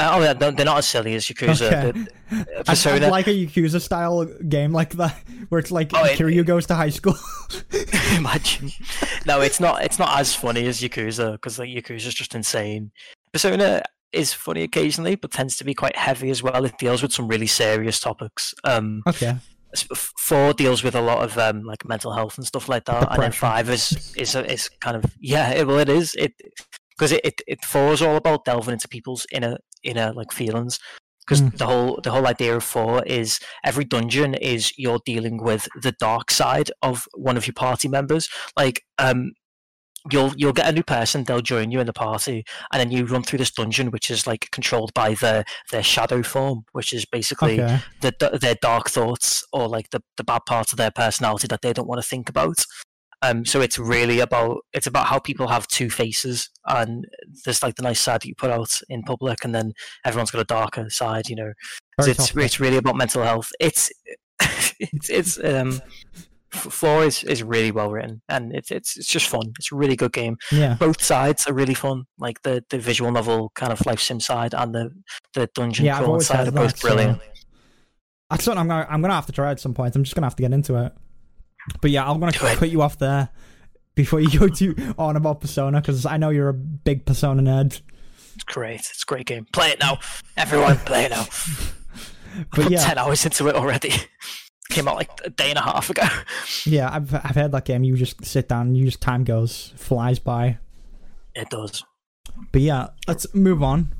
Oh, yeah, they're not as silly as Yakuza. Okay. Persona. I, like a Yakuza style game like that, where it's like oh, it, Kiryu goes to high school. imagine. No, it's not. It's not as funny as Yakuza because like Yakuza is just insane. Persona is funny occasionally, but tends to be quite heavy as well. It deals with some really serious topics. Um, okay. Four deals with a lot of um, like mental health and stuff like that, Depression. and then five is is is kind of yeah. It, well, it is it because it, it, it four is all about delving into people's inner inner like feelings because mm. the whole the whole idea of four is every dungeon is you're dealing with the dark side of one of your party members like um you'll you'll get a new person they'll join you in the party and then you run through this dungeon which is like controlled by their their shadow form which is basically okay. the, their dark thoughts or like the, the bad parts of their personality that they don't want to think about um, so it's really about it's about how people have two faces, and there's like the nice side that you put out in public, and then everyone's got a darker side. You know, it's it's really about mental health. It's it's it's um, four is, is really well written, and it's it's it's just fun. It's a really good game. Yeah, both sides are really fun. Like the, the visual novel kind of life sim side and the the dungeon yeah, crawl side are both brilliant. So. That's I'm gonna I'm gonna have to try at some point. I'm just gonna have to get into it. But yeah, I'm gonna cut you off there before you go to on about Persona because I know you're a big Persona nerd. It's great. It's a great game. Play it now, everyone. Play it now. but yeah, ten hours into it already. Came out like a day and a half ago. Yeah, I've I've had that game. You just sit down, you just time goes flies by. It does. But yeah, let's move on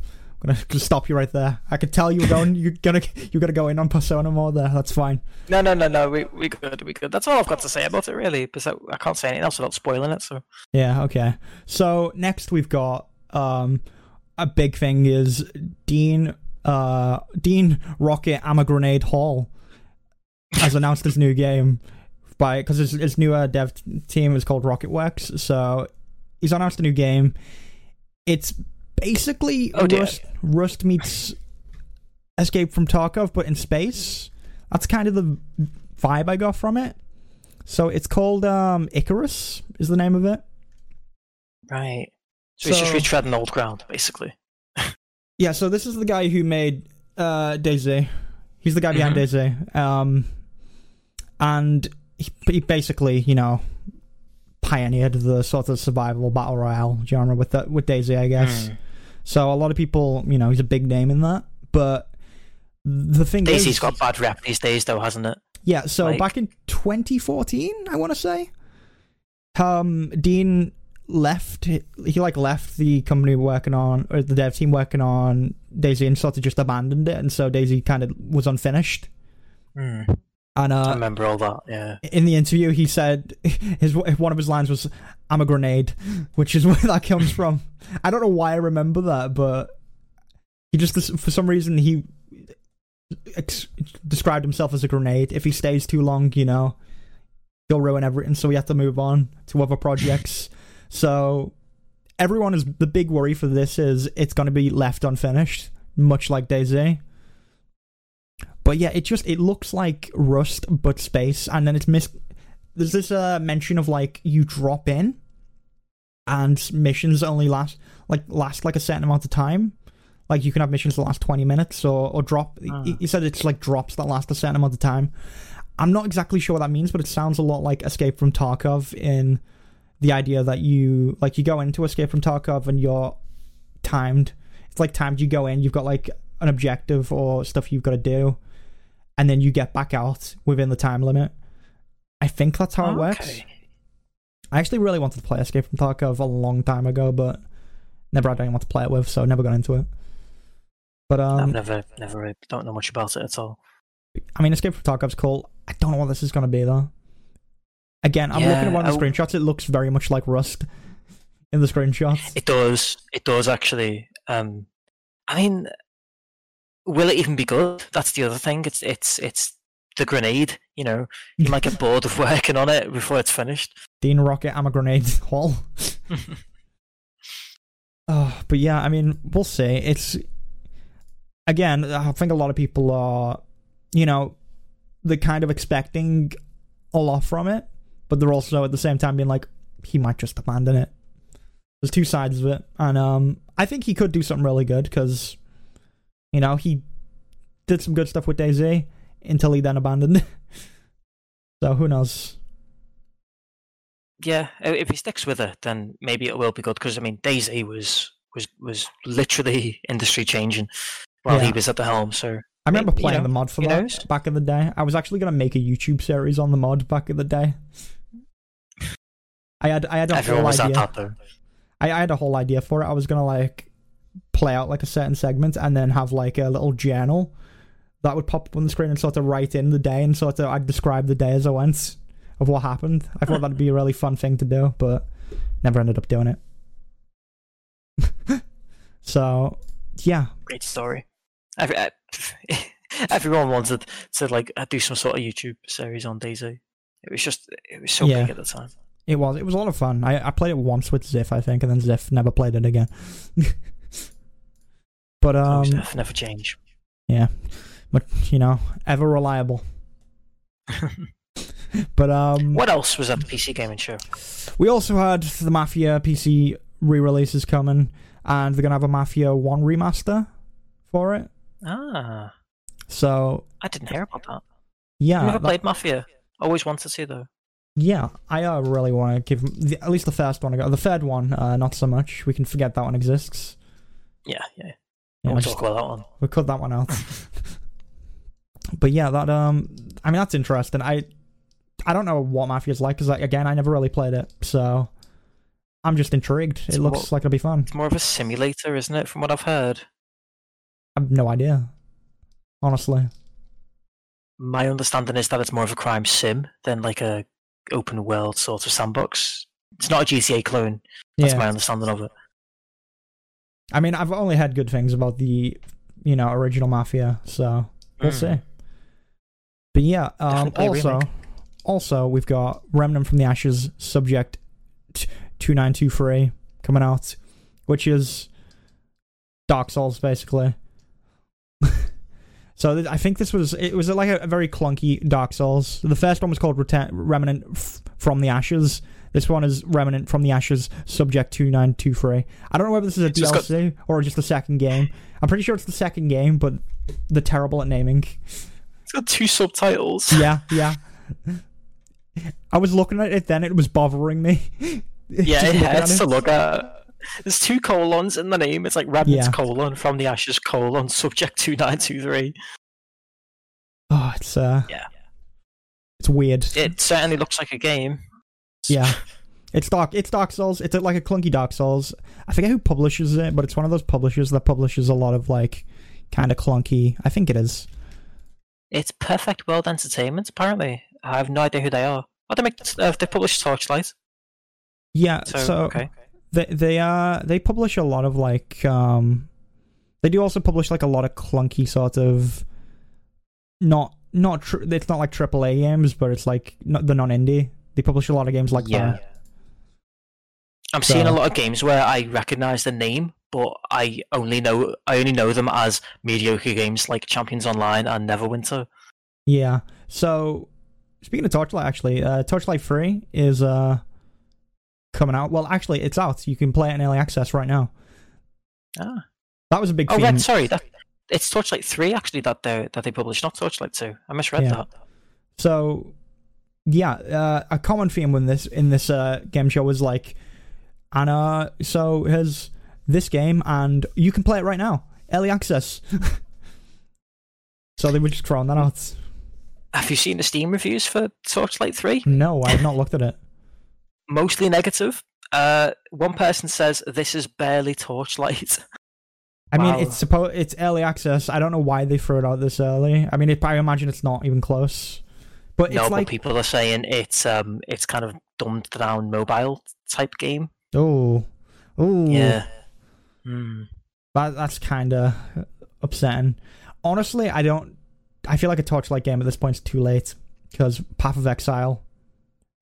gonna, gonna stop you right there. I could tell you were going. You're gonna you're gonna go in on Persona more there. That's fine. No, no, no, no. We we good. We good. That's all I've got to say about it, really. Because I, can't say anything else without spoiling it. So yeah, okay. So next we've got um a big thing is Dean uh Dean Rocket Ammo Grenade Hall has announced his new game by because his, his new uh, dev team is called RocketWerkz. So he's announced a new game. It's basically Oh. Rust, Rust meets Escape from Tarkov, but in space. That's kind of the vibe I got from it. So it's called um, Icarus, is the name of it. Right. So, he's just retreading old ground, basically. Yeah, so this is the guy who made uh, DayZ. He's the guy behind Mhm. DayZ. Um, and he, he basically, you know, pioneered the sort of survival battle royale genre with the, with DayZ, I guess. Hmm. So a lot of people, you know, he's a big name in that. But the thing DayZ's is, got bad rep these days, though, hasn't it? yeah. So like- back in 2014, I want to say, um, Dean left. He like left the company working on, or the dev team working on DayZ, and sort of just abandoned it. And so DayZ kind of was unfinished. Hmm. And I uh, remember all that. Yeah. in the interview, he said his one of his lines was "I'm a grenade," which is where that comes from. I don't know why I remember that, but he just for some reason he ex- described himself as a grenade. If he stays too long, you know, he'll ruin everything. So we have to move on to other projects. so everyone is the big worry for this is it's going to be left unfinished, much like DayZ. But yeah, it just it looks like Rust but space, and then it's mis. There's this uh, mention of like you drop in, and missions only last like last like a certain amount of time. Like you can have missions that last twenty minutes, or or drop. He said it's like drops that last a certain amount of time. I'm not exactly sure what that means, but it sounds a lot like Escape from Tarkov in the idea that you like you go into Escape from Tarkov and you're timed. It's like timed. You go in, you've got like an objective or stuff you've got to do, and then you get back out within the time limit. I think that's how it works. I actually really wanted to play Escape from Tarkov a long time ago, but never had anyone to play it with, so never got into it. But I've um, never, never, really- don't know much about it at all. I mean, Escape from Tarkov's cool. I don't know what this is going to be though. Again, I'm looking Yeah, at one of the I- screenshots. It looks very much like Rust in the screenshots. It does. It does actually. Um, I mean, will it even be good? That's the other thing. It's it's it's the grenade. You know, you might get bored of working on it before it's finished. Dean Rocket, I'm a grenade hall. Oh, but yeah, I mean, we'll see. It's again, I think a lot of people are, you know, they're kind of expecting a lot from it, but they're also at the same time being like, he might just abandon it. There's two sides of it, and um, I think he could do something really good because, you know, he did some good stuff with DayZ until he then abandoned. so who knows? yeah, if he sticks with it, then maybe it will be good. Because I mean, DayZ was was was literally industry changing while he was at the helm. So I remember Maybe, you playing know, the mod for that knows? back in the day. I was actually gonna make a YouTube series on the mod back in the day. I had I had a everyone whole idea. that. I, I had a whole idea for it. I was gonna like play out like a certain segment and then have like a little journal that would pop up on the screen and sort of write in the day and sort of I'd describe the day as I went of what happened. I thought that'd be a really fun thing to do, but never ended up doing it. so yeah, Great story. Every, uh, everyone wanted to like uh, do some sort of YouTube series on DayZ. It was just it was so Yeah. big at the time. It was. It was a lot of fun. I, I played it once with Ziff, I think, and then Ziff never played it again. but Um, um, never, change. Yeah, but you know, ever reliable. But um, What else was at the PC gaming show? we also had the Mafia PC re-releases coming, and they're gonna have a Mafia One remaster for it. Ah, So I didn't hear about that. yeah, I've never that- played Mafia. Always wanted to see though. yeah, I uh, really want to give the, at least the first one. The third one, uh, not so much. We can forget that one exists. Yeah, yeah. Yeah, we'll just- talk about that one. We'll cut that one out. but yeah, that um, I mean that's interesting. I I don't know what Mafia's like because again I never really played it, so I'm just intrigued. It's it looks more- like it'll be fun. It's more of a simulator, isn't it? From what I've heard. I have no idea, honestly. My understanding is that it's more of a crime sim than like a open world sort of sandbox. It's not a GTA clone. That's yeah, my understanding of it. I mean I've only had good things about the you know original Mafia, so we'll Mm. see. But yeah, um, also, also we've got Remnant from the Ashes Subject two nine two three coming out, which is Dark Souls basically. so th- I think this was it was like a, a very clunky Dark Souls. The first one was called Return, Remnant f- from the Ashes. This one is Remnant from the Ashes Subject two nine two three. I don't know whether this is a just got- DLC or just the second game. I'm pretty sure it's the second game, but they're terrible at naming. It's got two subtitles. Yeah, yeah. I was looking at it then; it was bothering me. Yeah, it looking hurts it. to look at. There's two colons in the name. It's like Remnant's Yeah. colon from the Ashes colon subject two nine two three. Oh, it's uh, Yeah. it's weird. It certainly looks like a game. Yeah, it's dark. It's Dark Souls. It's like a clunky Dark Souls. I forget who publishes it, but it's one of those publishers that publishes a lot of like kind of clunky. I think it is. It's Perfect World Entertainment. Apparently, I have no idea who they are. Oh, they make uh, they publish Torchlight. Yeah. So, So, okay, they they uh they publish a lot of like um they do also publish like a lot of clunky sort of not not tr- it's not like AAA games, but it's like not the non indie. They publish a lot of games like yeah. that. I'm seeing a lot of games where I recognize the name, but I only know I only know them as mediocre games like Champions Online and Neverwinter. Yeah. So speaking of Torchlight, actually, uh, Torchlight Free is uh coming out. Well, actually, it's out. You can play it in early access right now. Ah. That was a big Oh, theme. right, sorry. That it's Torchlight three actually that they that they published, not Torchlight two. I misread Yeah. that. So, yeah, uh, a common theme in this in this uh, game show was like, uh, so here's this game, and you can play it right now, early access. so they were just throwing that out. Have you seen the Steam reviews for Torchlight three? No, I've not looked at it. Mostly negative. Uh, one person says this is barely Torchlight. I mean, Wow. it's supposed it's early access. I don't know why they threw it out this early. I mean, it, I imagine it's not even close. But no, it's like, but people are saying it's um it's kind of dumbed down mobile type game. oh, oh, Yeah. Hmm. That that's kind of upsetting. Honestly, I don't. I feel like a Torchlight game at this point is too late because Path of Exile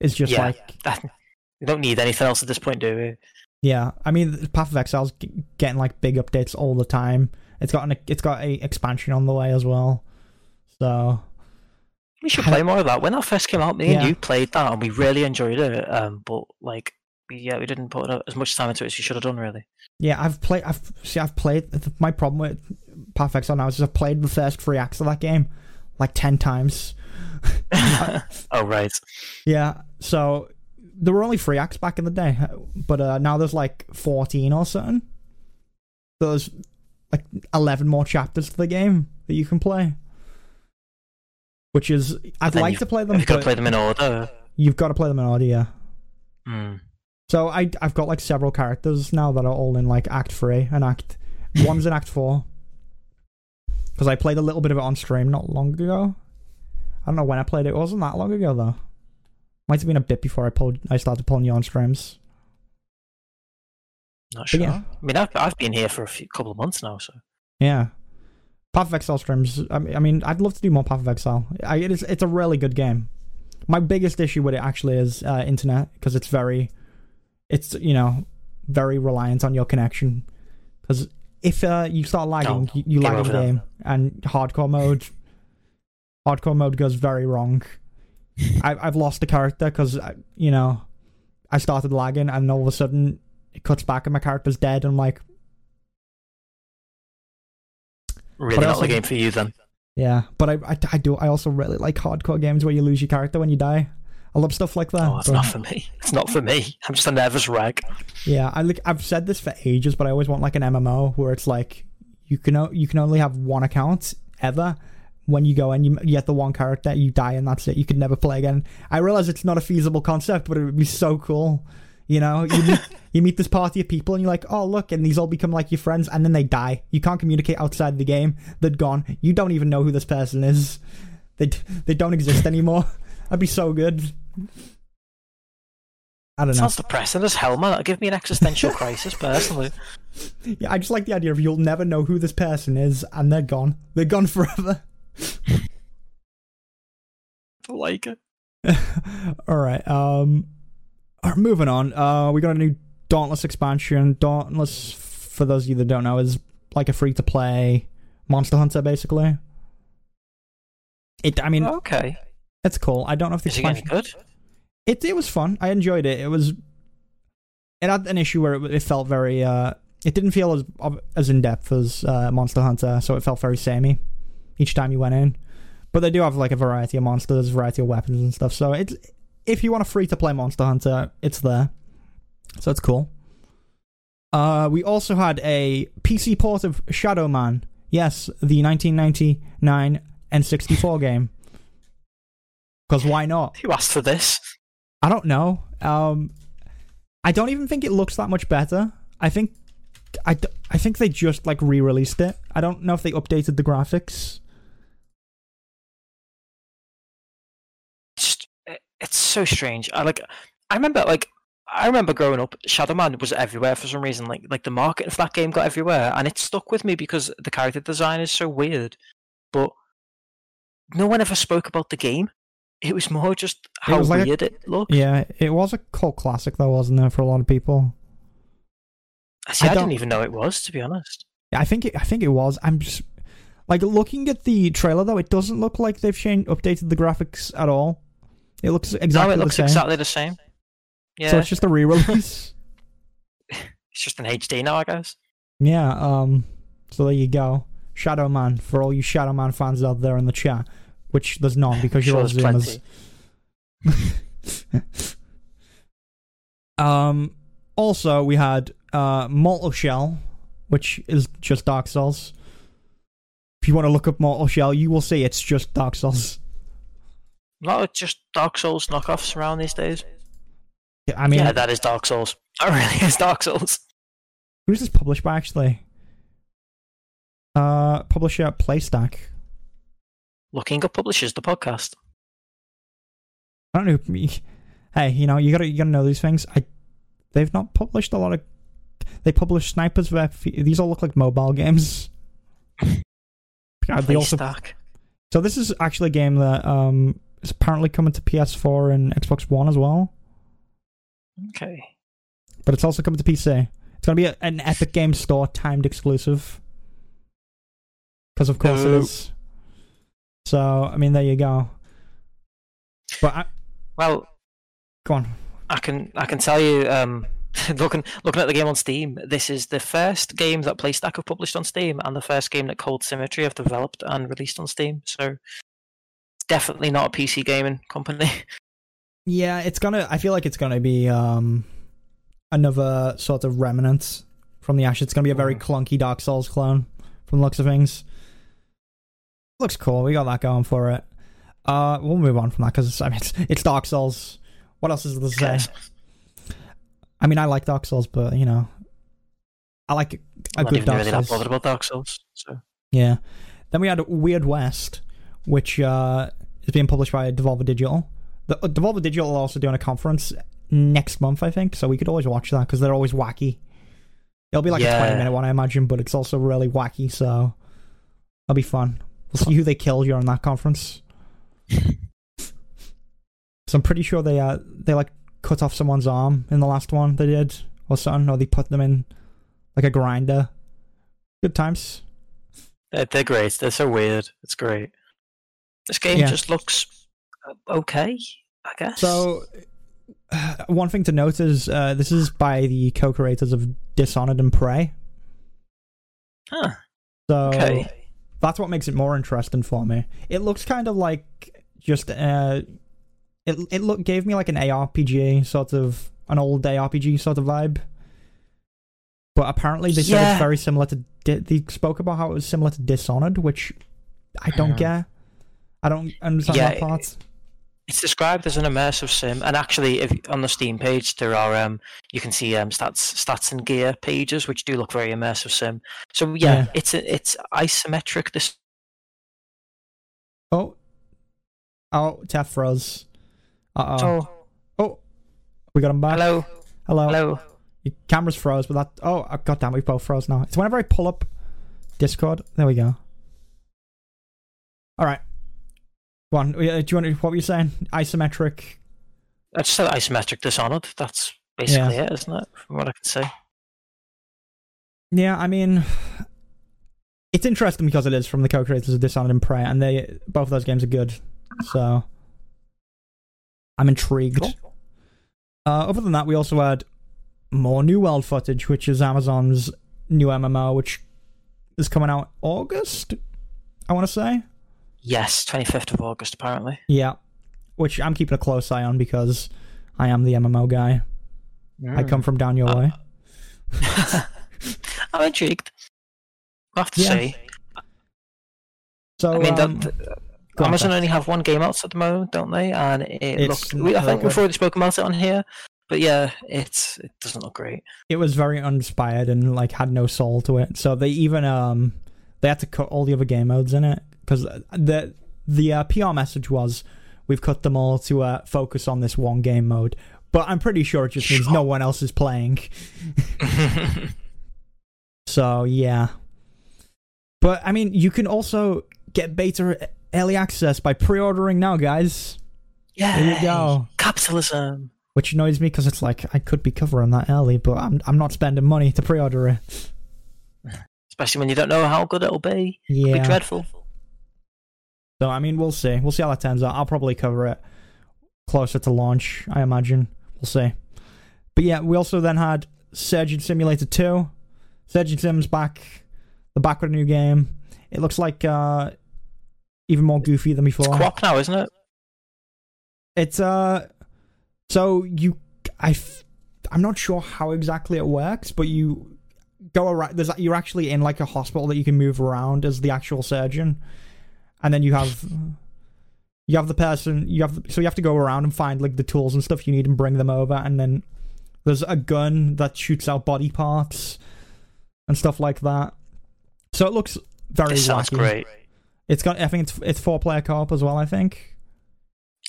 is just Yeah. like That, you don't need anything else at this point, do we? yeah. I mean, Path of Exile's g- getting like big updates all the time. It's got an it's got a expansion on the way as well. So We should play more of that. When that first came out, me and you played that, and we really enjoyed it. Um, but like, yeah, we didn't put as much time into it as we should have done, really. yeah, I've played. I've see. I've played. My problem with Path Exile now is I've played the first three acts of that game like ten times. oh right. Yeah, so there were only three acts back in the day, but uh, now there's like 14 or something. So There's like 11 more chapters to the game that you can play. Which is, I'd like to play them, You've got to play them in order. you've got to play them in order, yeah. Hmm. So I, I've got like several characters now that are all in like Act 3 and Act... One's in Act 4. Because I played a little bit of it on stream not long ago. I don't know when I played it. It wasn't that long ago, though. Might have been a bit before I pulled. I started pulling you on streams. Not sure. yeah. I mean, I've I've been here for a few, couple of months now, so Yeah. Path of Exile streams. I mean, I'd love to do more Path of Exile. I, it is, it's a really good game. My biggest issue with it actually is uh, internet because it's very, it's you know, very reliant on your connection. Because if uh, you start lagging, Oh, you, you lag over game, and hardcore mode, hardcore mode goes very wrong. I, I've lost a character because you know, I started lagging, and all of a sudden it cuts back and my character's dead. And I'm like, really not the game for you then. Yeah, but I, I, I do I also really like hardcore games where you lose your character when you die. I love stuff like that. Oh, it's but- not for me. It's not for me. I'm just a nervous wreck. yeah, I like I've said this for ages, but I always want like an MMO where it's like you can o- you can only have one account ever. When you go and you, you get the one character, you die and that's it. You could never play again. I realize it's not a feasible concept, but it would be so cool. You know, you meet, you meet this party of people and you're like, oh look, and these all become like your friends, and then they die. You can't communicate outside the game. They're gone. You don't even know who this person is. They they don't exist anymore. That'd be so good. I don't know. Sounds depressing as hell, man. That'll give me an existential crisis, personally. Yeah, I just like the idea of you'll never know who this person is, and they're gone. They're gone forever. don't like it. All right. Um, right, moving on. Uh, we got a new Dauntless expansion. Dauntless, for those of you that don't know, is like a free to play Monster Hunter, basically. It. I mean, Okay. it's cool. I don't know if the Is it good? It it was fun. I enjoyed it. It was. It had an issue where it, it felt very. Uh, it didn't feel as as in depth as uh, Monster Hunter, so it felt very samey each time you went in. But they do have like a variety of monsters, variety of weapons and stuff. So it's if you want a free to play Monster Hunter, it's there. So it's cool. Uh, we also had a PC port of Shadow Man. Yes, the 1999 N64 game. Because why not? Who asked for this? I don't know. Um, I don't even think it looks that much better. I think, I, I think they just like re-released it. I don't know if they updated the graphics. It's so strange. I like. I remember like. I remember growing up, Shadow Man was everywhere for some reason. Like, like the marketing for that game got everywhere, and it stuck with me because the character design is so weird. But no one ever spoke about the game. It was more just how was like a- weird it looked. Yeah, it was a cult classic though, wasn't it, for a lot of people? See, I I, didn't even know it was, to be honest. I think it, I think it was. I'm just like looking at the trailer though. It doesn't look like they've changed, updated the graphics at all. It looks exactly no, it looks the same. exactly the same. Yeah, So it's just a re-release. it's just an HD now, I guess. yeah. Um. So there you go. Shadow Man for all you Shadow Man fans out there in the chat, which there's none because you're Sure, all Zoomers. Um. Also, we had uh Mortal Shell, which is just Dark Souls. If you want to look up Mortal Shell, you will see it's just Dark Souls. Not just Dark Souls knockoffs around these days. Yeah, I mean, yeah, that is Dark Souls. That really is Dark Souls. who's this published by actually? Uh, publisher Playstack. Looking up publishers, the podcast. I don't know. who- Hey, you know, you gotta you gotta know these things. I they've not published a lot of. They published snipers. F- these all look like mobile games. They also Playstack. So this is actually a game that um is apparently coming to PS4 and Xbox One as well, Okay. but it's also coming to PC. It's gonna be a, an Epic Games Store timed exclusive, because of course it No. is. So I mean, there you go. But I, Well, go on. I can I can tell you, um, looking looking at the game on Steam, this is the first game that PlayStack have published on Steam, and the first game that Cold Symmetry have developed and released on Steam. So, it's definitely not a PC gaming company. Yeah, it's gonna. I feel like it's gonna be um another sort of remnant from the Ash. It's gonna be a very Mhm. clunky Dark Souls clone from the looks of things. Looks cool. We got that going for it. Uh, we'll move on from that because I mean it's, it's Dark Souls. What else is there to say? I mean, I like Dark Souls, but you know, I like a good Dark really Souls. bothered about Dark Souls. So, Yeah. Then we had Weird West, which uh, is being published by Devolver Digital. The, uh, Devolver Digital are also doing a conference next month, I think, so we could always watch that because they're always wacky. It'll be like a 20 minute one, I imagine, but it's also really wacky, so it'll be fun. We'll see who they kill during that conference. so I'm pretty sure they uh they like cut off someone's arm in the last one they did, or something, or they put them in like a grinder. Good times. they're great. They're so weird. It's great. This game Yeah. just looks uh, okay, I guess. So, one thing to note is uh, this is by the co-creators of Dishonored and Prey. Huh, So okay. that's what makes it more interesting for me. It looks kind of like just uh, it it look gave me like an ARPG sort of an old day RPG sort of vibe. But apparently they said it's very similar to. Di- they spoke about how it was similar to Dishonored, which I don't Hmm. get. I don't understand Yeah, that part. It's described as an immersive sim, and actually, if on the Steam page there are um, you can see um stats, stats and gear pages, which do look very immersive sim. So yeah, Yeah. it's a, it's isometric. This Oh, oh, Teth froze. Uh oh. oh, Oh, we got him back. hello, Hello. hello. Your camera's froze, but that. Oh, uh, goddamn, we both froze now. It's whenever I pull up Discord. There we go. All right. Go on. uh, Do you want? To, what were you saying? Isometric. I just said isometric Dishonored. That's basically it, isn't it? From what I can see. Yeah, I mean, it's interesting because it is from the co-creators of Dishonored and Prey, and they both of those games are good. So I'm intrigued. Cool. Uh, other than that, we also had more New World footage, which is Amazon's new MMO, which is coming out August. I want to say, Yes, 25th of August, apparently. yeah, which I'm keeping a close eye on because I am the MMO guy. I come from down your Uh, way. I'm intrigued. We'll have to Yeah. see. So I mean, um, that, on, Amazon Seth. only have one game out at the moment, don't they? And it looks. We, I think we've already spoken about it on here, but yeah, it's it doesn't look great. it was very uninspired and like had no soul to it. So they even um they had to cut all the other game modes in it because the the uh, PR message was we've cut them all to uh, focus on this one game mode. But I'm pretty sure it just means no one else is playing. So yeah. But I mean, you can also get beta early access by pre-ordering now, guys. yeah, There you go. Capitalism. Which annoys me because it's like I could be covering that early, but I'm I'm not spending money to pre-order it. Especially when you don't know how good it'll be. It'll Yeah. be dreadful. So I mean, we'll see. We'll see how that turns out. I'll probably cover it closer to launch. I imagine. We'll see. But yeah, we also then had Surgeon Simulator 2. Surgeon Sim's back. The back with a new game. It looks like uh even more goofy than It's before. co-op now, isn't it? It's uh so you I f- I'm not sure how exactly it works, but you go around there's you're actually in like a hospital that you can move around as the actual surgeon. And then you have you have the person you have so you have to go around and find like the tools and stuff you need and bring them over and then there's a gun that shoots out body parts and stuff like that. So it looks very This sounds wacky. great. It's got I think it's it's four player co-op as well, I think.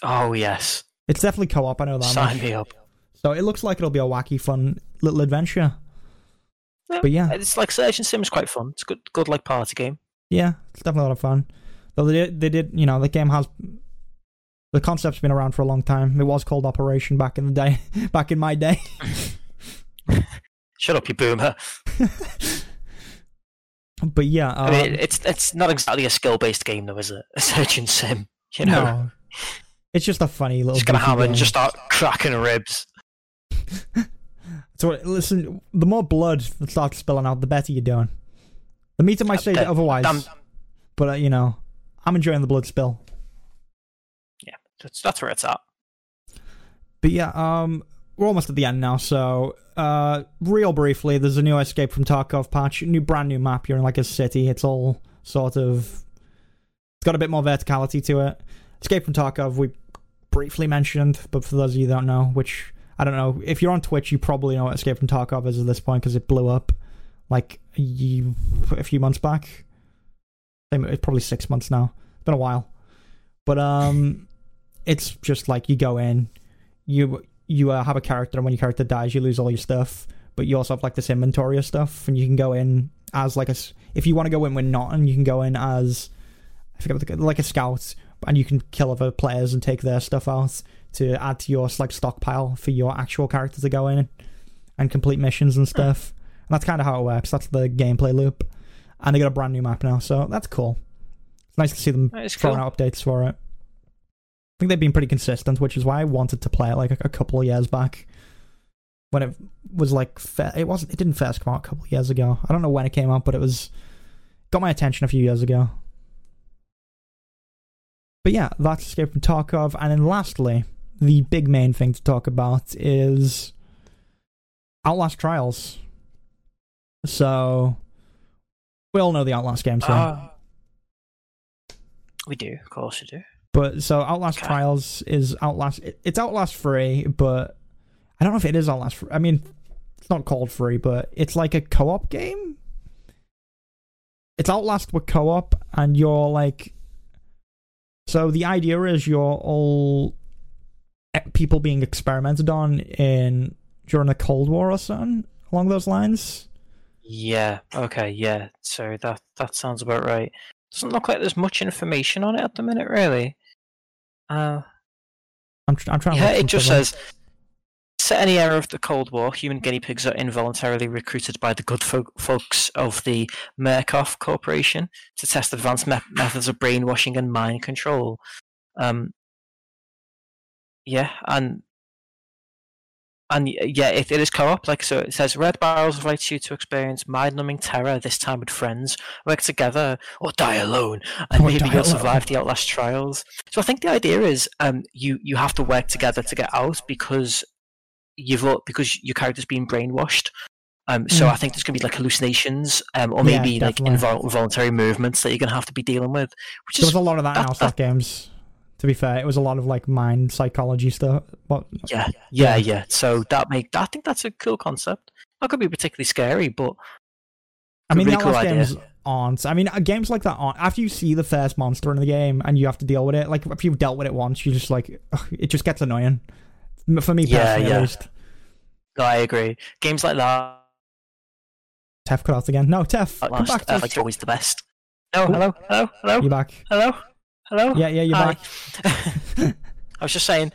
Oh yes, It's definitely co-op, I know that. sign much. me up. So it looks like it'll be a wacky, fun little adventure. But yeah. it's like Surgeon Sim's quite fun. It's good, good like party game. Yeah, it's definitely a lot of fun. Though they did, they did, you know, the game has the concept's been around for a long time. It was called Operation back in the day, back in my day. Shut up, you boomer. But yeah, I um, mean, it's it's not exactly a skill based game though, is it? A Surgeon Sim, you know. no, it's just a funny little. Just gonna hammer and just start cracking ribs. So listen, the more blood that starts spilling out, the better you're doing. The meter might say otherwise, Damn, but uh, you know, I'm enjoying the blood spill. Yeah, that's, that's where it's at. But yeah, um, we're almost at the end now. So, uh, real briefly, there's a new Escape from Tarkov patch, new brand new map. You're in like a city. It's all sort of, it's got a bit more verticality to it. Escape from Tarkov, we briefly mentioned, but for those of you who don't know, which I don't know, if you're on Twitch, you probably know what Escape from Tarkov is at this point because it blew up like a, a few months back. It's probably six months now. It's been a while, but um, it's just like you go in, you you uh, have a character, and when your character dies, you lose all your stuff. But you also have like this inventory of stuff, and you can go in as like a. If you want to go in with Norton, you can go in as I forget what the, like a scout, and you can kill other players and take their stuff out to add to your like stockpile for your actual character to go in and complete missions and stuff. And that's kind of how it works. That's the gameplay loop. And they got a brand new map now, so that's cool. It's nice to see them throwing cool. out updates for it. I think they've been pretty consistent, which is why I wanted to play it like a, a couple of years back. When it was like, it wasn't. It didn't first come out a couple of years ago. I don't know when it came out, but it was got my attention a few years ago. But yeah, that's Escape from Tarkov, and then lastly, the big main thing to talk about is Outlast Trials. So we all know the Outlast games here. Ah. we do, of course, we do. But so Outlast Okay. Trials is Outlast. it- It's Outlast free, but I don't know if it is Outlast. Free. I mean, it's not called free, but it's like a co-op game. It's Outlast with co-op, and you're like. So the idea is you're all people being experimented on in during the Cold War or something along those lines. Yeah. Okay. Yeah. So that that sounds about right. Doesn't look like there's much information on it at the minute, really. Uh, I'm, tr- I'm trying. yeah, to it just says. Set any era of the Cold War, human guinea pigs are involuntarily recruited by the good folk- folks of the Murkoff Corporation to test advanced me- methods of brainwashing and mind control. Um, yeah, and and yeah, it, it is co-op. Like so, it says Red Barrels invites you to experience mind-numbing terror. This time with friends, work together or die alone, and Or maybe you'll survive the Outlast trials. So I think the idea is, um, you you have to work together to get out because you've because your character's been brainwashed. Um, so Mm. I think there's gonna be like hallucinations, um, or Yeah, maybe like invol- involuntary movements that you're gonna have to be dealing with, which There is was a lot of that in that- Outlast games. To be fair, it was a lot of like mind psychology stuff. What? yeah, yeah, yeah. So that make I think that's a cool concept. That gonna be particularly scary, but I mean, really cool games aren't. I mean, uh, games like that aren't. After you see the first monster in the game and you have to deal with it, like if you've dealt with it once, you just like ugh, it just gets annoying. For me Yeah, personally, yeah. at least. no, I agree. Games like that, Tef cut out again. No, Tef, come back. uh, Tef. like always the best. No, Oh. hello, hello, hello, You back? hello, hello. Yeah, yeah, you're Hi. back. I was just saying,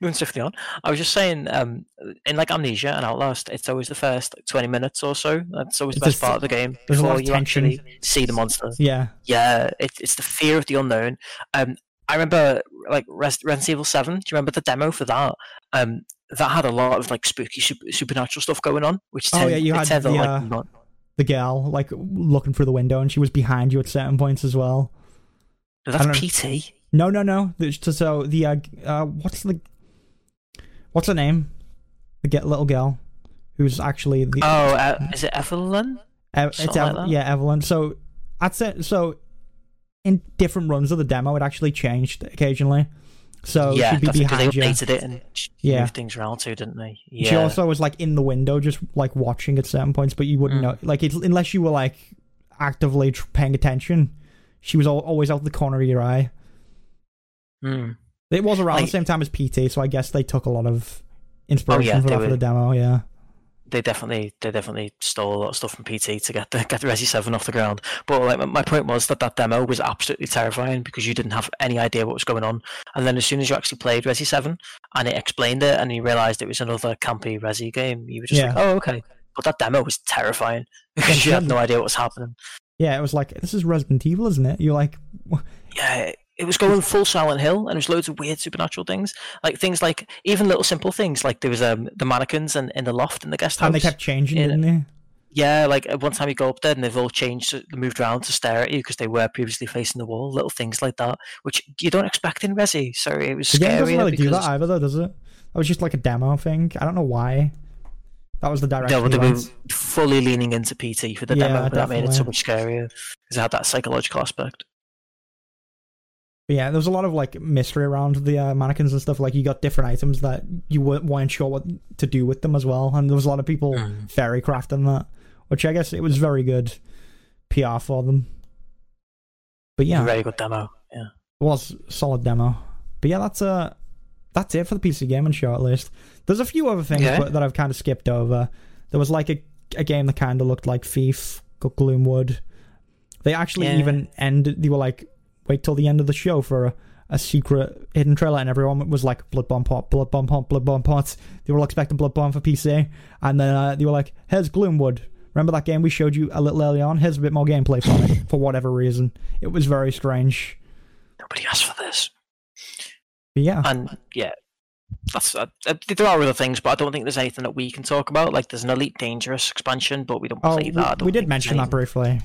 moving swiftly on. I was just saying, um, in like Amnesia and Outlast, it's always the first like, twenty minutes or so. That's always the It's best just- part of the game there's a lot before you tension. actually see the monster. Yeah, Yeah, it, it's the fear of the unknown. Um, I remember like Res- Resident Evil Seven. Do you remember the demo for that? Um, that had a lot of like spooky super, supernatural stuff going on, which Oh, tend, yeah, you had the, like, uh, not- the girl like looking through the window and she was behind you at certain points as well. No, that's. PT. No, no, no. So the uh, uh, what's the what's her name? The get little girl who's actually the Oh, uh, is it Evelyn? Ev- it's Ev- like yeah Evelyn. So that's it. So in different runs of the demo, it actually changed occasionally. So yeah, she'd be because they behind you. updated it and Yeah. moved things around too, didn't they? Yeah. She also was like in the window, just like watching at certain points, but you wouldn't Mm. know. Like it's, unless you were like actively paying attention, she was al- always out of the corner of your eye. Mm. It was around Like- the same time as PT, so I guess they took a lot of inspiration Oh, yeah, for that for the demo. Yeah. they definitely they definitely stole a lot of stuff from PT to get the get the Resi Seven off the ground. But like my- point was that that demo was absolutely terrifying because you didn't have any idea what was going on, and then as soon as you actually played Resi Seven and it explained it and you realized it was another campy Resi game, you were just like, Yeah. oh okay. But that demo was terrifying because you had no idea what was happening. Yeah, it was like this is Resident Evil, isn't it? You're like, Yeah, it was going full Silent Hill, and there was loads of weird supernatural things, like things like even little simple things, like there was um the mannequins and in the loft in the guest house. and they kept changing, Yeah. didn't they? Yeah, like uh, one time you go up there and they've all changed, moved around to stare at you because they were previously facing the wall. Little things like that, which you don't expect in Resi. So it was The game doesn't really do that either, though, does it? That was just like a demo thing. I don't know why. That was the direction. no, but they they were went. fully leaning into PT for the Yeah, demo, but that made it so much scarier because it had that psychological aspect. But yeah, there was a lot of like mystery around the uh, mannequins and stuff. Like you got different items that you weren't, weren't sure what to do with them as well, and there was a lot of people Mm. theory crafting that, which I guess it was very good PR for them. But yeah, Very good demo. Yeah. It was a solid demo. But yeah, that's uh that's it for the PC gaming show at least. There's a few other things Okay. but, that I've kind of skipped over. There was like a a game that kind of looked like Thief, Gloomwood. They actually Yeah. even ended. They were like, wait till the end of the show for a, a secret hidden trailer, and everyone was like, Bloodborne Pot, Bloodborne Pot, Bloodborne Pot. They were all expecting Bloodborne for PC, and then uh, they were like, here's Gloomwood. Remember that game we showed you a little early on? Here's a bit more gameplay from it for whatever reason. It was very strange. Nobody asked for this. But yeah. And yeah, that's uh, uh, there are other things, but I don't think there's anything that we can talk about. Like there's an Elite Dangerous expansion, but we don't Oh, play we, that. We did mention that briefly.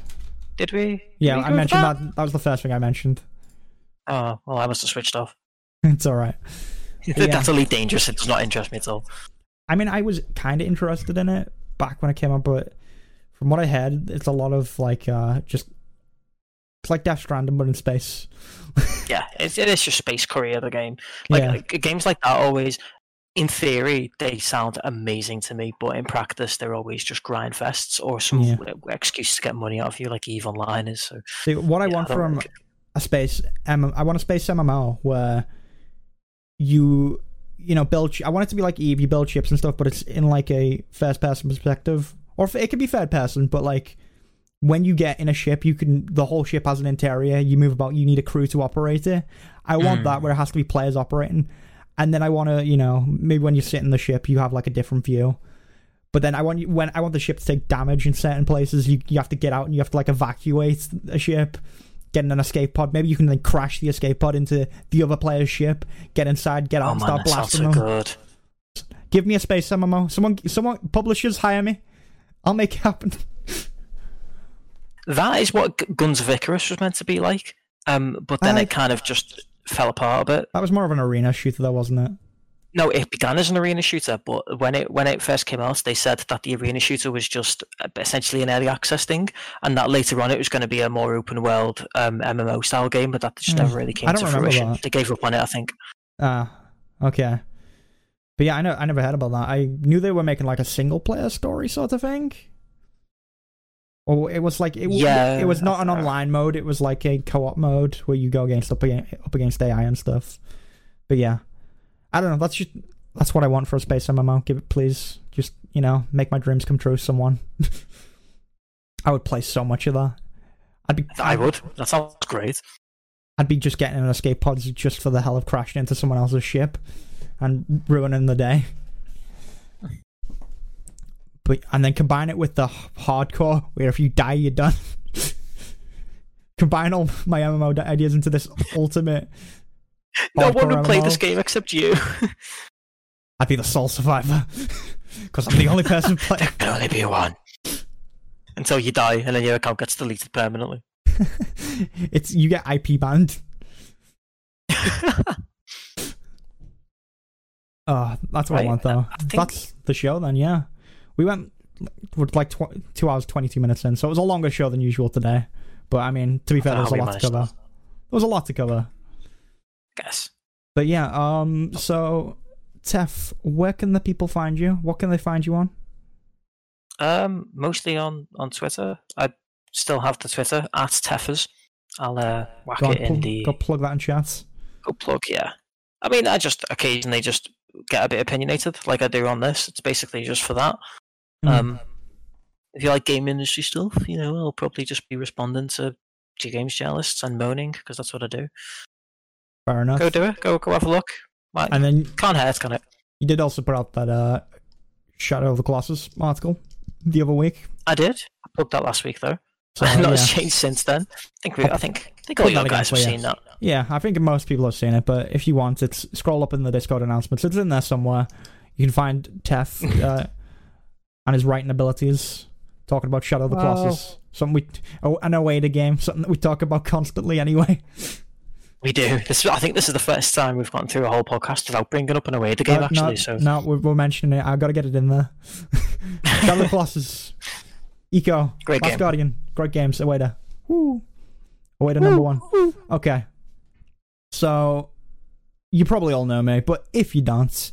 Did we? Yeah, Did we I mentioned for that. That was the first thing I mentioned. Oh, well, I must have switched off. It's all right. Yeah. That's Elite Dangerous. It does not interest me at all. I mean, I was kind of interested in it back when it came out, but from what I heard, it's a lot of like uh just it's like Death Stranding but in space. Yeah, it, it is just Space Korea, the game. Like yeah, uh, games like that always, in theory, they sound amazing to me, but in practice, they're always just grind fests or some Yeah. excuse to get money out of you, like Eve Online is. So See, what I yeah, want don't from like a space M- I want a space MMO where you you know build. I want it to be like Eve. You build ships and stuff, but it's in like a first person perspective, or it could be third person, but like when you get in a ship, you can the whole ship has an interior. You move about. You need a crew to operate it. I want Mm. that where it has to be players operating, and then I want to, you know, maybe when you sit in the ship, you have like a different view. But then I want you when I want the ship to take damage in certain places. You you have to get out and you have to like evacuate a ship, get in an escape pod. Maybe you can then crash the escape pod into the other player's ship, get inside, get out, Oh and start that sounds blasting them. good. Give me a space MMO. Someone, someone, publishers hire me. I'll make it happen. That is what G- Guns of Icarus was meant to be like. Um, but then I- it kind of just fell apart a bit. That was more of an arena shooter, though, wasn't it? No, it began as an arena shooter, but when it when it first came out, they said that the arena shooter was just uh, essentially an early access thing, and that later on it was going to be a more open world um, MMO style game, but that just Hmm. never really came I don't to remember fruition. that. They gave up on it, I think. Ah, okay. But yeah, I know. I never heard about that. I knew they were making like a single player story sort of thing. Or it was like it, Yeah, it was not an online mode. It was like a co-op mode where you go against up against, up against AI and stuff. But yeah, I don't know. That's just that's what I want for a space MMO. Give it, please. Just you know, make my dreams come true. Someone. I would play so much of that. I'd be. I would. That sounds great. I'd be just getting in escape pods just for the hell of crashing into someone else's ship and ruining the day. But and then combine it with the hardcore, where if you die, you're done. combine all my MMO ideas into this ultimate. No one would play this game except you. I'd be the sole survivor because I'm the only person playing. there can only be one. Until you die, and then your account gets deleted permanently. it's you get IP banned. Oh, that's what I want though. I think- That's the show then, yeah. We went like tw- two hours twenty two minutes in, so it was a longer show than usual today. But I mean, to be fair, there was a lot to cover. There was a lot to cover. I guess. But yeah, um, so Tef, where can the people find you? What can they find you on? Um, mostly on on Twitter. I still have the Twitter at Teffers. I'll uh, whack Go, it in plug, the go plug that in chat. go plug. Yeah. I mean, I just occasionally just get a bit opinionated, like I do on this. It's basically just for that. Mm. Um, if you like game industry stuff, you know, I'll probably just be responding to G Games journalists and moaning because that's what I do. Fair enough. Go do it. Go go have a look. And then can't hurt, can it? you did also put out that uh, Shadow of the Colossus article the other week. I did. I plugged that last week though. So Not yeah. has changed since then. I think we, I think I think all you guys have seen that. Yeah, I think most people have seen it, but if you want, it's scroll up in the Discord announcements. It's in there somewhere. You can find Tef uh, and his writing abilities, talking about Shadow of the Wow. Colossus. Something we, oh, an Ueda game, something that we talk about constantly anyway. We do. This, I think this is the first time we've gone through a whole podcast without bringing up an Ueda game. Uh, actually, no, so no, we're, we're mentioning it. I've got to get it in there. Shadow of the Colossus, Ico, Great Last game. Guardian, great games. Ueda, woo, Ueda number one. Okay. So, you probably all know me, but if you don't,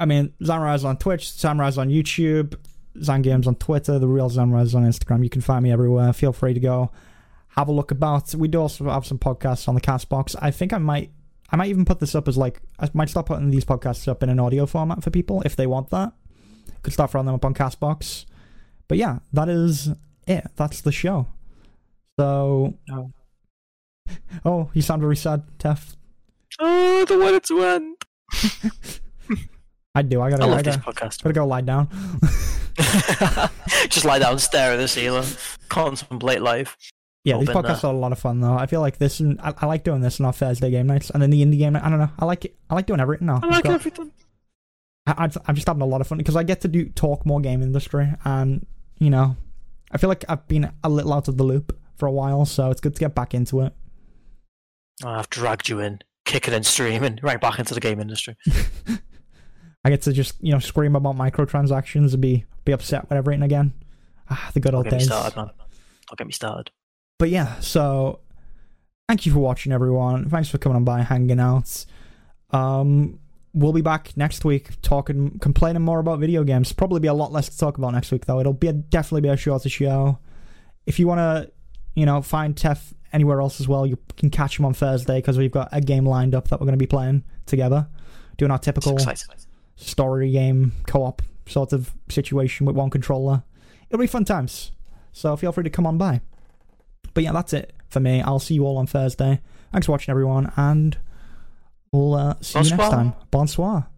I mean, Zanrise on Twitch, Zanrise on YouTube, Zangames on Twitter, The Real Zanrise on Instagram. You can find me everywhere. Feel free to go have a look about. We do also have some podcasts on the Castbox. I think I might. I might even put this up as like I might start putting these podcasts up in an audio format for people if they want that. Could start throwing them up on Castbox. But yeah, that is it. That's the show. So Oh. Oh, you sound very sad, Tef. Oh, the one to end. I do. I gotta, I I love this gotta, podcast. gotta go lie down. Just lie down, stare at the ceiling, contemplate life. yeah, these been podcasts there. are a lot of fun though. I feel like this, and I, I like doing this on our Thursday game nights, and then the indie game night. I don't know. I like it. I like doing everything now. I like I've got- everything. I, I- I'm just having a lot of fun because I get to do talk more game industry, and you know, I feel like I've been a little out of the loop for a while, so it's good to get back into it. I've dragged you in, kicking and streaming, right back into the game industry. I get to just you know scream about microtransactions and be be upset with everything again. Ah, the good old get me days. started, man. Don't get me started. but yeah, so thank you for watching, everyone. Thanks for coming on by, hanging out. Um, we'll be back next week talking, complaining more about video games. Probably be a lot less to talk about next week, though. It'll be a, definitely be a shorter show. If you want to, you know, find Tef anywhere else as well, you can catch him on Thursday because we've got a game lined up that we're going to be playing together, doing our typical. Story game co-op sort of situation with one controller. It'll be fun times. So feel free to come on by. But yeah, that's it for me. I'll see you all on Thursday. Thanks for watching, everyone, and we'll uh, see you next time. Bonsoir.